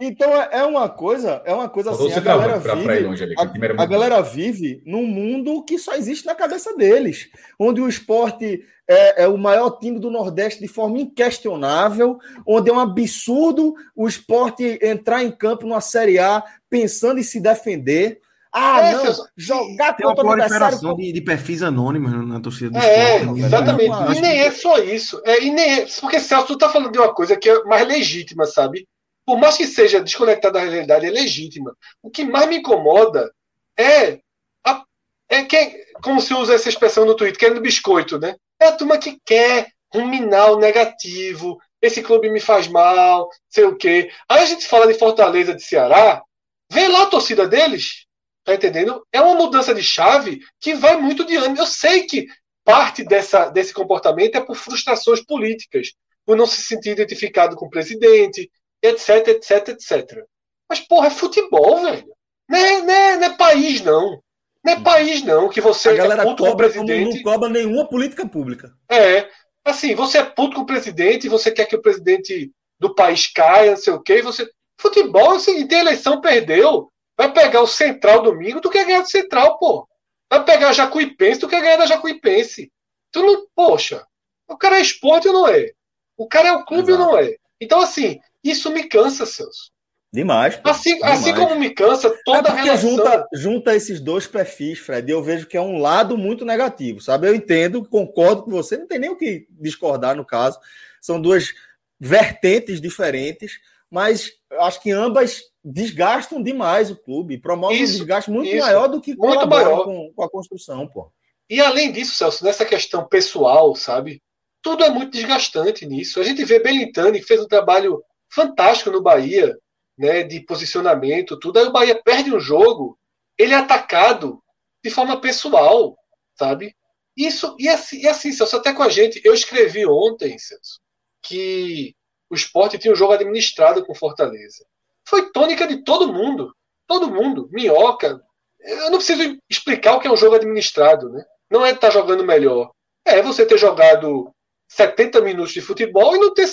S1: então é, é uma coisa, é uma coisa assim. A galera, pra, vive, pra a, a galera vive num mundo que só existe na cabeça deles, onde o esporte é, é, o maior time do Nordeste de forma inquestionável, onde é um absurdo o esporte entrar em campo numa Série A pensando em se defender. Ah, é, não, jogar
S5: tem contra o adversário. De, de perfis anônimos na torcida do
S4: é, esporte. Né? Exatamente. E nem é só isso. É, e nem é, porque Celso, tu tá falando de uma coisa que é mais legítima, sabe? por mais que seja desconectada da realidade, é legítima. O que mais me incomoda é, a, é quem, como se usa essa expressão no Twitter, querendo biscoito, né? É a turma que quer ruminar o negativo, esse clube me faz mal, sei o quê. Aí a gente fala de Fortaleza de Ceará, vê lá a torcida deles, tá entendendo? É uma mudança de chave que vai muito de ano. Eu sei que parte dessa, desse comportamento é por frustrações políticas, por não se sentir identificado com o presidente, etc, etc, etc. Mas, porra, é futebol, velho. Não é, não é, não é país, não. Não é país, não, que você
S1: a galera é puto cobra com o presidente. Não cobra nenhuma política pública.
S4: É. Assim, você é puto com o presidente, você quer que o presidente do país caia, não sei o quê, você. Futebol, assim, tem eleição, perdeu. Vai pegar o Central domingo, tu quer ganhar do Central, pô. Vai pegar a Jacuipense, tu quer ganhar da Jacuipense. Tu não. Poxa, o cara é esporte ou não é? O cara é o clube ou não é? Então, assim, isso me cansa, Celso.
S1: Demais.
S4: Pô, assim, demais. assim como me cansa toda é
S1: a relação. Junta, junta esses dois perfis, Fred, eu vejo que é um lado muito negativo, sabe? Eu entendo, concordo com você, não tem nem o que discordar no caso. São duas vertentes diferentes, mas acho que ambas desgastam demais o clube, promovem isso, um desgaste muito isso, maior do que
S4: muito maior.
S1: Com, com a construção, pô.
S4: E além disso, Celso, nessa questão pessoal, sabe? Tudo é muito desgastante nisso. A gente vê Belintani, que fez um trabalho fantástico no Bahia, né, de posicionamento, tudo. Aí o Bahia perde um jogo, ele é atacado de forma pessoal, sabe? Isso, e assim, e assim Celso, até com a gente, eu escrevi ontem, Celso, que o esporte tinha um jogo administrado com Fortaleza. Foi tônica de todo mundo. Todo mundo. Minhoca. Eu não preciso explicar o que é um jogo administrado, né? Não é estar tá jogando melhor. É você ter jogado 70 minutos de futebol e não ter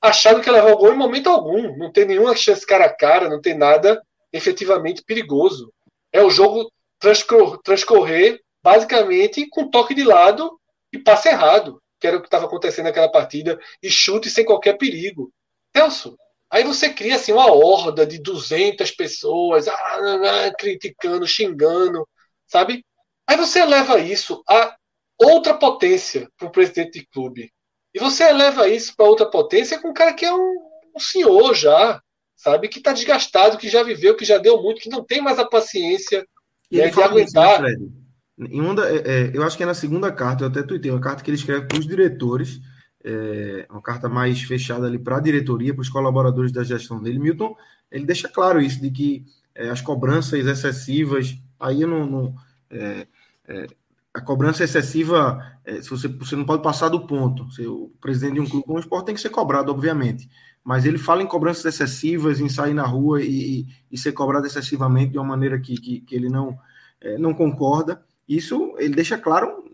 S4: achado que levou gol em momento algum. Não tem nenhuma chance cara a cara, não tem nada efetivamente perigoso. É o jogo transcorrer, transcorrer basicamente com toque de lado e passe errado, que era o que estava acontecendo naquela partida, e chute sem qualquer perigo. Celso, aí você cria assim uma horda de 200 pessoas ah, ah, ah, criticando, xingando, sabe? Aí você leva isso a outra potência para o presidente de clube. E você eleva isso para outra potência com um cara que é um, um senhor já, sabe? Que está desgastado, que já viveu, que já deu muito, que não tem mais a paciência né, de aguentar. Isso,
S5: em uma é, é, eu acho que é na segunda carta, eu até tuitei, uma carta que ele escreve para os diretores, é, uma carta mais fechada ali para a diretoria, para os colaboradores da gestão dele. Milton, ele deixa claro isso, de que é, as cobranças excessivas, aí eu não. não é, é, a cobrança excessiva, é, se você, você não pode passar do ponto. Se o presidente de um clube como o esporte tem que ser cobrado, obviamente. Mas ele fala em cobranças excessivas, em sair na rua e, e, e ser cobrado excessivamente de uma maneira que, que, que ele não, é, não concorda. Isso ele deixa claro.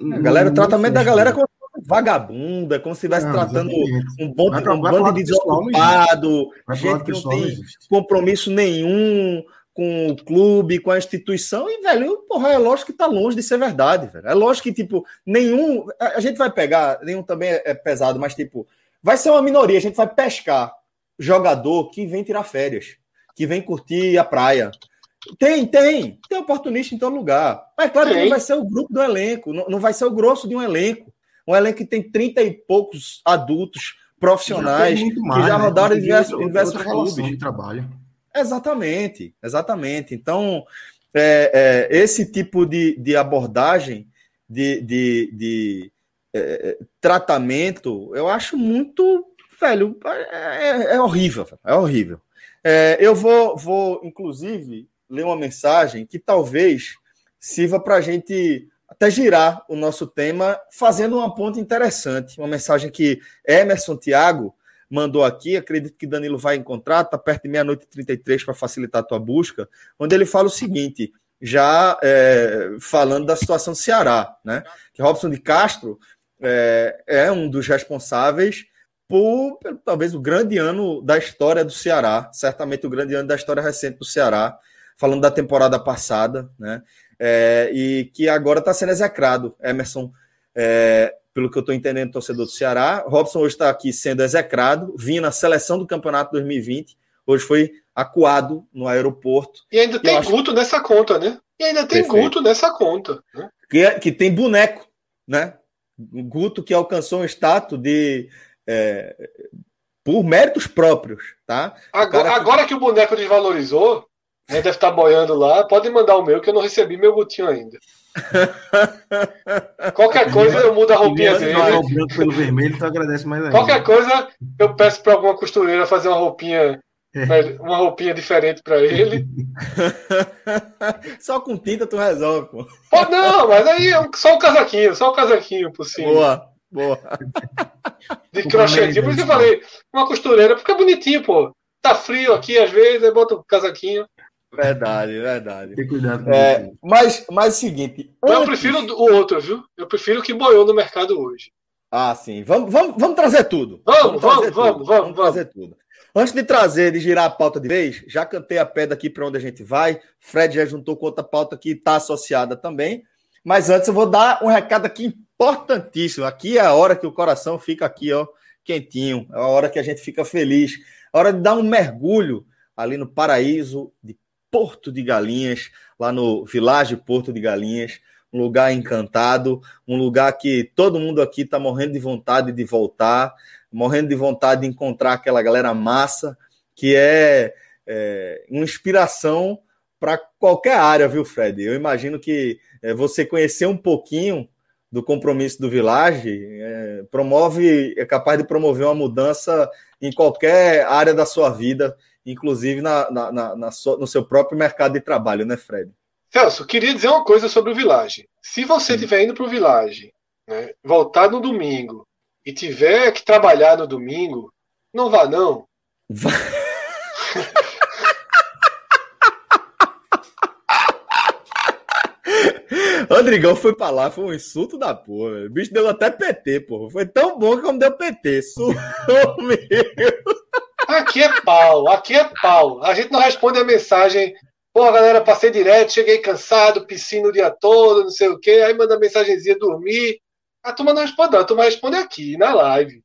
S1: A galera, o tratamento da galera vagabunda, como se estivesse tratando um, bom, um bando de desocupado, gente que não tem compromisso nenhum com o clube, com a instituição, e, velho, porra, é lógico que tá longe de ser verdade, velho. É lógico que, tipo, nenhum. A gente vai pegar, nenhum também é, é pesado, mas, tipo, vai ser uma minoria, a gente vai pescar jogador que vem tirar férias, que vem curtir a praia. Tem, tem, tem oportunista em todo lugar. Mas claro que não vai ser o grupo do elenco, não, não vai ser o grosso de um elenco. Um elenco que tem 30 e poucos adultos profissionais já mais, que já né? rodaram né? em diversos, diversos clubes.
S5: de trabalho.
S1: Exatamente, exatamente. Então, é, é, esse tipo de, de abordagem, de, de, de é, tratamento, eu acho muito, velho, é, é horrível, é horrível. É, eu vou, vou, inclusive, ler uma mensagem que talvez sirva para a gente até girar o nosso tema, fazendo uma ponta interessante. Uma mensagem que Emerson Tiago mandou aqui, acredito que Danilo vai encontrar, está perto de meia-noite e 33 para facilitar a tua busca, onde ele fala o seguinte, já é, falando da situação do Ceará, né? Que Robson de Castro é, é um dos responsáveis por, talvez o grande ano da história do Ceará, certamente o grande ano da história recente do Ceará, falando da temporada passada, né? É, e que agora está sendo execrado. Emerson é, pelo que eu estou entendendo, torcedor do Ceará. Robson hoje está aqui sendo execrado, vinha na seleção do campeonato 2020, hoje foi acuado no aeroporto.
S4: E ainda tem Guto nessa conta, né? E ainda tem Perfeito. Guto nessa conta. Né?
S1: Que, é, que tem boneco, né? Guto que alcançou um status de. É, por méritos próprios, tá?
S4: Agora, que... agora que o boneco desvalorizou, né, deve estar tá boiando lá, pode mandar o meu, que eu não recebi meu Gutinho ainda. Qualquer coisa eu mudo a roupinha dele.
S5: branco pelo vermelho, tu agradece mais ainda.
S4: Qualquer coisa eu peço para alguma costureira fazer uma roupinha é. uma roupinha diferente para ele.
S1: só com tinta tu resolve, pô.
S4: pô não, mas aí é só o casaquinho, só o casaquinho por cima.
S1: Boa, boa.
S4: De crochêzinho. Por isso que eu falei, uma costureira, porque é bonitinho, pô. Tá frio aqui às vezes, aí bota o casaquinho.
S1: Verdade, verdade.
S5: Tem cuidado
S1: com é, Mas, mas é o seguinte.
S4: Antes... Eu prefiro o outro, viu? Eu prefiro o que boiou no mercado hoje.
S1: Ah, sim. Vamos, vamos, vamos trazer tudo.
S4: Vamos, vamos, vamos, vamos, vamos,
S1: trazer tudo. Antes de trazer, de girar a pauta de vez, já cantei a pedra aqui para onde a gente vai. Fred já juntou com outra pauta que está associada também. Mas antes eu vou dar um recado aqui importantíssimo. Aqui é a hora que o coração fica aqui, ó, quentinho, é a hora que a gente fica feliz, a hora de dar um mergulho ali no paraíso de Porto de Galinhas, lá no Vilagem Porto de Galinhas, um lugar encantado, um lugar que todo mundo aqui está morrendo de vontade de voltar, morrendo de vontade de encontrar aquela galera massa, que é, é uma inspiração para qualquer área, viu, Fred? Eu imagino que é, você conhecer um pouquinho do compromisso do Village é, promove, é capaz de promover uma mudança em qualquer área da sua vida, inclusive na, na, na, na no seu próprio mercado de trabalho, né, Fred?
S4: Celso, queria dizer uma coisa sobre o Village. Se você estiver indo para o Village, né, voltar no domingo e tiver que trabalhar no domingo, não vá não.
S1: Rodrigão foi pra lá, foi um insulto da porra. O bicho deu até PT, porra. Foi tão bom que como deu PT. Suou
S4: meu. Aqui é pau, aqui é pau. A gente não responde a mensagem Pô, galera, passei direto, cheguei cansado, piscina o dia todo, não sei o quê. Aí manda mensagenzinha dormir. A turma não responde, a turma responde aqui, na live.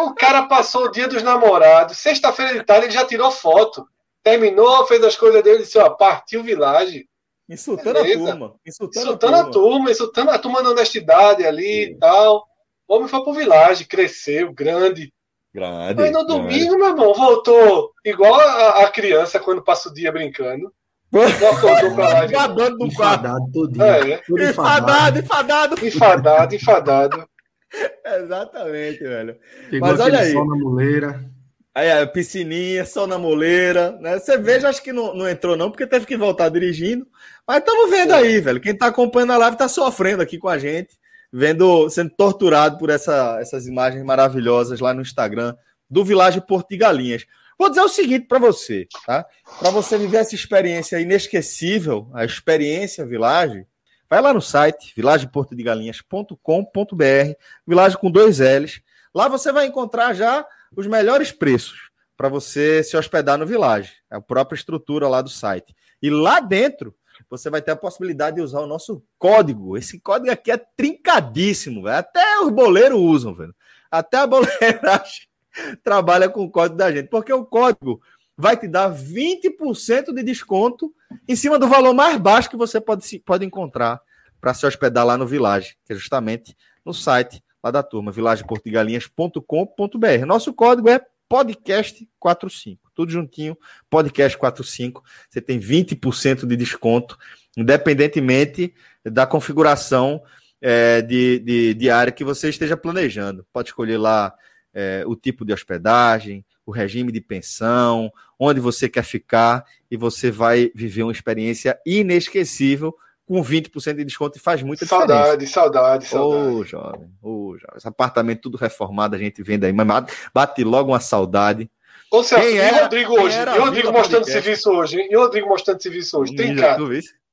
S4: o cara passou o dia dos namorados. Sexta-feira de tarde ele já tirou foto. Terminou, fez as coisas dele e disse: ó, partiu Village.
S1: Insultando Beleza. a turma.
S4: Insultando, insultando a, turma. a, turma. insultando a turma na honestidade ali Sim. e tal. O homem foi pro Village, cresceu, grande. Grande. Aí no domingo, grande. meu irmão, voltou igual a, a, criança quando passa o dia brincando.
S1: Acordou pra lá. Enfadado no
S5: enfadado todinho. É.
S1: Enfadado, enfadado.
S4: Enfadado, enfadado.
S1: Exatamente, velho.
S5: Pegou Mas olha aí. Sol na moleira.
S1: Aí, a piscininha, sol na moleira, né? Você veja, acho que não, não entrou não, porque teve que voltar dirigindo. Mas estamos vendo aí, velho. Quem está acompanhando a live está sofrendo aqui com a gente vendo, sendo torturado por essa, essas imagens maravilhosas lá no Instagram do Vilagem Porto de Galinhas. Vou dizer o seguinte para você, tá? Para você viver essa experiência inesquecível, a experiência Vilagem, vai lá no site vilageportodegalinhas.com.br, Vilagem com dois L's. Lá você vai encontrar já os melhores preços para você se hospedar no Vilagem. É a própria estrutura lá do site. E lá dentro você vai ter a possibilidade de usar o nosso código. Esse código aqui é trincadíssimo, velho. Até os boleiros usam, velho. Até a boleiragem trabalha com o código da gente, porque o código vai te dar 20% de desconto em cima do valor mais baixo que você pode, pode encontrar para se hospedar lá no Village, que é justamente no site lá da turma, vilageportugalinhas.com.br. Nosso código é podcast45. Tudo juntinho, podcast45. Você tem 20% de desconto, independentemente da configuração é, de, de, de, área que você esteja planejando. Pode escolher lá é, o tipo de hospedagem, o regime de pensão, onde você quer ficar, e você vai viver uma experiência inesquecível com 20% de desconto e faz muita
S4: saudade, diferença. Saudade, saudade, saudade.
S1: Ô, jovem, ô, jovem. Esse apartamento tudo reformado, a gente vende aí, mas bate logo uma saudade.
S4: Ô, Celso, e o Rodrigo hoje? E o Rodrigo mostrando serviço hoje? E o Rodrigo mostrando serviço hoje? Trincado.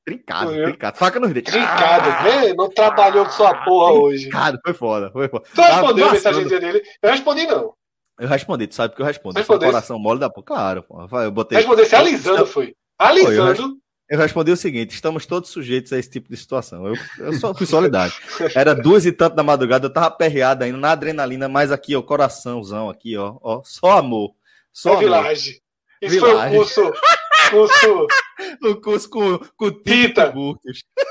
S1: Trincado, trincado. Faca nos
S4: dentes. Trincado, ah, Não trabalhou com sua porra hoje.
S1: Trincado, foi foda, foi foda.
S4: Tu respondeu a mensagem dele? Eu respondi não.
S1: Eu respondi, tu sabe que eu respondo. Coração mole da porra. Claro, pô. Eu botei.
S4: Respondesse alisando, foi. Alisando.
S1: Eu respondi o seguinte: estamos todos sujeitos a esse tipo de situação. Eu, eu só fui solidário. Era duas e tanto da madrugada, eu tava aperreado ainda na adrenalina, mas aqui, ó, coraçãozão aqui, ó, ó só amor. Só
S4: é Village. Isso Village. foi o curso. curso...
S1: o curso com, com Tita.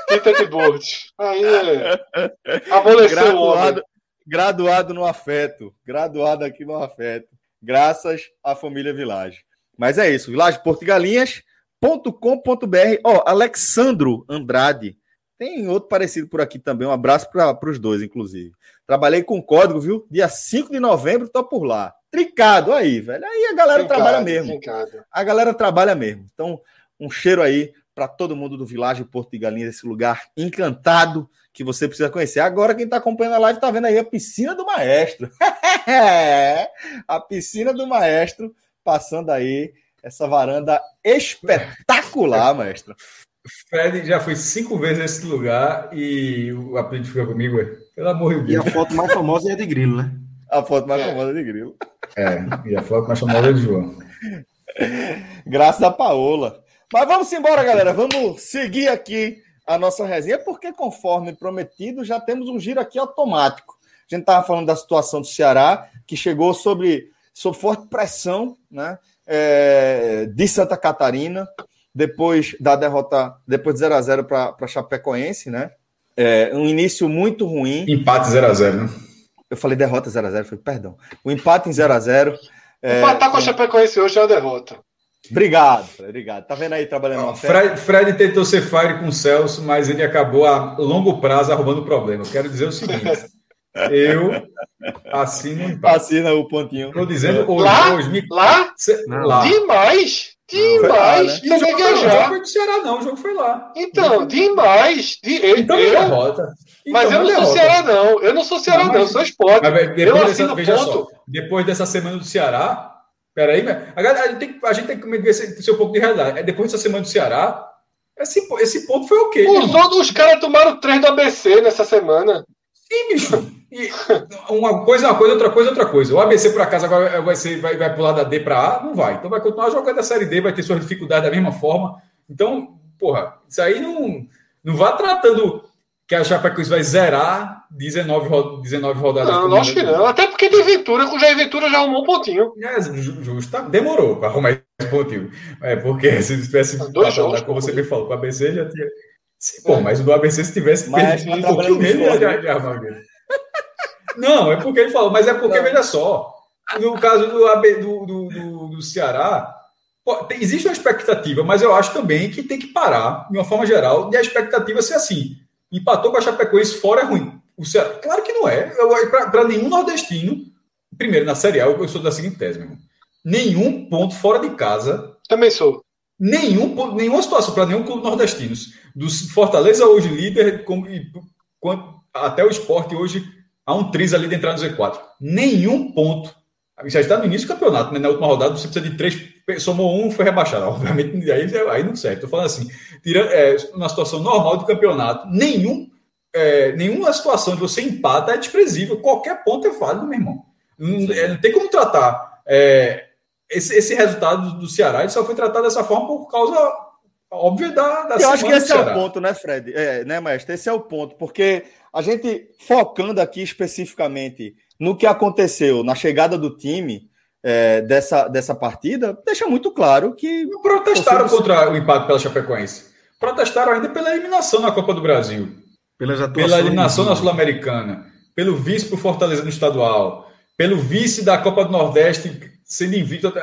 S4: Tita de Burtis. Aí. Amoleceu
S1: graduado, graduado no afeto. Graduado aqui no afeto. Graças à família Village. Mas é isso. Village Porto Galinhas com.br. Ó, oh, Alexandro Andrade. Tem outro parecido por aqui também. Um abraço para os dois, inclusive. Trabalhei com código, viu? Dia 5 de novembro, tô por lá. Trincado aí, velho. Aí a galera trincado, trabalha mesmo. Trincado. A galera trabalha mesmo. Então, um cheiro aí para todo mundo do Vilagem Porto de Galinhas, esse lugar encantado que você precisa conhecer. Agora, quem está acompanhando a live está vendo aí a piscina do maestro. a piscina do maestro passando aí essa varanda espetacular, maestro.
S3: Fred já foi cinco vezes nesse lugar e o apelido fica comigo, é. pelo amor de
S5: Deus. E a foto mais famosa é a de Grilo, né?
S1: A foto mais famosa é de Grilo.
S3: É, e a foto mais famosa é de João.
S1: Graças a Paola. Mas vamos embora, galera. Vamos seguir aqui a nossa resenha, porque conforme prometido, já temos um giro aqui automático. A gente estava falando da situação do Ceará, que chegou sobre, sob forte pressão né, é, de Santa Catarina, depois da derrota, depois de 0 a 0 para Chapecoense, né? É, um início muito ruim.
S3: Empate 0 a 0 né?
S1: Eu falei derrota 0 a 0 falei, perdão. O empate em 0 a 0
S4: é, Empatar com a Chapecoense hoje é uma derrota.
S1: Obrigado, obrigado. Tá vendo aí trabalhando
S3: na Fred, Fred tentou ser fire com o Celso, mas ele acabou a longo prazo arrumando problema. Eu quero dizer o seguinte: eu assino o
S1: empate. Assina o pontinho.
S3: Estou dizendo hoje.
S4: Lá?
S3: hoje
S4: me... lá? Cê... lá? Demais! Demais!
S3: Não, né? Não jogo foi do Ceará, não. O jogo foi lá.
S4: Então, demais! De...
S3: Então, eu... derrota.
S4: Então, mas eu não derrota. sou Ceará, não. Eu não sou Ceará, não. Eu sou esporte. Mas,
S3: eu assino dessa, ponto. Só, depois dessa semana do Ceará, Peraí, a, a, gente tem, a gente tem que ver esse, um pouco de realidade. É depois dessa semana do Ceará, esse, esse ponto foi ok.
S4: Os outros caras tomaram três do ABC nessa semana.
S3: Sim, bicho. E uma coisa é uma coisa, outra coisa é outra coisa. O ABC, por acaso, agora vai, ser, vai, vai pular da D para A? Não vai. Então vai continuar jogando a Série D, vai ter suas dificuldades da mesma forma. Então, porra, isso aí não, não vá tratando que a Chapecoense vai zerar 19, 19 rodadas.
S4: Não, que não. Até porque tem Ventura, com o Jair Ventura já arrumou um pontinho.
S3: É, justo, demorou para arrumar esse pontinho. É, porque se tivesse
S4: dois jogos,
S3: como você me falou, com o ABC já tinha. Sim, bom, mas o do ABC, se tivesse perdido um pouquinho já, já, já Não, é porque ele falou, mas é porque, não. veja só, no caso do, AB, do, do, do, do Ceará, pô, tem, existe uma expectativa, mas eu acho também que tem que parar, de uma forma geral, de a expectativa ser assim Empatou com a Chapecoense fora é ruim. O Ceará, claro que não é. Para nenhum nordestino, primeiro, na Série A, eu sou da seguinte tese, meu irmão. Nenhum ponto fora de casa.
S4: Também sou.
S3: Nenhum, nenhuma situação para nenhum clube nordestino. Do Fortaleza hoje líder, com, até o esporte hoje há um triz ali de entrar no Z4. Nenhum ponto. Já está no início do campeonato, né? Na última rodada você precisa de três. Somou um, foi rebaixado. Obviamente, aí, aí não serve. Estou falando assim, tira, é, na situação normal de campeonato, nenhum, é, nenhuma situação de você empata é desprezível. Qualquer ponto é válido, meu irmão. Não, é, não tem como tratar. É, esse, esse resultado do Ceará ele só foi tratado dessa forma por causa óbvia da, da
S1: Eu acho que esse é o ponto, né, Fred? É, né, mestre? Esse é o ponto, porque a gente focando aqui especificamente no que aconteceu na chegada do time é, dessa, dessa partida, deixa muito claro que.
S3: Protestaram contra o empate pela Chapecoense. Protestaram ainda pela eliminação na Copa do Brasil. Pela eliminação na Sul-Americana. Pelo vice para o Fortaleza no estadual. Pelo vice da Copa do Nordeste sendo invicto.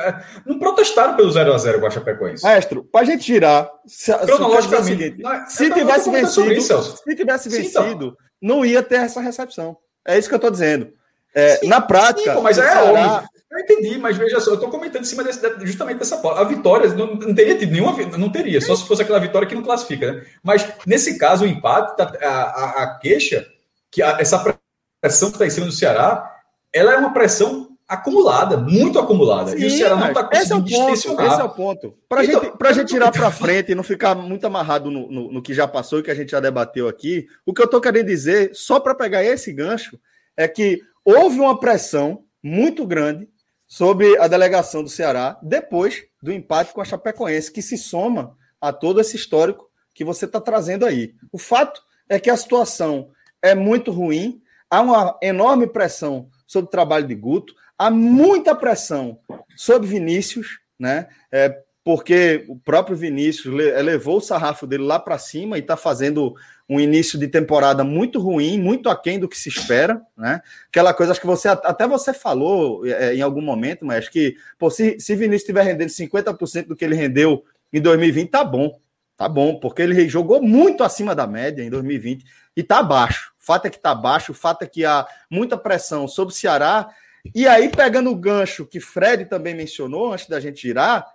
S3: Não protestaram pelo 0x0 com a Chapecoense.
S1: Maestro, para a gente girar. Se,
S3: Cronologicamente.
S1: Se, tivesse vencido, isso, se tivesse vencido, então. não ia ter essa recepção. É isso que eu estou dizendo. É, sim, na prática. Sim,
S3: mas é Ceará... óbvio. Eu entendi, mas veja só, eu estou comentando em cima desse, justamente dessa A vitória não, não, teria tido nenhuma. Não teria, só se fosse aquela vitória que não classifica, né? Mas nesse caso, o empate, tá, a, a, a queixa, que a, essa pressão que está em cima do Ceará, ela é uma pressão acumulada, muito acumulada. Sim, e o Ceará não está conseguindo
S1: esse é o ponto, Esse é o ponto. Para então, gente, a gente tirar para frente e não ficar muito amarrado no, no, no, que já passou e que a gente já debateu aqui, o que eu estou querendo dizer, só para pegar esse gancho, é que houve uma pressão muito grande sobre a delegação do Ceará depois do empate com a Chapecoense, que se soma a todo esse histórico que você está trazendo aí. O fato é que a situação é muito ruim, há uma enorme pressão sobre o trabalho de Guto, há muita pressão sobre Vinícius, né? É, porque o próprio Vinícius levou o sarrafo dele lá para cima e está fazendo um início de temporada muito ruim, muito aquém do que se espera, né? Aquela coisa, acho que você até você falou é, em algum momento, mas acho que pô, se, se Vinícius estiver rendendo 50% do que ele rendeu em 2020, tá bom. Tá bom, porque ele jogou muito acima da média em 2020 e tá abaixo. O fato é que tá abaixo, o fato é que há muita pressão sobre o Ceará. E aí, pegando o gancho que Fred também mencionou antes da gente girar,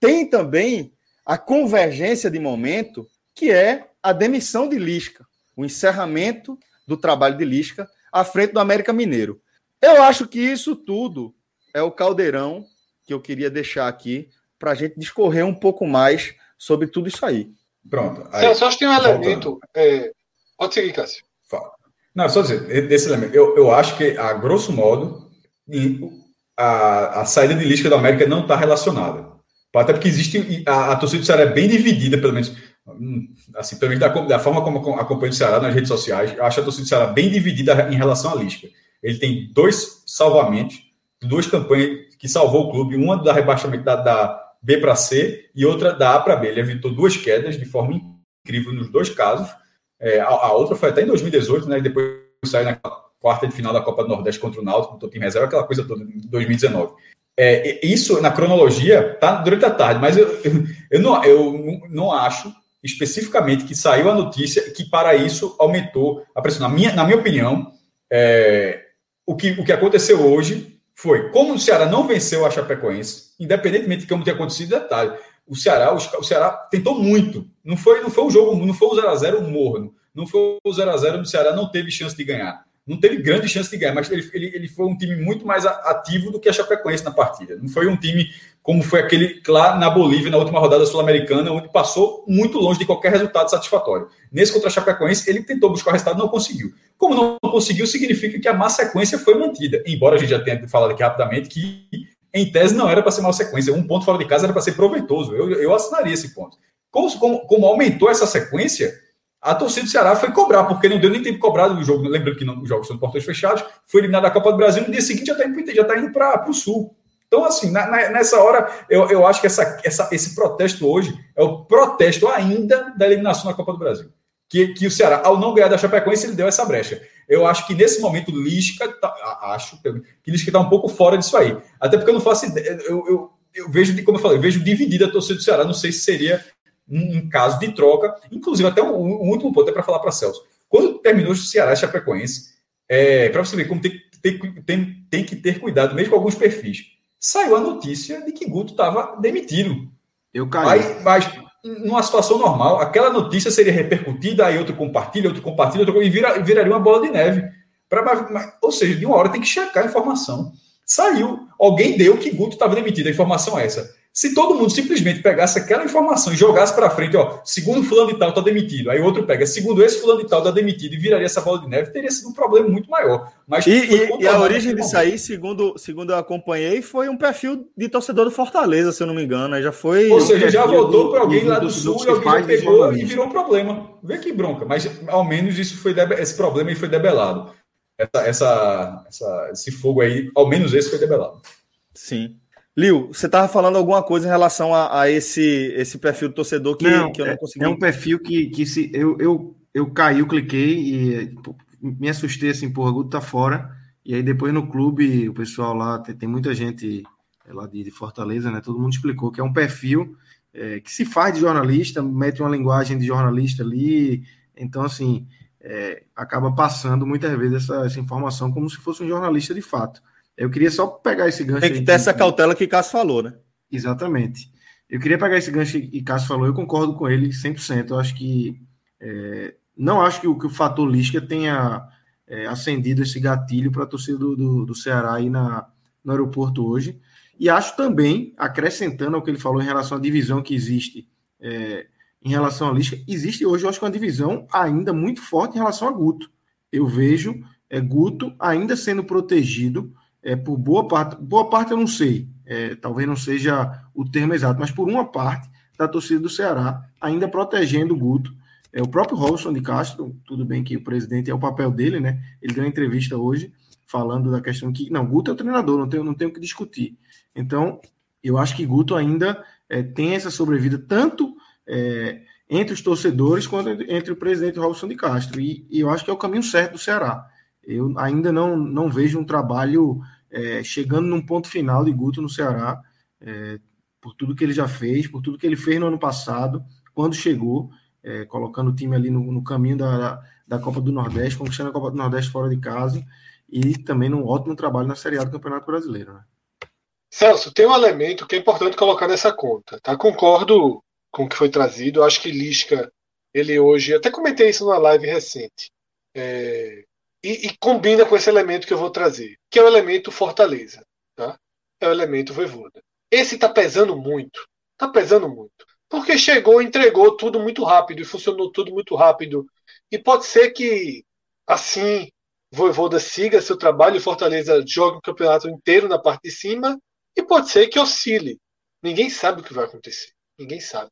S1: tem também a convergência de momento, que é a demissão de Lisca, o encerramento do trabalho de Lisca à frente do América Mineiro. Eu acho que isso tudo é o caldeirão que eu queria deixar aqui para a gente discorrer um pouco mais sobre tudo isso aí.
S3: Pronto.
S4: Aí, só acho que tem um elemento. É... Pode seguir, Cássio.
S3: Não, só dizer, desse elemento. Eu, eu acho que, a grosso modo, a, a saída de Lisca do América não está relacionada. Até porque existe. A, a torcida do Ceará é bem dividida, pelo menos hum, assim, pelo menos da, da, forma como acompanho o Ceará nas redes sociais, acho a torcida do Ceará bem dividida em relação à Lisca. Ele tem dois salvamentos, duas campanhas que salvou o clube, uma da rebaixamento da, da B para C e outra da A para B. Ele evitou duas quedas de forma incrível nos dois casos. É, a, a, outra foi até em 2018, né? Depois saiu na quarta de final da Copa do Nordeste contra o Náutico, o time reserva, aquela coisa toda em 2019. É, isso na cronologia tá durante a tarde, mas eu, eu, não, eu não acho especificamente que saiu a notícia que para isso aumentou a pressão. Na minha, na minha opinião, é, o, que, o que aconteceu hoje foi como o Ceará não venceu a Chapecoense, independentemente de como tenha acontecido, detalhe. O Ceará, o Ceará tentou muito. Não foi, não foi um jogo, não foi o 0x0 morno. Não foi o 0x0 o Ceará não teve chance de ganhar não teve grande chance de ganhar, mas ele, ele, ele foi um time muito mais ativo do que a Chapecoense na partida. Não foi um time como foi aquele lá na Bolívia, na última rodada sul-americana, onde passou muito longe de qualquer resultado satisfatório. Nesse contra a Chapecoense, ele tentou buscar o resultado não conseguiu. Como não conseguiu, significa que a má sequência foi mantida. Embora a gente já tenha falado aqui rapidamente que, em tese, não era para ser má sequência. Um ponto fora de casa era para ser proveitoso. Eu, eu assinaria esse ponto. Como, como, como aumentou essa sequência, a torcida do Ceará foi cobrar, porque não deu nem tempo de cobrar do jogo. Lembrando que não, os jogos são portões fechados, foi eliminado da Copa do Brasil, no dia seguinte já está indo, já tá indo para o Sul. Então, assim, na, na, nessa hora, eu, eu acho que essa, essa, esse protesto hoje é o protesto ainda da eliminação da Copa do Brasil. Que, que o Ceará, ao não ganhar da Chapecoense, ele deu essa brecha. Eu acho que nesse momento, Lisca, tá, acho que Lisca está um pouco fora disso aí. Até porque eu não faço ideia, eu, eu, eu vejo, como eu falei, eu vejo dividida a torcida do Ceará. Não sei se seria em caso de troca. Inclusive, até um, um último ponto é para falar para Celso. Quando terminou o Ceará e Chapecoense, é, para você ver como tem, tem, tem, tem que ter cuidado, mesmo com alguns perfis, saiu a notícia de que Guto estava demitido.
S5: Eu caí.
S3: Mas, mas, numa situação normal, aquela notícia seria repercutida, aí outro compartilha, outro compartilha, outro, e vira, viraria uma bola de neve. Pra, ou seja, de uma hora tem que checar a informação. Saiu, alguém deu que Guto estava demitido, a informação é essa. Se todo mundo simplesmente pegasse aquela informação e jogasse para frente, ó, segundo fulano de tal está demitido, aí outro pega, segundo esse fulano de tal está demitido e viraria essa bola de neve, teria sido um problema muito maior. Mas
S1: e, e, e a origem disso aí, segundo, segundo eu acompanhei, foi um perfil de torcedor do Fortaleza, se eu não me engano. Aí já foi.
S3: Ou seja, já votou para alguém lá do, sul e alguém já pegou e virou um problema. Vê que bronca, mas ao menos isso foi esse problema aí foi debelado. Essa, essa, essa, esse fogo aí, ao menos esse foi debelado.
S1: Sim. Liu, você estava falando alguma coisa em relação a, a, esse, esse perfil do torcedor que,
S5: não,
S1: que eu
S5: não consegui. É um perfil que, que se eu, eu, eu caí, eu cliquei e me assustei assim, porra, Guto tá fora. E aí depois no clube, o pessoal lá, tem, tem muita gente é, lá de, de, Fortaleza, né? Todo mundo explicou que é um perfil é, que se faz de jornalista, mete uma linguagem de jornalista ali. Então, assim, é, acaba passando muitas vezes essa, essa informação como se fosse um jornalista de fato. Eu queria só pegar esse gancho.
S1: Tem que ter essa cautela que Cássio falou, né?
S5: Exatamente. Eu queria pegar esse gancho que Cássio falou, eu concordo com ele 100%. Eu acho que. É, não acho que o, que o fator Lisca tenha é, acendido esse gatilho para a torcida do, do, do, Ceará aí na, no aeroporto hoje. E acho também, acrescentando ao que ele falou em relação à divisão que existe é, em relação a Lisca, existe hoje, eu acho que uma divisão ainda muito forte em relação a Guto. Eu vejo é, Guto ainda sendo protegido é, por boa parte, boa parte eu não sei, é, talvez não seja o termo exato, mas por uma parte da torcida do Ceará, ainda protegendo o Guto. É, o próprio Robson de Castro, tudo bem que o presidente é o papel dele, né? Ele deu uma entrevista hoje falando da questão que, não, Guto é o treinador, não tem, não tem o que discutir. Então, eu acho que Guto ainda é, tem essa sobrevida tanto é, entre os torcedores quanto entre o presidente Robson de Castro. E, e eu acho que é o caminho certo do Ceará. Eu ainda não, não vejo um trabalho é, chegando num ponto final de Guto no Ceará, é, por tudo que ele já fez, por tudo que ele fez no ano passado, quando chegou, é, colocando o time ali no, no caminho da, da Copa do Nordeste, conquistando a Copa do Nordeste fora de casa, e também num ótimo trabalho na Série A do Campeonato Brasileiro. Né?
S4: Celso, tem um elemento que é importante colocar nessa conta. Tá? Concordo com o que foi trazido. Acho que Lisca, ele hoje, até comentei isso numa live recente. É, e, e, combina com esse elemento que eu vou trazer, que é o elemento Fortaleza, tá? É o elemento Voivoda. Esse está pesando muito, está pesando muito, porque chegou, entregou tudo muito rápido e funcionou tudo muito rápido. E pode ser que assim Voivoda siga seu trabalho Fortaleza jogue o campeonato inteiro na parte de cima e pode ser que oscile. Ninguém sabe o que vai acontecer. Ninguém sabe.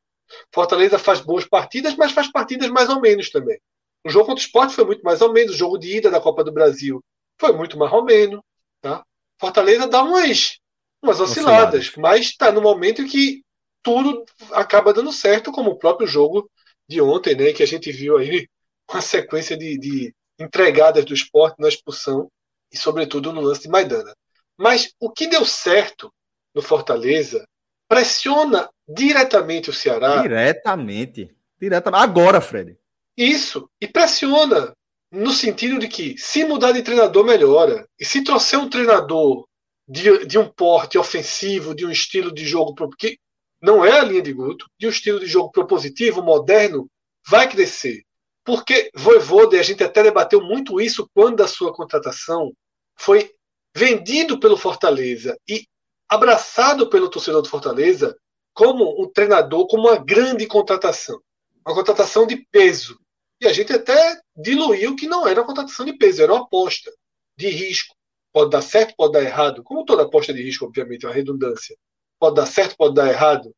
S4: Fortaleza faz boas partidas, mas faz partidas mais ou menos também. O jogo contra o Sport foi muito mais ou menos. O jogo de ida da Copa do Brasil foi muito mais ou menos. Tá? Fortaleza dá umas, umas osciladas, mas está no momento em que tudo acaba dando certo, como o próprio jogo de ontem, né, que a gente viu aí com a sequência de, de entregadas do esporte na expulsão e, sobretudo, no lance de Maidana. Mas o que deu certo no Fortaleza pressiona diretamente o Ceará.
S1: Diretamente. Diretamente. Agora, Fred.
S4: Isso. E pressiona no sentido de que, se mudar de treinador, melhora. E se trouxer um treinador de, de um porte ofensivo, de um estilo de jogo que não é a linha de Guto, de um estilo de jogo propositivo, moderno, vai crescer. Porque Voivoda, e a gente até debateu muito isso quando a sua contratação foi vendido pelo Fortaleza e abraçado pelo torcedor do Fortaleza como um treinador, como uma grande contratação. Uma contratação de peso. E a gente até diluiu que não era uma contratação de peso, era uma aposta de risco. Pode dar certo, pode dar errado. Como toda aposta de risco, obviamente, é uma redundância. Pode dar certo, pode dar errado.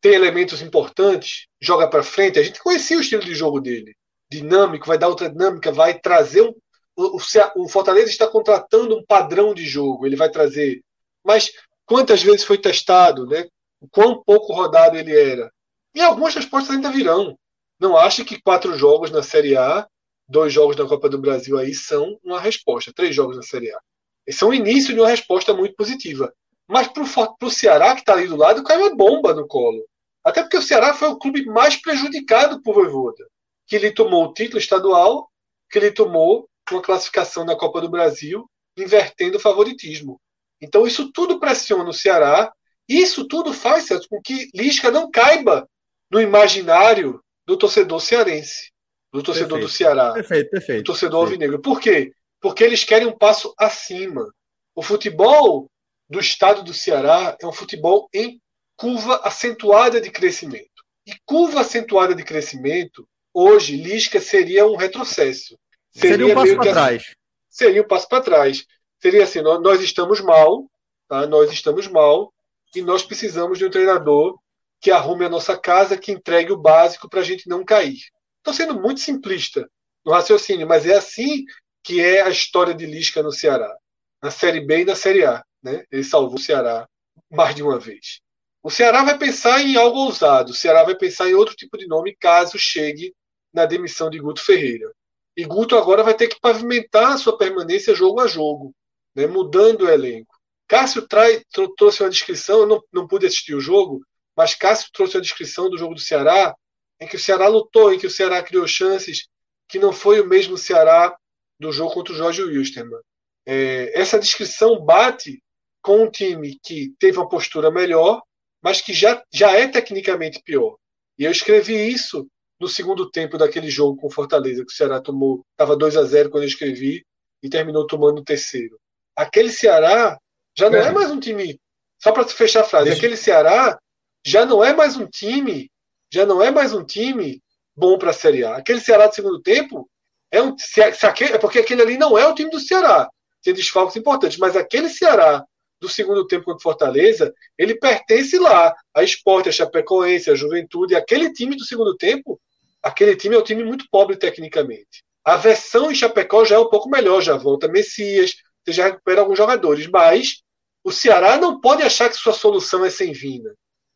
S4: Tem elementos importantes, joga para frente. A gente conhecia o estilo de jogo dele. Dinâmico, vai dar outra dinâmica, vai trazer um. O, o Fortaleza está contratando um padrão de jogo. Ele vai trazer. Mas quantas vezes foi testado, né? Quão pouco rodado ele era. E algumas respostas ainda virão. Não ache que quatro jogos na Série A, dois jogos na Copa do Brasil aí são uma resposta. Três jogos na Série A. Esse é o início de uma resposta muito positiva. Mas para o Ceará, que está ali do lado, caiu uma bomba no colo. Até porque o Ceará foi o clube mais prejudicado por Voivoda. Que ele tomou o título estadual, que ele tomou uma classificação na Copa do Brasil, invertendo o favoritismo. Então isso tudo pressiona o Ceará. Isso tudo faz com que Lisca não caiba no imaginário do torcedor cearense, do torcedor perfeito. do Ceará,
S1: perfeito, perfeito,
S4: do torcedor alvinegro. Por quê? Porque eles querem um passo acima. O futebol do estado do Ceará é um futebol em curva acentuada de crescimento. E curva acentuada de crescimento, hoje, Lisca seria um retrocesso.
S1: Seria, seria um passo para trás. Assim,
S4: seria um passo para trás. Seria assim: nós, nós estamos mal, tá? nós estamos mal, e nós precisamos de um treinador que arrume a nossa casa, que entregue o básico para a gente não cair. Estou sendo muito simplista no raciocínio, mas é assim que é a história de Lisca no Ceará, na Série B e na Série A. Né? Ele salvou o Ceará mais de uma vez. O Ceará vai pensar em algo ousado, o Ceará vai pensar em outro tipo de nome caso chegue na demissão de Guto Ferreira. E Guto agora vai ter que pavimentar a sua permanência jogo a jogo, né? mudando o elenco. Cássio trai, trouxe uma descrição, eu não, não pude assistir o jogo, mas Cássio trouxe a descrição do jogo do Ceará, em que o Ceará lutou, em que o Ceará criou chances, que não foi o mesmo Ceará do jogo contra o Jorge Wilstermann. É, essa descrição bate com um time que teve uma postura melhor, mas que já, já é tecnicamente pior. E eu escrevi isso no segundo tempo daquele jogo com Fortaleza, que o Ceará tomou, estava 2 a 0 quando eu escrevi, e terminou tomando o terceiro. Aquele Ceará já não é, é mais um time. Só para fechar a frase, Deixa... aquele Ceará já não é mais um time, já não é mais um time bom para a Série A. Aquele Ceará do segundo tempo é um se, se aquele, é porque aquele ali não é o time do Ceará. Tem desfalques importantes, mas aquele Ceará do segundo tempo contra Fortaleza, ele pertence lá a Esporte, a Chapecoense, a Juventude, aquele time do segundo tempo, aquele time é um time muito pobre tecnicamente. A versão em Chapecó já é um pouco melhor, já volta Messias, você já recupera alguns jogadores, mas o Ceará não pode achar que sua solução é sem Vina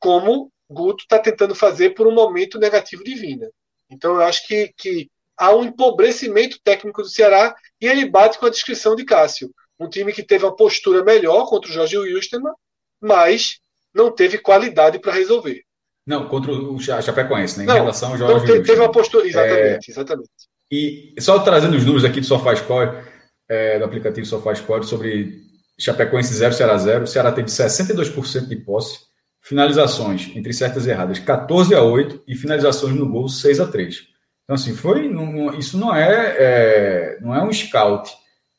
S4: como Guto está tentando fazer por um momento negativo de Vina. Então eu acho que, que há um empobrecimento técnico do Ceará e ele bate com a descrição de Cássio. Um time que teve uma postura melhor contra o Jorge Wilstermann, mas não teve qualidade para resolver.
S3: Não, contra o Chapecoense, né? Em não, relação ao Jorge
S4: Wilstermann. Teve uma postura, exatamente, é... exatamente.
S3: E só trazendo os números aqui do SofaScore, é, do aplicativo SofaScore, sobre Chapecoense 0, Ceará 0. O Ceará teve 62% de posse, finalizações entre certas e erradas 14 a 8 e finalizações no gol 6 a 3. Então, assim, foi. Não, isso não é, é, não é um scout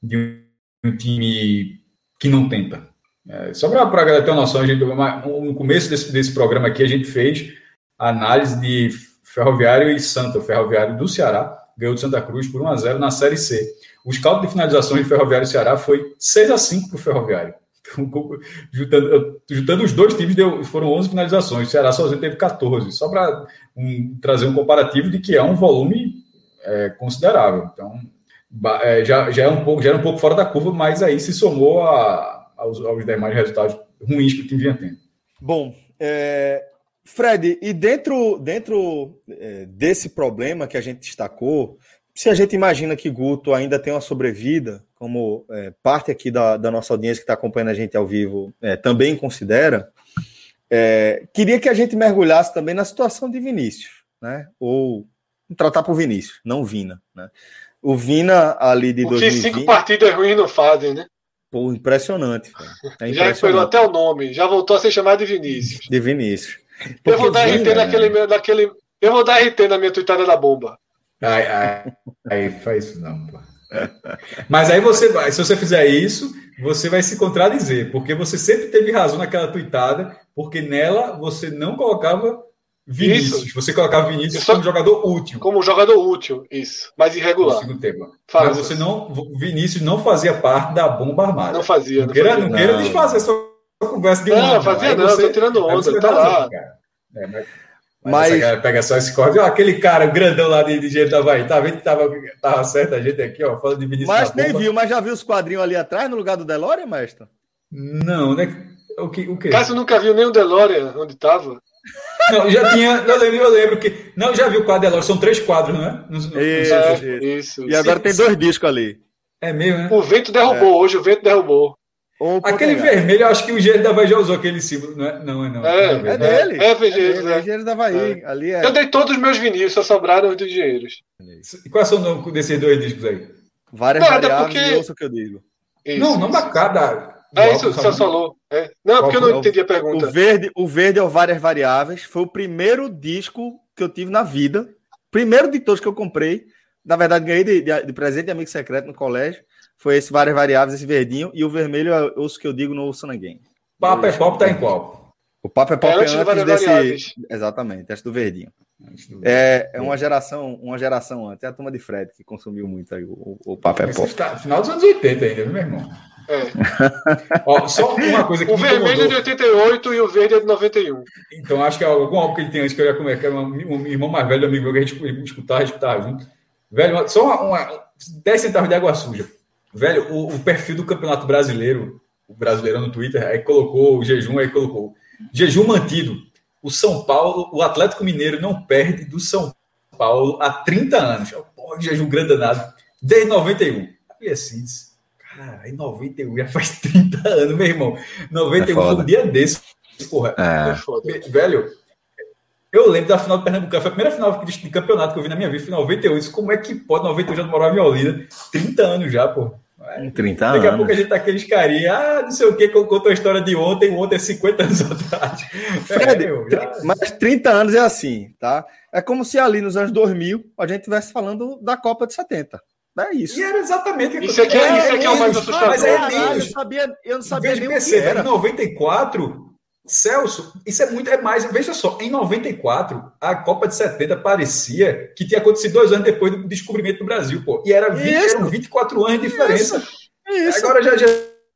S3: de um time que não tenta. É, só para a galera ter uma noção, a gente, no começo desse, desse programa aqui, a gente fez a análise de Ferroviário e Santa, o Ferroviário do Ceará, ganhou de Santa Cruz por 1 a 0 na Série C. O scout de finalizações de Ferroviário e Ceará foi 6 a 5 para o Ferroviário juntando, juntando os dois times, deu, foram 11 finalizações. O Ceará sozinho teve 14. Só para um, trazer um comparativo de que é um volume é, considerável. Então, é, já, já, é um pouco, já era um pouco fora da curva, mas aí se somou a, aos, aos demais resultados ruins que o time vinha tendo.
S1: Bom, é, Fred, e dentro, dentro é, desse problema que a gente destacou, se a gente imagina que Guto ainda tem uma sobrevida, como é, parte aqui da, da, nossa audiência que está acompanhando a gente ao vivo é, também considera, é, queria que a gente mergulhasse também na situação de Vinícius, né? Ou tratar por Vinícius, não Vina, né? O Vina ali de
S4: o 2020... cinco partidas ruins não fazem, né?
S1: Pô, impressionante.
S4: É já recuperou até o nome, já voltou a ser chamado de Vinícius.
S1: De Vinícius.
S4: Porque eu vou dar Vina, RT naquele, naquele, eu vou dar RT na minha tuitada da bomba.
S3: Ai, ai, ai, faz isso não, pô. Mas aí você vai, se você fizer isso, você vai se contradizer, porque você sempre teve razão naquela tuitada, porque nela você não colocava Vinícius. Isso. Você colocava Vinícius só... como jogador útil.
S4: Como jogador útil, isso. Mas irregular. No
S3: segundo tempo. Mas você não. Vinícius não fazia parte da bomba armada.
S4: Não fazia. Não,
S3: não queira,
S4: fazia,
S3: não queira desfazer essa conversa de
S4: Não, não fazia não, você, tô tirando onda, tá lá.
S3: É, mas... Mas, mas... pega só esse corte. aquele cara grandão lá de, de jeito da Bahia, tá vendo que tava, tava certo a gente aqui, ó, falando de Vinícius.
S1: Mas nem viu, mas já viu os quadrinhos ali atrás, no lugar do Delória, mestre?
S3: Não, né? O que? O que?
S4: Cássio nunca viu nem o Delória onde tava.
S3: Não, já tinha. Eu lembro, eu lembro que. Não, já viu o quadro Delória, são três quadros, não é? No,
S1: no, isso, no... isso, E agora sim, tem dois discos ali.
S3: É mesmo, né?
S4: O vento derrubou, é. hoje o vento derrubou.
S3: Aquele vermelho, eu acho que o Gerard da Bahia já usou aquele símbolo, não é? Não, é não.
S4: É, é, é dele. É, é,
S1: dele, é, é da Bahia. É. Ali é.
S4: Eu dei todos os meus vinis, só sobraram os dos dinheiros.
S3: E quais são o nome desses dois discos aí?
S1: Várias Nada, variáveis, porque... ouço que eu digo.
S3: Isso, não, não da cada.
S4: É isso, você falou. É. Não, porque eu não entendi a pergunta.
S1: O verde, o verde é o Várias Variáveis. Foi o primeiro disco que eu tive na vida. Primeiro de todos que eu comprei. Na verdade, ganhei de, de, de presente de amigo secreto no colégio. Foi esse várias variáveis, esse verdinho, e o vermelho é o que eu digo no ouço ninguém.
S3: Papo é pop tá em qual?
S1: O papo é pop é antes, é antes desse. Variáveis. Exatamente, antes do verdinho. É, é uma geração, uma geração antes. É a turma de Fred que consumiu muito aí o, o papo é pop.
S3: Tá, final dos anos 80 ainda, meu irmão. É. Ó, só uma coisa que
S4: O vermelho é de 88 e o verde é de 91.
S3: Então acho que é algum álbum que ele tem antes que eu ia comer, que era um, um irmão mais velho, amigo meu, que a gente escutava, escutava junto. Velho, só uma, uma 10 centavos de água suja. Velho, o, o, perfil do Campeonato Brasileiro, o brasileiro no Twitter, aí colocou o jejum, aí colocou jejum mantido. O São Paulo, o Atlético Mineiro não perde do São Paulo há 30 anos. Porra, jejum grande danado. Desde 91. Aí assim, cara, em 91 já faz 30 anos, meu irmão. 91 é foi um dia desse. Porra, é. velho, eu lembro da final do Pernambuco, foi a primeira final de campeonato que eu vi na minha vida, foi em 98. Como é que pode? 98 já morava em Olinda, 30 anos já, pô.
S1: Em 30
S3: Daqui
S1: a
S3: pouco a gente tá aqueles carinha, ah, não sei o que, contou a história de ontem, ontem é 50 anos atrás.
S1: Fred, é, já... mas 30 anos é assim, tá? É como se ali nos anos 2000 a gente estivesse falando da Copa de 70. É isso.
S3: E era exatamente
S4: isso. Aqui, é, isso aqui é o mais assustador. Mas é,
S1: eu, sabia, eu não sabia nem o que era.
S3: Em 94, Celso, isso é muito, é mais. Veja só, em 94, a Copa de 70 parecia que tinha acontecido dois anos depois do descobrimento do Brasil, pô. E era 20, eram 24 anos de diferença. Isso. Isso. Agora já, já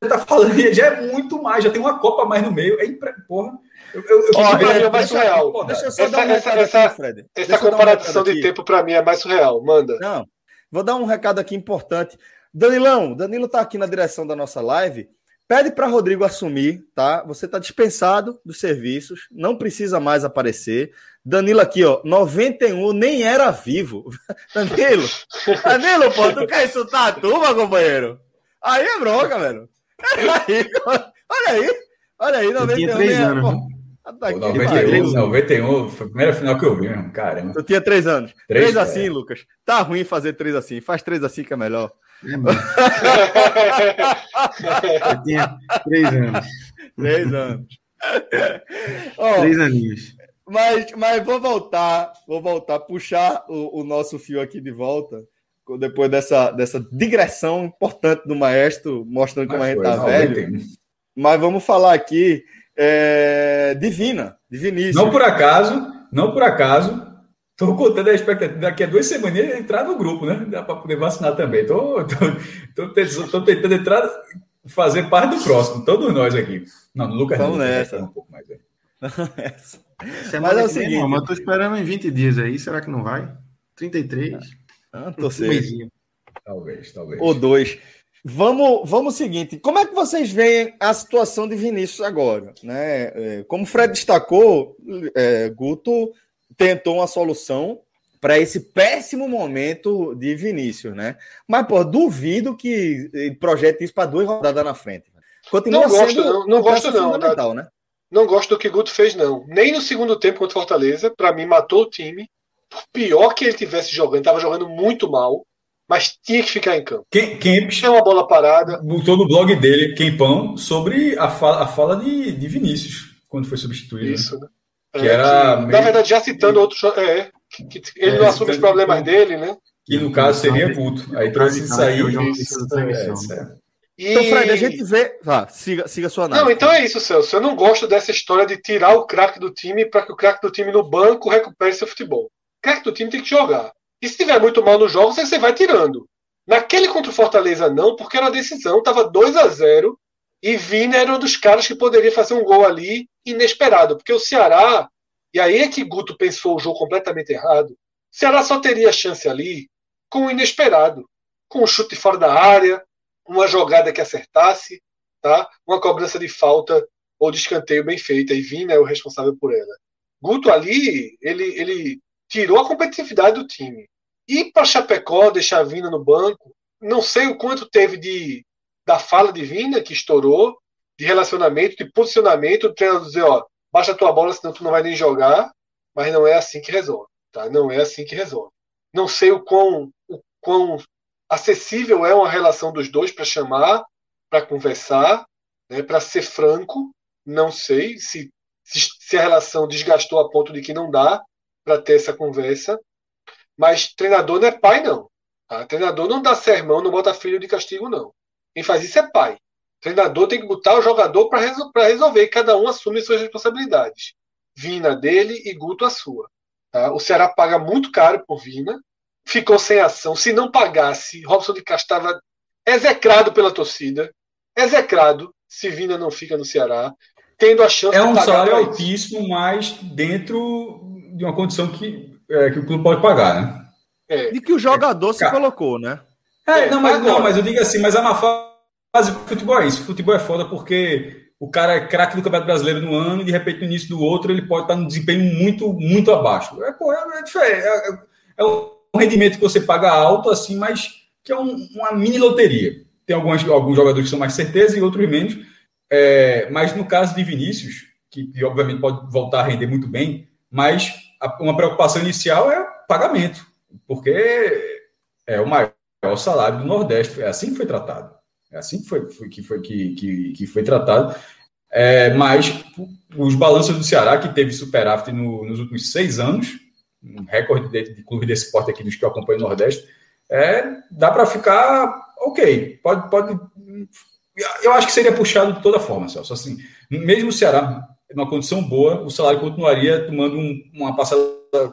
S3: tá falando, já é muito mais, já tem uma Copa mais no meio. É impre... Porra.
S4: Eu, eu, eu Ó, é mais surreal. Deixa eu só essa, dar um essa, essa, aqui, Fred. Essa comparação um de tempo, para mim, é mais surreal. Manda.
S1: Não, vou dar um recado aqui importante. Danilão, Danilo tá aqui na direção da nossa live. Pede para Rodrigo assumir, tá? Você está dispensado dos serviços, não precisa mais aparecer. Danilo aqui, ó, 91, nem era vivo. Danilo, Danilo, pô, tu quer insultar a turma, companheiro? Aí é bronca, velho. Aí, olha aí, olha aí, 91. Eu tinha três
S3: é, anos, pô, tá aqui, 91, 91, foi a primeira final que eu vi, meu, caramba.
S1: Tu tinha três anos. Três, três assim, é. Lucas. Tá ruim fazer três assim. Faz três assim que é melhor. É
S5: eu tinha três anos.
S1: Três anos.
S5: oh, três aninhos.
S1: Mas, mas vou voltar, vou voltar, puxar o, o nosso fio aqui de volta, depois dessa, dessa digressão importante do maestro, mostrando como mas a gente tá velho. Mas vamos falar aqui é, Divina, Diviníssimo.
S3: Não por acaso, não por acaso, Estou contando a expectativa daqui a duas semanas entrar no grupo, né? Dá para poder vacinar também. Estou tentando entrar fazer parte do próximo, todos nós aqui. Não, no Lucas
S1: Vamos
S3: não,
S1: nessa.
S3: um pouco mais. aí.
S5: Semana
S1: Mas é o seguinte-
S5: mas eu tô esperando em 20 dias aí. Será que não vai? 33.
S1: Ah,
S5: Um
S1: torcer.
S3: Talvez, talvez.
S1: Ou dois. Vamos, vamos seguinte. Como é que vocês veem a situação de Vinícius agora? Né? É, Como o Fred destacou, é, Guto tentou uma solução para esse péssimo momento de Vinícius, né? Mas, pô, duvido que ele projete isso para duas rodadas na frente. Continua
S4: Não gosto,
S1: sendo
S4: não- não gosto, não,
S1: fundamental, né?
S4: Não gosto do que Guto fez, não. Nem no segundo tempo contra o Fortaleza, pra mim matou o time. Por pior que ele tivesse jogando, tava jogando muito mal, mas tinha que ficar em campo.
S3: Quem, Kempis
S4: Tinha uma bola parada.
S3: botou no blog dele, Quempão, sobre a fala, a fala de, de Vinícius, quando foi substituído. né?
S4: Isso, né?
S3: Que
S4: É,
S3: era
S4: que,
S3: meio-
S4: Na verdade, já citando outros. jo- É, que, que ele
S3: É,
S4: não assume os problemas dele, né?
S3: Que no caso seria Guto. Aí trouxe isso aí. É, é.
S4: E...
S1: Então, Fred, a gente vê. Vá, siga, siga a sua análise.
S4: Não, então é isso, Celso. Eu não gosto dessa história de tirar o craque do time para que o craque do time no banco recupere seu futebol. O craque do time tem que jogar. E se tiver muito mal nos jogos, aí você vai tirando. Naquele contra o Fortaleza, não, porque era decisão, tava 2 a 0 e Vina era um dos caras que poderia fazer um gol ali inesperado. Porque o Ceará, e aí é que Guto pensou o jogo completamente errado, o Ceará só teria chance ali com o inesperado. Com um chute fora da área, uma jogada que acertasse, tá? uma cobrança de falta ou de escanteio bem feita, e Vina é o responsável por ela. Guto ali, ele, ele tirou a competitividade do time. E para Chapecó, deixar Vina no banco, não sei o quanto teve de da fala de Vina, que estourou, de relacionamento, de posicionamento, o treinador dizer, ó, baixa a tua bola, senão tu não vai nem jogar, mas não é assim que resolve, tá? Não é assim que resolve. Não sei o quão, o quão acessível é uma relação dos dois para chamar, para conversar, né, para ser franco. Não sei se, se, se a relação desgastou a ponto de que não dá para ter essa conversa. Mas treinador não é pai, não. Tá? Treinador não dá sermão, não bota filho de castigo, não. Quem faz isso é pai. Treinador tem que botar o jogador para resol resolver. Cada um assume suas responsabilidades. Vina dele e Guto a sua. Tá? O Ceará paga muito caro por Vina. Ficou sem ação. Se não pagasse, Robson de Castro estava execrado pela torcida. Execrado se Vina não fica no Ceará. Tendo a chance
S3: É
S4: de
S3: um
S4: pagar
S3: salário altíssimo, mas dentro de uma condição que, é, que o clube pode pagar, né?
S4: É.
S1: De que o jogador se
S3: Cara.
S1: colocou, né?
S3: É,
S4: É,
S3: não, mas, não, mas eu digo assim, mas a má fase do futebol é isso. O futebol é foda porque o cara é craque do Campeonato Brasileiro no ano e de repente no início do outro ele pode estar num desempenho muito, muito abaixo. É, pô, é, é. É, é- é um rendimento que você paga alto, assim, mas que é um- uma mini loteria. Tem alguns, alguns jogadores que são mais certeza e outros menos. É, mas no caso de Vinícius, que, que obviamente pode voltar a render muito bem, mas a- uma preocupação inicial é pagamento, porque é o maior salário do Nordeste. É assim que foi tratado. É assim que foi, foi- que, foi que, que, que foi tratado. É, mas os balanços do Ceará, que teve superávit no- nos últimos seis anos, um recorde de, de clube desse porte aqui dos que eu acompanho o Nordeste, é, dá para ficar ok. Pode, pode. Eu acho que seria puxado de toda forma, Celso. Assim, mesmo o Ceará, numa condição boa, o salário continuaria tomando um- uma passada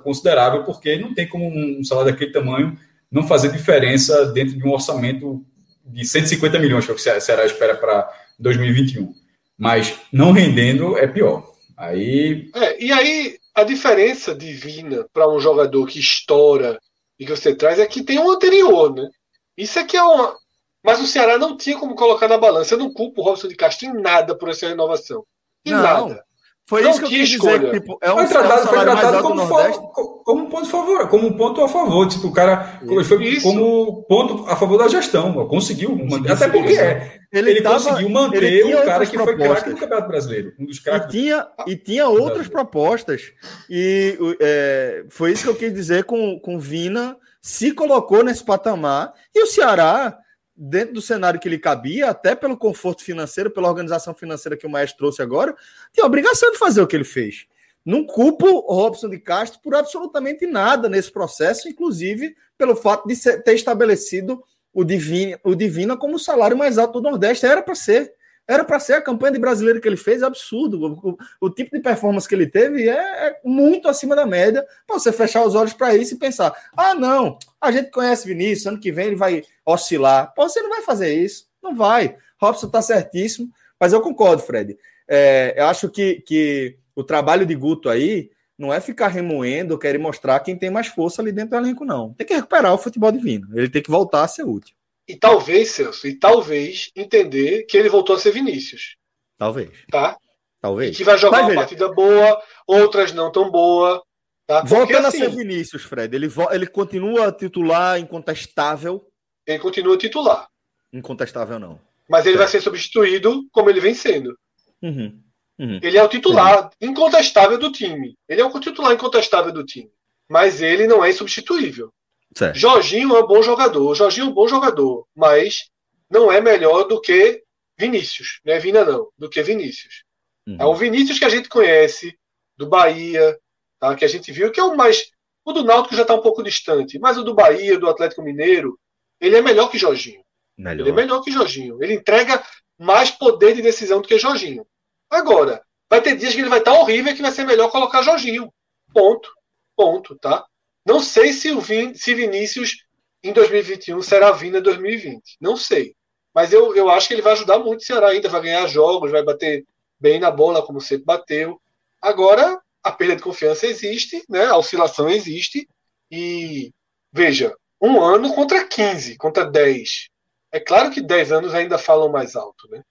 S3: considerável, porque não tem como um salário daquele tamanho não fazer diferença dentro de um orçamento de 150 milhões, que é o que o Ceará espera para 2021. Mas não rendendo é pior. Aí
S4: É, e aí, a diferença divina para um jogador que estoura e que você traz é que tem um anterior, né? Isso aqui é uma. Mas o Ceará não tinha como colocar na balança. Eu não culpo o Robson de Castro em nada por essa renovação. Em
S1: Não.
S4: nada.
S1: Foi
S4: Não
S1: isso que eu quis dizer.
S4: escolha.
S1: Que, tipo, é um,
S3: foi
S1: é um
S3: tratado, foi tratado
S1: do
S3: como, como um ponto a favor, como um ponto a favor. Tipo, o cara como foi
S4: Isso.
S3: como ponto a favor da gestão. Conseguiu, manter. até porque
S5: isso.
S3: é,
S1: Ele,
S3: ele,
S1: tava-
S3: conseguiu manter
S1: ele
S3: o cara que foi craque
S1: propostas.
S3: do Campeonato Brasileiro. Um dos
S1: E
S3: craques.
S1: tinha, e tinha outras propostas. E é, foi isso que eu quis dizer com, com Vina. Se colocou nesse patamar. E o Ceará, dentro do cenário que lhe cabia, até pelo conforto financeiro, pela organização financeira que o Maestro trouxe agora, tinha obrigação de fazer o que ele fez. Não culpo o Robson de Castro por absolutamente nada nesse processo, inclusive pelo fato de ter estabelecido o Divina, o Divina como o salário mais alto do Nordeste. Era para ser. Era para ser a campanha de brasileiro que ele fez, é absurdo. O, o- o tipo de performance que ele teve é, é muito acima da média. Para você fechar os olhos para isso e pensar: ah, não, a gente conhece Vinícius, ano que vem ele vai oscilar. Pô, você não vai fazer isso, não vai. Robson tá certíssimo, mas eu concordo, Fred. É, eu acho que, que o trabalho de Guto aí não é ficar remoendo, querer mostrar quem tem mais força ali dentro do elenco, não. Tem que recuperar o futebol divino. Ele tem que voltar a ser útil.
S4: E talvez, Celso, e talvez entender que ele voltou a ser Vinícius.
S1: Talvez.
S4: Tá?
S1: Talvez.
S4: E que vai jogar Mas, uma veja, partida boa, outras não tão boa.
S1: Tá? Porque, Voltando assim, a ser Vinícius, Fred, ele, ele continua titular incontestável.
S4: Ele continua titular.
S1: Incontestável, não.
S4: Mas ele certo. vai ser substituído como ele vem sendo.
S1: Uhum. Uhum.
S4: Ele é o titular uhum. incontestável do time. Ele é o titular incontestável do time. Mas ele não é insubstituível. Certo. Jorginho é um bom jogador. Jorginho é um bom jogador. Mas não é melhor do que Vinícius. Não é Vina, não. Do que Vinícius. Uhum. É o Vinícius que a gente conhece, do Bahia, tá? que a gente viu, que é o mais. O do Náutico já está um pouco distante. Mas o do Bahia, do Atlético Mineiro, ele é melhor que Jorginho. Melhor. Ele é melhor que Jorginho. Ele entrega mais poder de decisão do que Jorginho. Agora, vai ter dias que ele vai estar horrível e que vai ser melhor colocar Jorginho. Ponto. Ponto, tá? Não sei se o Vin, se Vinícius em 2021 será Vina em 2020. Não sei. Mas eu, eu acho que ele vai ajudar muito o Ceará ainda, vai ganhar jogos, vai bater bem na bola, como sempre bateu. Agora, a perda de confiança existe, né? a oscilação existe. E, veja, um ano contra 15, contra 10. É claro que 10 anos ainda falam mais alto, né?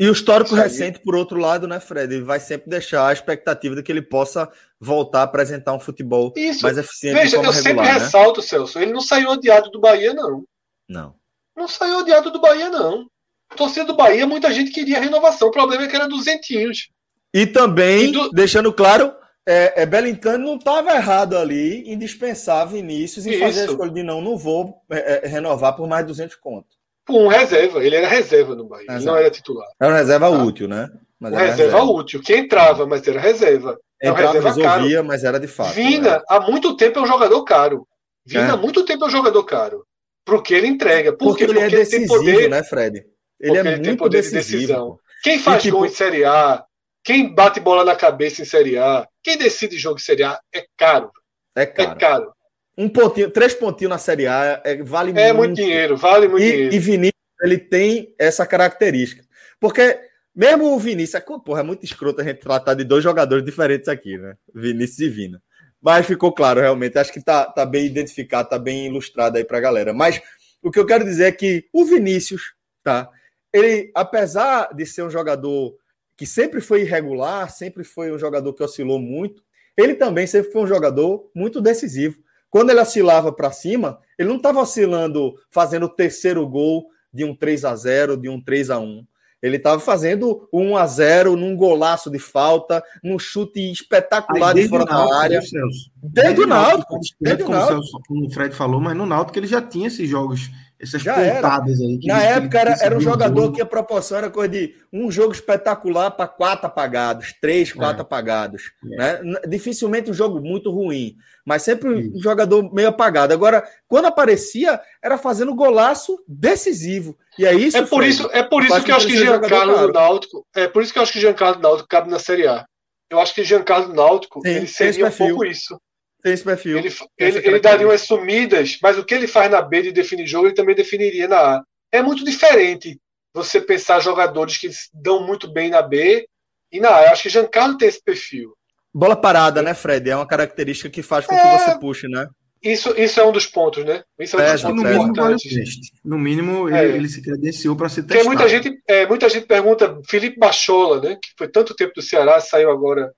S1: E o histórico aí... recente, por outro lado, né, Fred? Ele vai sempre deixar a expectativa de que ele possa voltar a apresentar um futebol Isso. mais eficiente.
S4: Veja, eu regular, sempre né? ressalto, Celso, ele não saiu odiado do Bahia, não.
S1: Não.
S4: Não saiu odiado do Bahia, não. Torcida do Bahia, muita gente queria renovação. O problema é que era duzentinhos.
S1: E também, e do... deixando claro, é, é não estava errado ali em dispensar Vinícius e fazer a escolha de não, não vou é, é, renovar por mais 200 contos
S4: um reserva. Ele era reserva no Bahia, ele não era titular.
S1: Era uma reserva tá? útil, né?
S4: Mas reserva, reserva, útil, que entrava, mas era reserva.
S1: Entrava, reserva resolvia, caro. mas era de fato.
S4: Vina, né? há muito tempo é um jogador caro. Vina, é. há muito tempo é um jogador caro. Porque ele entrega. Por
S1: porque,
S4: porque
S1: ele é decisivo, ele tem poder, né, Fred? Ele é ele muito tem poder decisivo. de decisão.
S4: Quem faz tipo... gol em Série A, quem bate bola na cabeça em Série A, quem decide jogo em Série A é caro.
S1: É caro. É caro. Um pontinho, três pontinhos na Série A é, vale
S4: é muito. É muito dinheiro, vale muito
S1: e,
S4: dinheiro.
S1: E Vinícius ele tem essa característica. Porque mesmo o Vinícius, é, porra, é muito escroto a gente tratar de dois jogadores diferentes aqui, né? Vinícius e Vina. Mas ficou claro, realmente. Acho que tá, tá bem identificado, tá bem ilustrado aí pra galera. Mas o que eu quero dizer é que o Vinícius, tá? Ele, apesar de ser um jogador que sempre foi irregular, sempre foi um jogador que oscilou muito, ele também sempre foi um jogador muito decisivo. Quando ele oscilava para cima, ele não estava oscilando fazendo o terceiro gol de um 3 a 0 de um 3 a 1 Ele estava fazendo 1 a 0 num golaço de falta, num chute espetacular de fora da área.
S5: Desde o Náutico. Desde o Náutico. Como o Fred falou, mas no Náutico ele já tinha esses jogos essas
S1: Já pontadas era. aí. Na época era, era um jogador que a proporção era coisa de um jogo espetacular para quatro apagados, três, quatro é. apagados. É. Né? Dificilmente um jogo muito ruim, mas sempre Isso. um jogador meio apagado. Agora, quando aparecia, era fazendo golaço decisivo. E é isso.
S4: É por isso, é por isso que eu acho que Giancarlo Náutico, é por isso que eu acho que Giancarlo Náutico cabe na Série A. Eu acho que Giancarlo Náutico, Sim, ele seria um pouco isso.
S1: Tem esse perfil.
S4: Ele, ele, ele daria umas sumidas, mas o que ele faz na B de definir jogo, ele também definiria na A. É muito diferente você pensar jogadores que dão muito bem na B e na A. Eu acho que Giancarlo tem esse perfil.
S1: Bola parada, né, Fred? É uma característica que faz com é... que você puxe, né?
S4: Isso, isso é um dos pontos, né? Isso é um dos pontos
S5: no mínimo, no mínimo é. ele, ele, se credenciou para ser testado.
S4: muita gente, é, muita gente pergunta, Felipe Bachola, né? Que foi tanto tempo do Ceará, saiu agora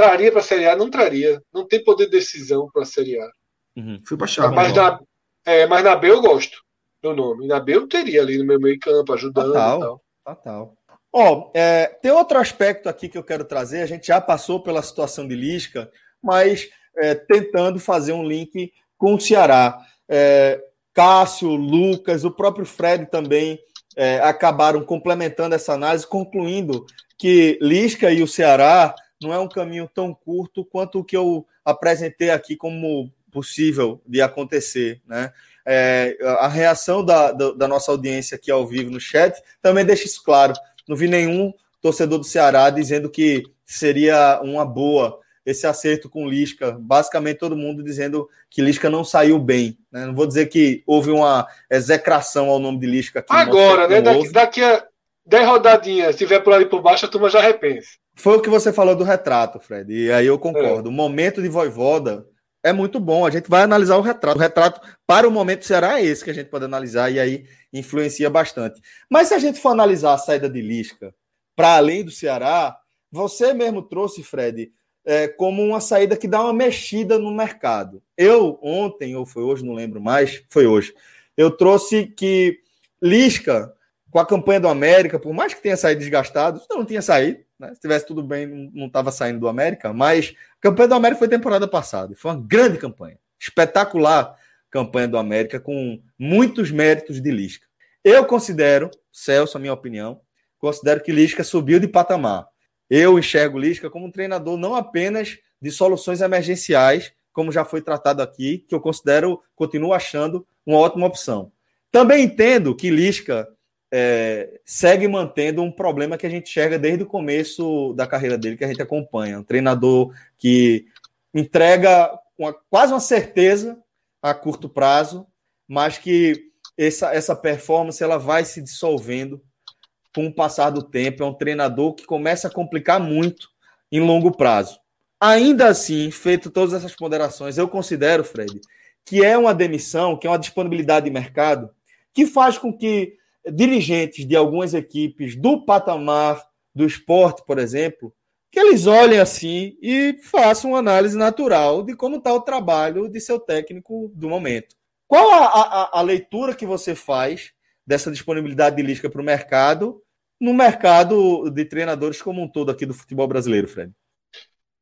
S4: Traria para a Série A? Não traria. Não tem poder de decisão para a Série A.
S1: Uhum. Fui para
S4: Mas na, é, mas na B eu gosto do nome. Na B eu teria ali no meu meio campo, ajudando.
S1: Total. Total. Ó, é, tem outro aspecto aqui que eu quero trazer. A gente já passou pela situação de Lisca, mas é, tentando fazer um link com o Ceará. É, Cássio, Lucas, o próprio Fred também é, acabaram complementando essa análise, concluindo que Lisca e o Ceará não é um caminho tão curto quanto o que eu apresentei aqui como possível de acontecer, né? É, a reação da, da, da, nossa audiência aqui ao vivo no chat também deixa isso claro. Não vi nenhum torcedor do Ceará dizendo que seria uma boa esse acerto com Lisca. Basicamente, todo mundo dizendo que Lisca não saiu bem. Né? Não vou dizer que houve uma execração ao nome de Lisca aqui.
S4: Agora, né? Daqui, daqui, a, 10 rodadinhas, se tiver por ali por baixo, a turma já repensa.
S1: Foi o que você falou do retrato, Fred, e aí eu concordo. É. O momento de Voivoda é muito bom. A gente vai analisar o retrato. O retrato para o momento será esse que a gente pode analisar e aí influencia bastante. Mas se a gente for analisar a saída de Lisca para além do Ceará, você mesmo trouxe, Fred, é, como uma saída que dá uma mexida no mercado. Eu, ontem, ou foi hoje, não lembro mais, foi hoje, eu trouxe que Lisca, com a campanha do América, por mais que tenha saído desgastado, não, não tinha saído, né? se tivesse tudo bem, não estava saindo do América, mas a campanha do América foi temporada passada, foi uma grande campanha, espetacular campanha do América, com muitos méritos de Lisca. Eu considero, Celso, a minha opinião, considero que Lisca subiu de patamar. Eu enxergo Lisca como um treinador não apenas de soluções emergenciais, como já foi tratado aqui, que eu considero, continuo achando uma ótima opção. Também entendo que Lisca é, segue mantendo um problema que a gente enxerga desde o começo da carreira dele, que a gente acompanha. Um treinador que entrega uma, quase uma certeza a curto prazo, mas que essa, essa performance ela vai se dissolvendo com o passar do tempo. É um treinador que começa a complicar muito em longo prazo. Ainda assim, feito todas essas ponderações, eu considero, Fred, que é uma demissão, que é uma disponibilidade de mercado, que faz com que dirigentes de algumas equipes do patamar do esporte, por exemplo, que eles olhem assim e façam uma análise natural de como está o trabalho de seu técnico do momento. Qual a, a, a leitura que você faz dessa disponibilidade de Lisca para o mercado, no mercado de treinadores como um todo aqui do futebol brasileiro, Fred?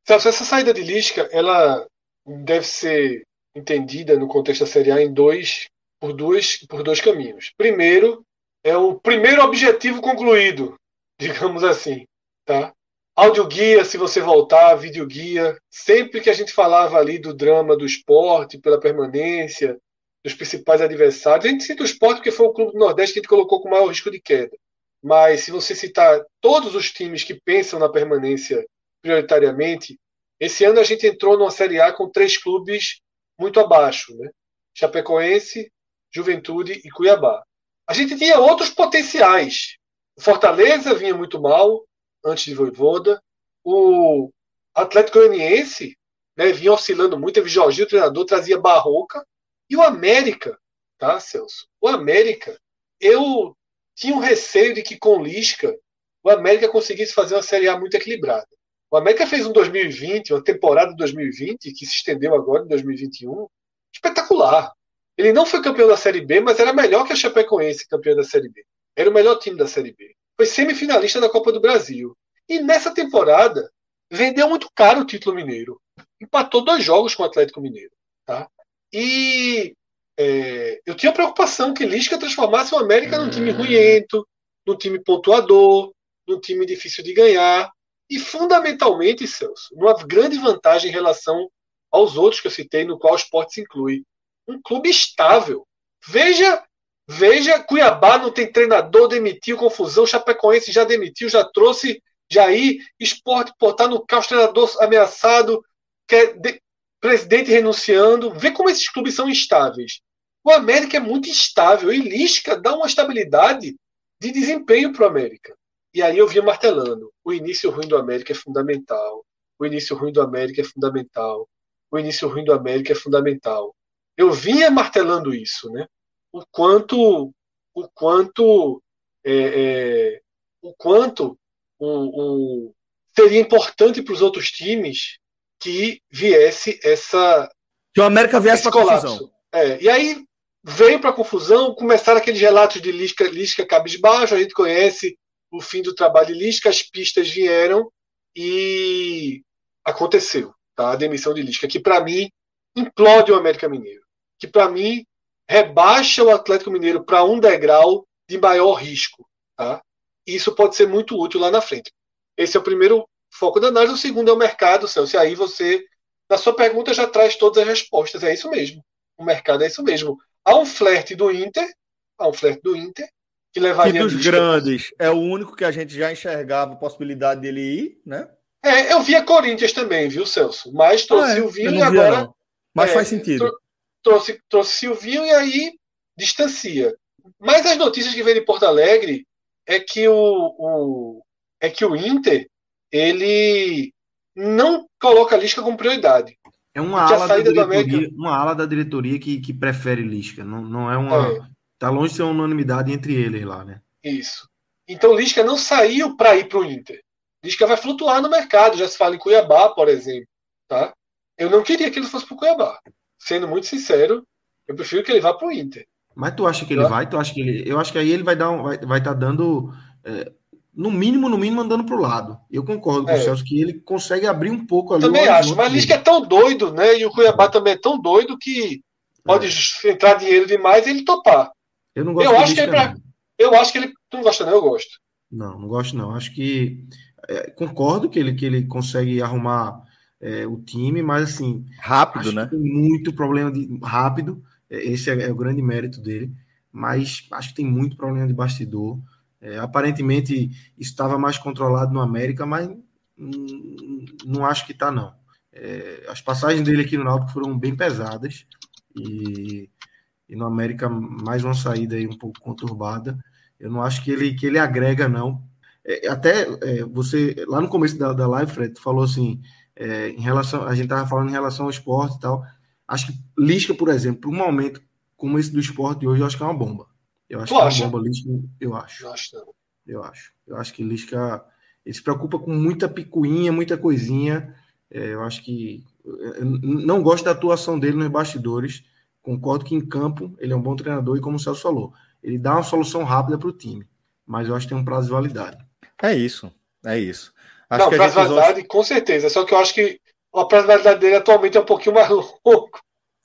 S4: Celso, essa saída de Lisca, ela deve ser entendida no contexto da Série A em dois, por, dois, por dois caminhos. Primeiro, é o primeiro objetivo concluído, digamos assim, tá? Audioguia, se você voltar, videoguia. Sempre que a gente falava ali do drama do esporte, pela permanência, dos principais adversários, a gente cita o esporte porque foi o clube do Nordeste que a gente colocou com maior risco de queda. Mas se você citar todos os times que pensam na permanência prioritariamente, esse ano a gente entrou numa Série A com três clubes muito abaixo, né? Chapecoense, Juventude e Cuiabá. A gente tinha outros potenciais. O Fortaleza vinha muito mal antes de Voivoda. O Atlético Goianiense né, vinha oscilando muito. Teve Jorginho, o treinador, trazia Barroca. E o América, tá, Celso? O América, eu tinha um receio de que com Lisca o América conseguisse fazer uma Série A muito equilibrada. O América fez um 2020, uma temporada de 2020, que se estendeu agora em 2021, espetacular. Ele não foi campeão da Série B, mas era melhor que a Chapecoense campeão da Série B. Era o melhor time da Série B. Foi semifinalista da Copa do Brasil. E nessa temporada, vendeu muito caro o título mineiro. Empatou dois jogos com o Atlético Mineiro. Tá? E é, eu tinha preocupação que Lisca transformasse o América num time ruiento, num time pontuador, num time difícil de ganhar. E, fundamentalmente, Celso, uma grande vantagem em relação aos outros que eu citei, no qual o esporte se inclui. Um clube estável. Veja, veja, Cuiabá não tem treinador, demitiu, confusão, Chapecoense já demitiu, já trouxe Jair, esporte, tá no caos, treinador ameaçado, quer de, presidente renunciando. Vê como esses clubes são instáveis. O América é muito instável e Lisca dá uma estabilidade de desempenho para o América. E aí eu vinha martelando. O início ruim do América é fundamental. O início ruim do América é fundamental. O início ruim do América é fundamental. Eu vinha martelando isso, né? O quanto, o quanto, é, é, o quanto o, o, seria importante para os outros times que viesse essa
S1: que o América viesse para confusão.
S4: É, e aí veio para confusão, começaram aqueles relatos de Lisca, Lisca cabisbaixo, a gente conhece o fim do trabalho de Lisca, as pistas vieram e aconteceu, tá? A demissão de Lisca, que para mim implode o América Mineiro, que para mim rebaixa o Atlético Mineiro para um degrau de maior risco, tá? Isso pode ser muito útil lá na frente. Esse é o primeiro foco da análise, o segundo é o mercado, Celso, e aí você, na sua pergunta, já traz todas as respostas, é isso mesmo. O mercado é isso mesmo. Há um flerte do Inter, há um flerte do Inter,
S1: que levaria. Que dos grandes é o único que a gente já enxergava a possibilidade dele ir, né?
S4: É, eu via Corinthians também, viu, Celso? Mas trouxe ah, é, Silvinho e agora. Via,
S1: Mas é, faz sentido.
S4: Trouxe, trouxe Silvinho e aí distancia. Mas as notícias que vêm de Porto Alegre é que o, o, é que o Inter ele não coloca a Lisca como prioridade.
S5: É uma ala, da diretoria, uma ala da diretoria que, que prefere Lisca. Não, não é uma. É. Tá longe de ser uma unanimidade entre eles lá, né?
S4: Isso. Então Lisca não saiu para ir para o Inter. Lisca vai flutuar no mercado. Já se fala em Cuiabá, por exemplo. Tá? Eu não queria que ele fosse para o Cuiabá. Sendo muito sincero, eu prefiro que ele vá para o Inter.
S5: Mas tu acha que ele vai? Tu acha que ele... Eu acho que aí ele vai dar um, vai estar vai tá dando é, no mínimo, no mínimo, andando para o lado. Eu concordo com é. o Celso que ele consegue abrir um pouco
S4: ali. Também acho, mas Lisca é tão doido, né? E o Cuiabá é. também é tão doido que pode é. entrar dinheiro demais e ele topar.
S5: Eu não gosto
S4: eu acho que ele pra... Eu acho que ele. Tu não gosta, não? Eu gosto.
S5: Não, não gosto, não. Acho que. É, concordo que ele, que ele consegue arrumar é, o time, mas assim.
S1: Rápido, né?
S5: tem muito problema de. Rápido. É, esse é, é, o grande mérito dele. Mas acho que tem muito problema de bastidor. É, aparentemente estava mais controlado no América, mas hum, não acho que está, não. É, as passagens dele aqui no Náutico foram bem pesadas e, e, no América mais uma saída aí um pouco conturbada. Eu não acho que ele, que ele agrega, não. É, até você, lá no começo da, da live, Fred, falou assim, é, em relação, a gente estava falando em relação ao esporte e tal. Acho que Lisca, por exemplo, um momento como esse do esporte de hoje, eu acho que é uma bomba. Eu acho tu que acha? é uma bomba Lisca, eu acho. Eu acho, eu acho. Eu acho que Lisca ele se preocupa com muita picuinha, muita coisinha. É, eu acho que eu não gosto da atuação dele nos bastidores. Concordo que em campo ele é um bom treinador e como o Celso falou, ele dá uma solução rápida para o time, mas eu acho que tem um prazo de validade.
S1: É isso, é isso.
S4: Acho não, prazo de validade, com certeza. Só que eu acho que a prazo de validade dele atualmente é um pouquinho mais louco.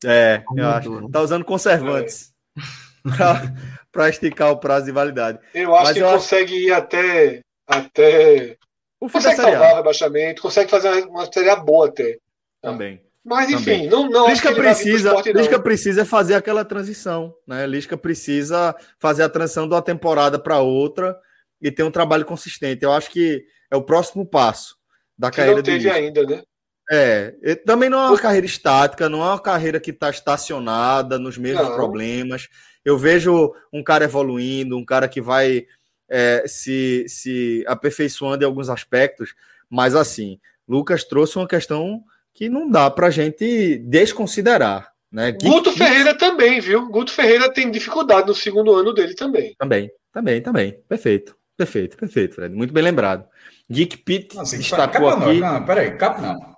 S1: É, eu acho. Tá usando conservantes. É. para esticar o prazo de validade.
S4: Eu acho Mas que eu consegue acho... ir até. até... O consegue salvar o rebaixamento, consegue fazer uma série boa até.
S1: Também.
S4: Mas enfim, Também. não, não
S1: Lisca precisa, esporte, Lisca precisa fazer aquela transição, né? Lisca precisa fazer a transição de uma temporada para outra e ter um trabalho consistente. Eu acho que é o próximo passo da que carreira
S4: não teve ainda, né?
S1: É, também não é uma carreira estática, não é uma carreira que está estacionada nos mesmos não. problemas. Eu vejo um cara evoluindo, um cara que vai é, se, se aperfeiçoando em alguns aspectos, mas assim, Lucas trouxe uma questão que não dá para a gente desconsiderar. Né?
S4: Guto que... Ferreira também, viu? Guto Ferreira tem dificuldade no segundo ano dele também.
S1: Também, também, também. Perfeito, perfeito, perfeito, Fred. Muito bem lembrado. Geek Pitt
S3: assim, destacou aqui... Nós. Não, peraí, cap não. não.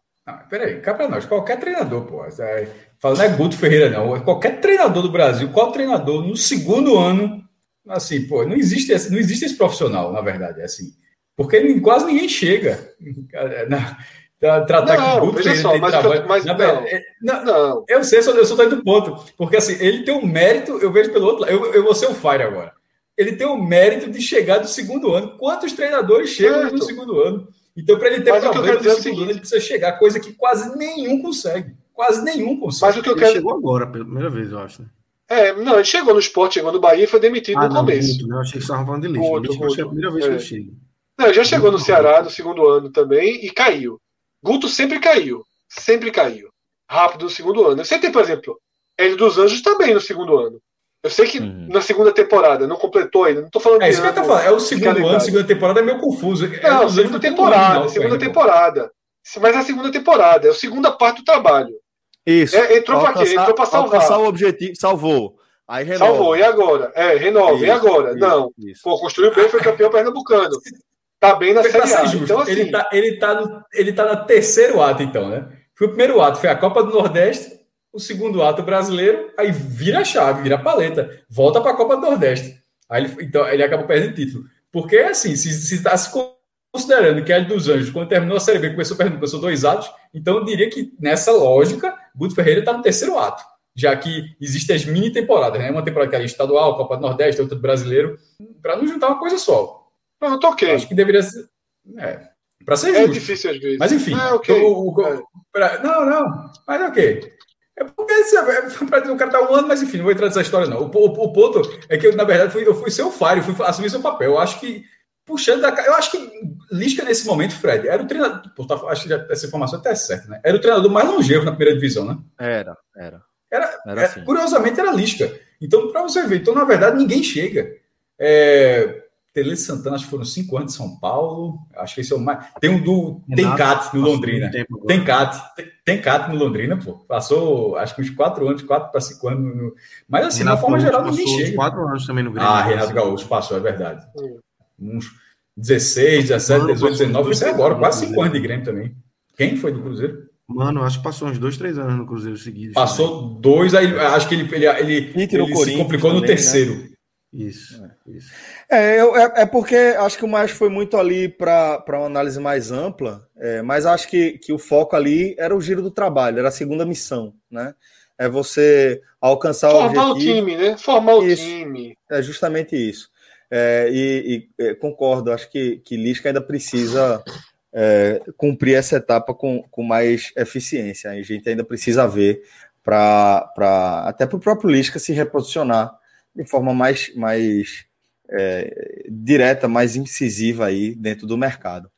S3: Peraí, cá pra nós. Qualquer treinador, pô. É, Fala, não é Guto Ferreira, não. Qualquer treinador do Brasil, qual treinador no segundo ano, assim, pô, não existe esse, não existe esse profissional, na verdade, é assim. Porque quase ninguém chega. Na, tratar
S4: não, com Guto Ferreira só, mas, trabalho. Mas, não,
S3: é, não, não, Eu sei, eu só estou indo ponto. Porque assim, ele tem um mérito, eu vejo pelo outro lado. Eu, eu vou ser o Fire agora. Ele tem o mérito de chegar do segundo ano. Quantos treinadores chegam certo. no segundo ano? Então, para ele ter mas problema no segundo ano, ele precisa chegar, coisa que quase nenhum consegue. Quase nenhum consegue.
S5: Mas o que eu ele quero... chegou agora, pela primeira vez, eu acho. Né?
S4: É, não, ele chegou no esporte, chegou no Bahia e foi demitido ah, no não, começo.
S5: Muito, né? Eu achei que estavam falando de lixo. Muito, lixo muito, é a primeira vez é. que ele chega.
S4: Não, ele já chegou no Ceará no segundo ano também e caiu. Guto sempre caiu. Sempre caiu. Rápido no segundo ano. Você tem, por exemplo, Hélio dos Anjos também no segundo ano. Eu sei que uhum. na segunda temporada, não completou ainda. Não tô falando
S3: É isso que eu tô falando. É o segundo ano, segunda temporada é meio confuso. É
S4: não, segunda temporada. segunda temporada. Mas é a segunda temporada. É a segunda parte do trabalho.
S1: Isso.
S4: É, entrou para quê? Entrou para salvar.
S1: Alcançar o objetivo, salvou. Aí
S4: renova. Salvou, e agora? É, renova, isso, e agora? Isso, não. Isso. Pô, construiu bem, foi campeão pernambucano. Tá bem na Série A. Então, assim...
S3: ele, tá, ele, tá no, ele tá no terceiro ato, então, né? Foi o primeiro ato, foi a Copa do Nordeste, o segundo ato brasileiro, aí vira a chave, vira a paleta, volta para a Copa do Nordeste. Aí ele, então, ele acaba perdendo título. Porque, assim, se, se tá se considerando que Hélio dos Anjos, quando terminou a Série B, começou perdendo, são dois atos, então eu diria que nessa lógica, Guto Ferreira está no terceiro ato, já que existem as mini temporadas, né? Uma temporada que é estadual, Copa do Nordeste, outra do brasileiro, para não juntar uma coisa só.
S4: Não, tô ok.
S3: Acho que deveria ser. É, para ser
S4: é justo. É difícil às vezes.
S3: Mas enfim. É, okay. o, o, é. pra, não, não. Mas é ok. É porque é, o cara tá um ano, mas enfim, não vou entrar nessa história, não. O, o, o ponto é que eu, na verdade, fui, eu fui seu fire, fui assumir seu papel. Eu acho que puxando da Eu acho que Lisca, nesse momento, Fred, era o treinador. Pô, tá, acho que já, essa informação até é certa, né? Era o treinador mais longevo na primeira divisão, né?
S1: Era, era.
S3: Era, era é, assim. Curiosamente, era Lisca. Então, para você ver, então, na verdade, ninguém chega. É, Tele Santana, acho que foram cinco anos de São Paulo. Acho que esse é o mais. Tem um do Tencate no Londrina. Tencate, Tencate no Londrina, pô. Passou, acho que uns quatro anos, quatro para cinco anos. No... Mas assim, Renato na forma geral, ninguém chega.
S5: quatro anos também no Grêmio.
S3: Ah, Renato Gaúcho passou, é verdade. Uns 16, 17, 18, 19. Isso é agora, quase cinco anos de Grêmio também. Quem foi do Cruzeiro?
S5: Mano, acho que passou uns dois, três anos no Cruzeiro seguidos.
S3: Passou também. dois, aí acho que ele, ele, ele, ele se complicou também, no né? terceiro. Né?
S5: Isso, isso.
S1: É, é, é, porque acho que o mais foi muito ali para uma análise mais ampla, é, mas acho que, que o foco ali era o giro do trabalho, era a segunda missão, né? É você alcançar
S4: Formar o objetivo. Formar o time, né? Formar isso, o time.
S1: É justamente isso. É, e, e é, concordo, acho que, que Lisca ainda precisa é, cumprir essa etapa com, com mais eficiência. A gente ainda precisa ver para até para o próprio Lisca se reposicionar de forma mais, mais é, direta, mais incisiva aí dentro do mercado.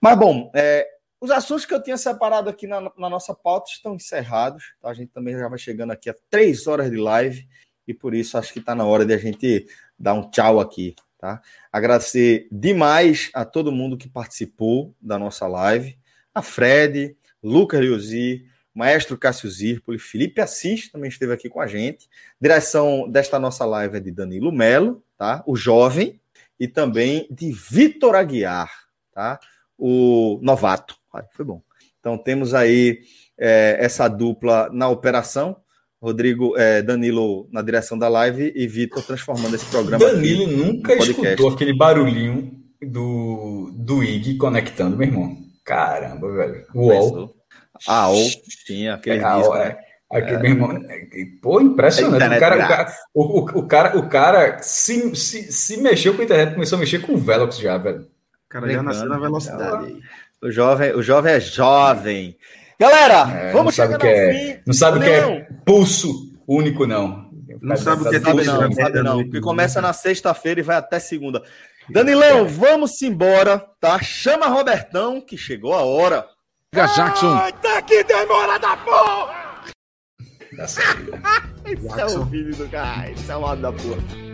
S1: Mas bom, é, os assuntos que eu tinha separado aqui na, na nossa pauta estão encerrados. Tá? A gente também já vai chegando aqui a três horas de live e por isso acho que está na hora de a gente dar um tchau aqui. Tá? Agradecer demais a todo mundo que participou da nossa live, a Fred, Lucas Liuzi, Maestro Cássio Zirpoli, Felipe Assis também esteve aqui com a gente. Direção desta nossa live é de Danilo Melo, tá? O jovem, e também de Vitor Aguiar, tá? O novato. Ai, foi bom. Então temos aí é, essa dupla na operação. Rodrigo, é, Danilo na direção da live e Vitor transformando esse programa.
S3: Danilo nunca escutou aquele barulhinho do, do IG conectando, meu irmão. Caramba, velho. Uou.
S1: A O tinha aquele é, disco, né?
S3: Aqui, é. meu irmão, pô, impressionante. O cara, o cara, o, o, cara, o cara se, se, se mexeu com a internet, começou a mexer com o Velox já, velho. O
S5: cara já nasceu na velocidade.
S1: O jovem, o jovem é jovem. Galera, é, vamos chegar
S3: no é, fim. Não sabe o que é pulso único, não.
S1: Não sabe o que é sabe não, não, sabe não. Porque começa na sexta-feira e vai até segunda. Danilão, vamos embora, tá? Chama Robertão, que chegou a hora.
S3: Jackson.
S1: Ai, tá que demora da porra! Esse é o filho do cara. Esse é o lado da porra.